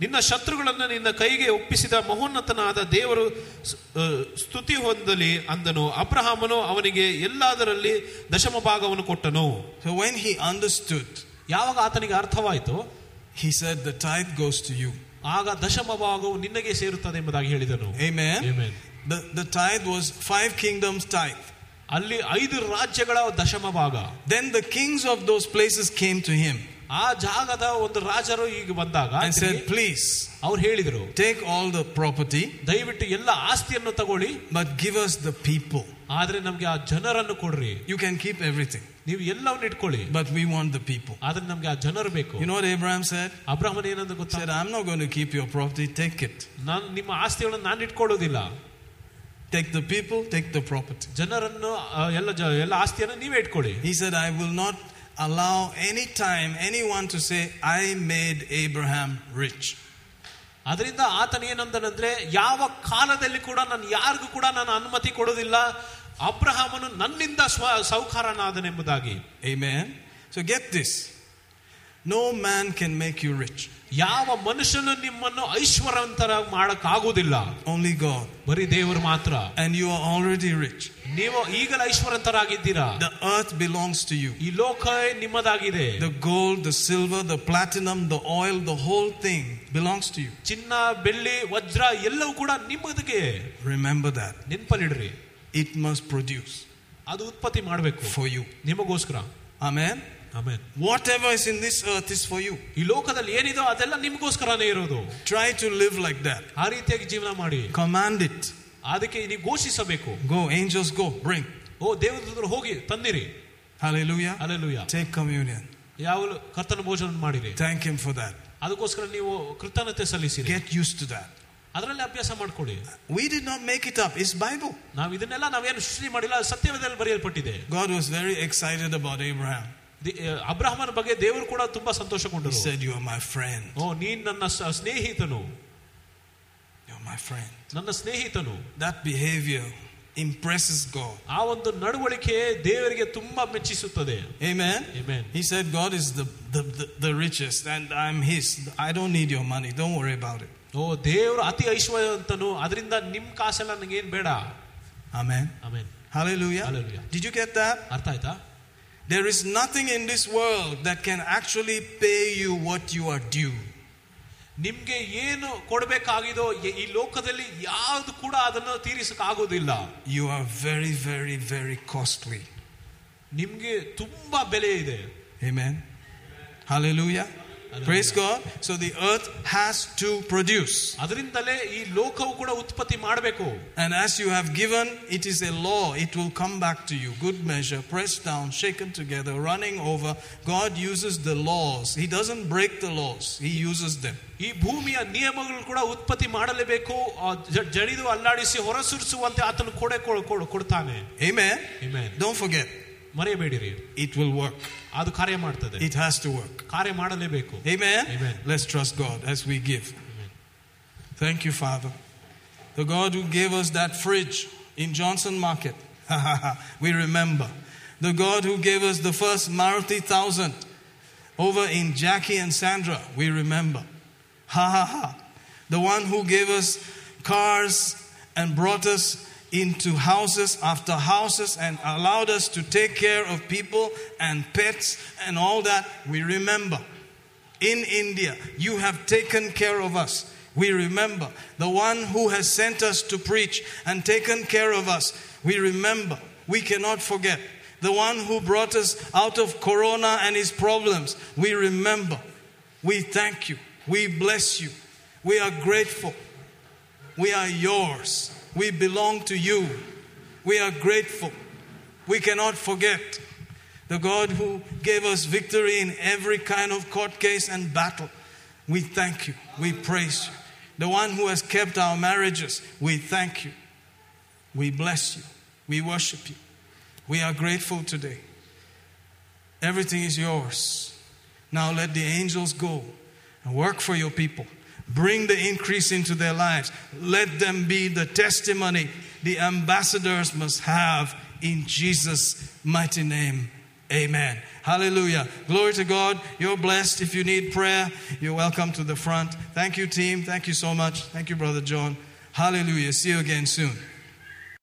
ನಿನ್ನ ಶತ್ರುಗಳನ್ನು ನಿನ್ನ ಕೈಗೆ ಒಪ್ಪಿಸಿದ ಮಹೋನ್ನತನಾದ ದೇವರು ಸ್- ಆ, ಸ್ತುತಿ ಹೊಂದಲಿ ಅಂದನು ಅಬ್ರಹಾಮನು ಅವನಿಗೆ ಎಲ್ಲದರಲ್ಲಿ ದಶಮ ಭಾಗವನ್ನು ಕೊಟ್ಟನು So when he understood, ಯಾವಾಗ ಆತನಿಗೆ ಅರ್ಥವಾಯಿತು he said, The tithe goes to you. ಆಗ ದಶಮ ಭಾಗವು ನಿನಗೆ ಸೇರುತ್ತದೆ ಎಂಬುದಾಗಿ ಹೇಳಿದನು Amen. Amen. The, the tithe was five kingdoms tithe. ಅಲ್ಲಿ ಐದು ರಾಜ್ಯಗಳ ದಶಮ ಭಾಗ Then the kings of those places came to him ಆ ಜಾಗದ ಒಂದು ರಾಜರು ಈಗ ಬಂದಾಗ and said, Please ಅವ್ರು ಹೇಳಿದರು take all the property, ದಯವಿಟ್ಟು ಎಲ್ಲ ಆಸ್ತಿಯನ್ನು ತಗೊಳ್ಳಿ but give us the people. ಆದ್ರೆ ನಮ್ಗೆ ಆ ಜನರನ್ನು ಕೊಡ್ರಿ You can keep everything, ನೀವು ಎಲ್ಲವನ್ನು ಇಟ್ಕೊಳ್ಳಿ but we want the people. ಆದ್ರೆ ನಮ್ಗೆ ಆ ಜನರು ಬೇಕು You know what Abraham said? ಅಬ್ರಾಹ್ಮಣ ಏನಂತ He ಗೊತ್ತಾ said, I'm not going to keep your property, take it. ನಾನು ನಿಮ್ಮ ಆಸ್ತಿಗಳನ್ನು ನಾನು ಇಟ್ಕೊಳ್ಳೋದಿಲ್ಲ Take the people, take the property. ಜನರನ್ನು ಆ, ಎಲ್ಲ ಜ- ಎಲ್ಲ ಆಸ್ತಿಯನ್ನು ನೀವೇ ಇಟ್ಕೊಳ್ಳಿ He said, I will not allow any time anyone to say, I made Abraham rich. ಅದರಿಂದ ಆತನ ಏನಂದನಂದ್ರೆ ಯಾವ ಕಾಲದಲ್ಲಿ ಕೂಡ ನಾನು ಯಾರಿಗೂ ಕೂಡ ನಾನು ಅನುಮತಿ ಕೊಡೋದಿಲ್ಲ ಅಬ್ರಹಾಮನು ನನ್ನಿಂದ ಸ್ವ ಸೌಕಾರನಾದನೆಂಬುದಾಗಿ Amen. So get this no man can make you rich, ಯಾವ ಮನುಷ್ಯನು ನಿಮ್ಮನ್ನು ಐಶ್ವರ್ಯವಂತರ ಮಾಡಕ್ಕಾಗುವುದಿಲ್ಲ only God. ಬರೀ ದೇವರು ಮಾತ್ರ And you are already rich. ನೀವು ಈಗಲೇ ಐಶ್ವರ್ಯವಂತರಾಗಿದ್ದೀರಾ The earth belongs to you. ಈ ಲೋಕ ನಿಮ್ಮದಾಗಿದೆ The gold, the silver, the platinum, the oil, the whole thing belongs to you. ಚಿನ್ನ ಬೆಳ್ಳಿ ವಜ್ರ ಎಲ್ಲವೂ ಕೂಡ ನಿಮ್ಮದಕ್ಕೆ Remember that. ನೆನ್ಪಲ್ಲಿಡ್ರಿ It must produce ಅದು ಉತ್ಪತ್ತಿ ಮಾಡಬೇಕು for you. ನಿಮಗೋಸ್ಕರ Amen. ಆಮೇಲೆ Whatever is in this earth is for you. ಈ ಲೋಕದಲ್ಲಿ ಏನಿದೋ ಅದೆಲ್ಲ ನಿಮಗೋಸ್ಕರನೇ ಇರೋದು Try to live like that. ಆ ರೀತಿಯಾಗಿ ಜೀವನ ಮಾಡಿ Command it. ಅದಕ್ಕೆ ನೀವು ಘೋಷಿಸಬೇಕು Go, angels, go, bring. ಓ ದೇವದೂತರು ಹೋಗಿ ತಂದಿರಿ Hallelujah. Alleluia Take communion. ಯಾವ ಕರ್ತನ ಭೋಜನ ಮಾಡಿರಿ Thank Him for that. ಅದಕ್ಕೋಸ್ಕರ ನೀವು ಕೃತಜ್ಞತೆ ಸಲ್ಲಿಸಿರಿ Get used to that. ಅದರಲ್ಲಿ ಅಭ್ಯಾಸ ಮಾಡ್ಕೊಳ್ಳಿ We did not make it up. It's Bible. ನಾವು ಇದನ್ನೆಲ್ಲ ನಾವೇನು ಸೃಷ್ಟಿ ಮಾಡಿಲ್ಲ ಅದು ಸತ್ಯವೇದದಲ್ಲಿ ಬರೆಯಲ್ಪಟ್ಟಿದೆ God was very excited about Abraham. The- ಅಬ್ರಹಾಮನ ಬಗ್ಗೆ ದೇವರು ಕೂಡ ತುಂಬಾ He ಸಂತೋಷಗೊಂಡರು said, You are my friend. ಓ ನೀನ್ ನನ್ನ ಸ- ಸ್ನೇಹಿತನು You're my friend. ನನ್ನ ಸ್ನೇಹಿತನು That behavior impresses God. ಆ ಒಂದು ನಡವಳಿಕೆ ದೇವರಿಗೆ ತುಂಬಾ ಮೆಚ್ಚಿಸುತ್ತದೆ Amen. Amen. He said, God is the, the, the, the richest and I'm His. I don't need your money. Don't worry about it. ಓ ದೇವರು ಅತಿ ಐಶ್ವರ್ಯವಂತನು ಅದರಿಂದ ನಿಮ್ ಕಾಸೆಲ್ಲ ನನಗೇನ್ ಬೇಡ Amen. Amen Hallelujah. Hallelujah. Did you get that? ಅರ್ಥ ಆಯ್ತಾ There is nothing in this world that can actually pay you what you are due. ನಿಮ್ಗೆ ಏನು ಕೊಡ್ಬೇಕಾಗಿದೋ ಎ- ಈ ಲೋಕದಲ್ಲಿ ಯಾವ್ದು ಕೂಡ ಅದನ್ನು ತೀರಿಸಕ್ ಆಗೋದಿಲ್ಲ You are very, very, very costly. ನಿಮ್ಗೆ ತುಂಬಾ ಬೆಲೆ ಇದೆ Amen. Hallelujah. Praise God. So the earth has to produce. ಅದರಿಂದಲೇ ಈ ಲೋಕವು ಕೂಡ ಉತ್ಪತ್ತಿ ಮಾಡಬೇಕು And as you have given, it is a law. It will come back to you. Good measure, pressed down, shaken together, running over. God uses the laws. He doesn't break the laws, He uses them. ಈ ಭೂಮಿಯ ನಿಯಮಗಳು ಕೂಡ ಉತ್ಪತ್ತಿ ಮಾಡಲೇಬೇಕು ಆ ಜ- ಜಡಿದು ಅಲ್ಲಾಡಿಸಿ ಹೊರಸೂರಿಸುವಂತೆ ಆತನು ಕೊಡೆ ಕೊ- ಕೊ- ಕೊಡ್ತಾನೆ Amen. Amen. Don't forget, ಮರೆಯಬೇಡಿರಿ it will work. ಅದು ಕಾರ್ಯ ಮಾಡ್ತದೆ It has to work. ಕಾರ್ಯ ಮಾಡಲೇಬೇಕು Amen. Amen. Let's trust God as we give. Thank you, Father. The God who gave us that fridge in Johnson Market. we remember. The God who gave us the first Maruti 1000 over in Jackie and Sandra. We remember. Ha ha ha. The one who gave us cars and brought us into houses after houses and allowed us to take care of people and pets and all that. We remember in India. You have taken care of us. We remember the one who has sent us to preach and taken care of us. We remember. We cannot forget. The one who brought us out of Corona and his problems. We remember. We thank you. We bless you. We are grateful. We are yours. We belong to you. We are grateful. We cannot forget the God who gave us victory in every kind of court case and battle. We thank you. We praise you. The one who has kept our marriages, we thank you. We bless you. We worship you. We are grateful today. Everything is yours. Now let the angels go and work for your people. Bring the increase into their lives. Let them be the testimony the ambassadors must have in Jesus' mighty name. Amen. Hallelujah. Glory to God. You're blessed. If you need prayer, you're welcome to the front. Thank you, team. Thank you so much. Thank you, Brother John. Hallelujah. See you again soon.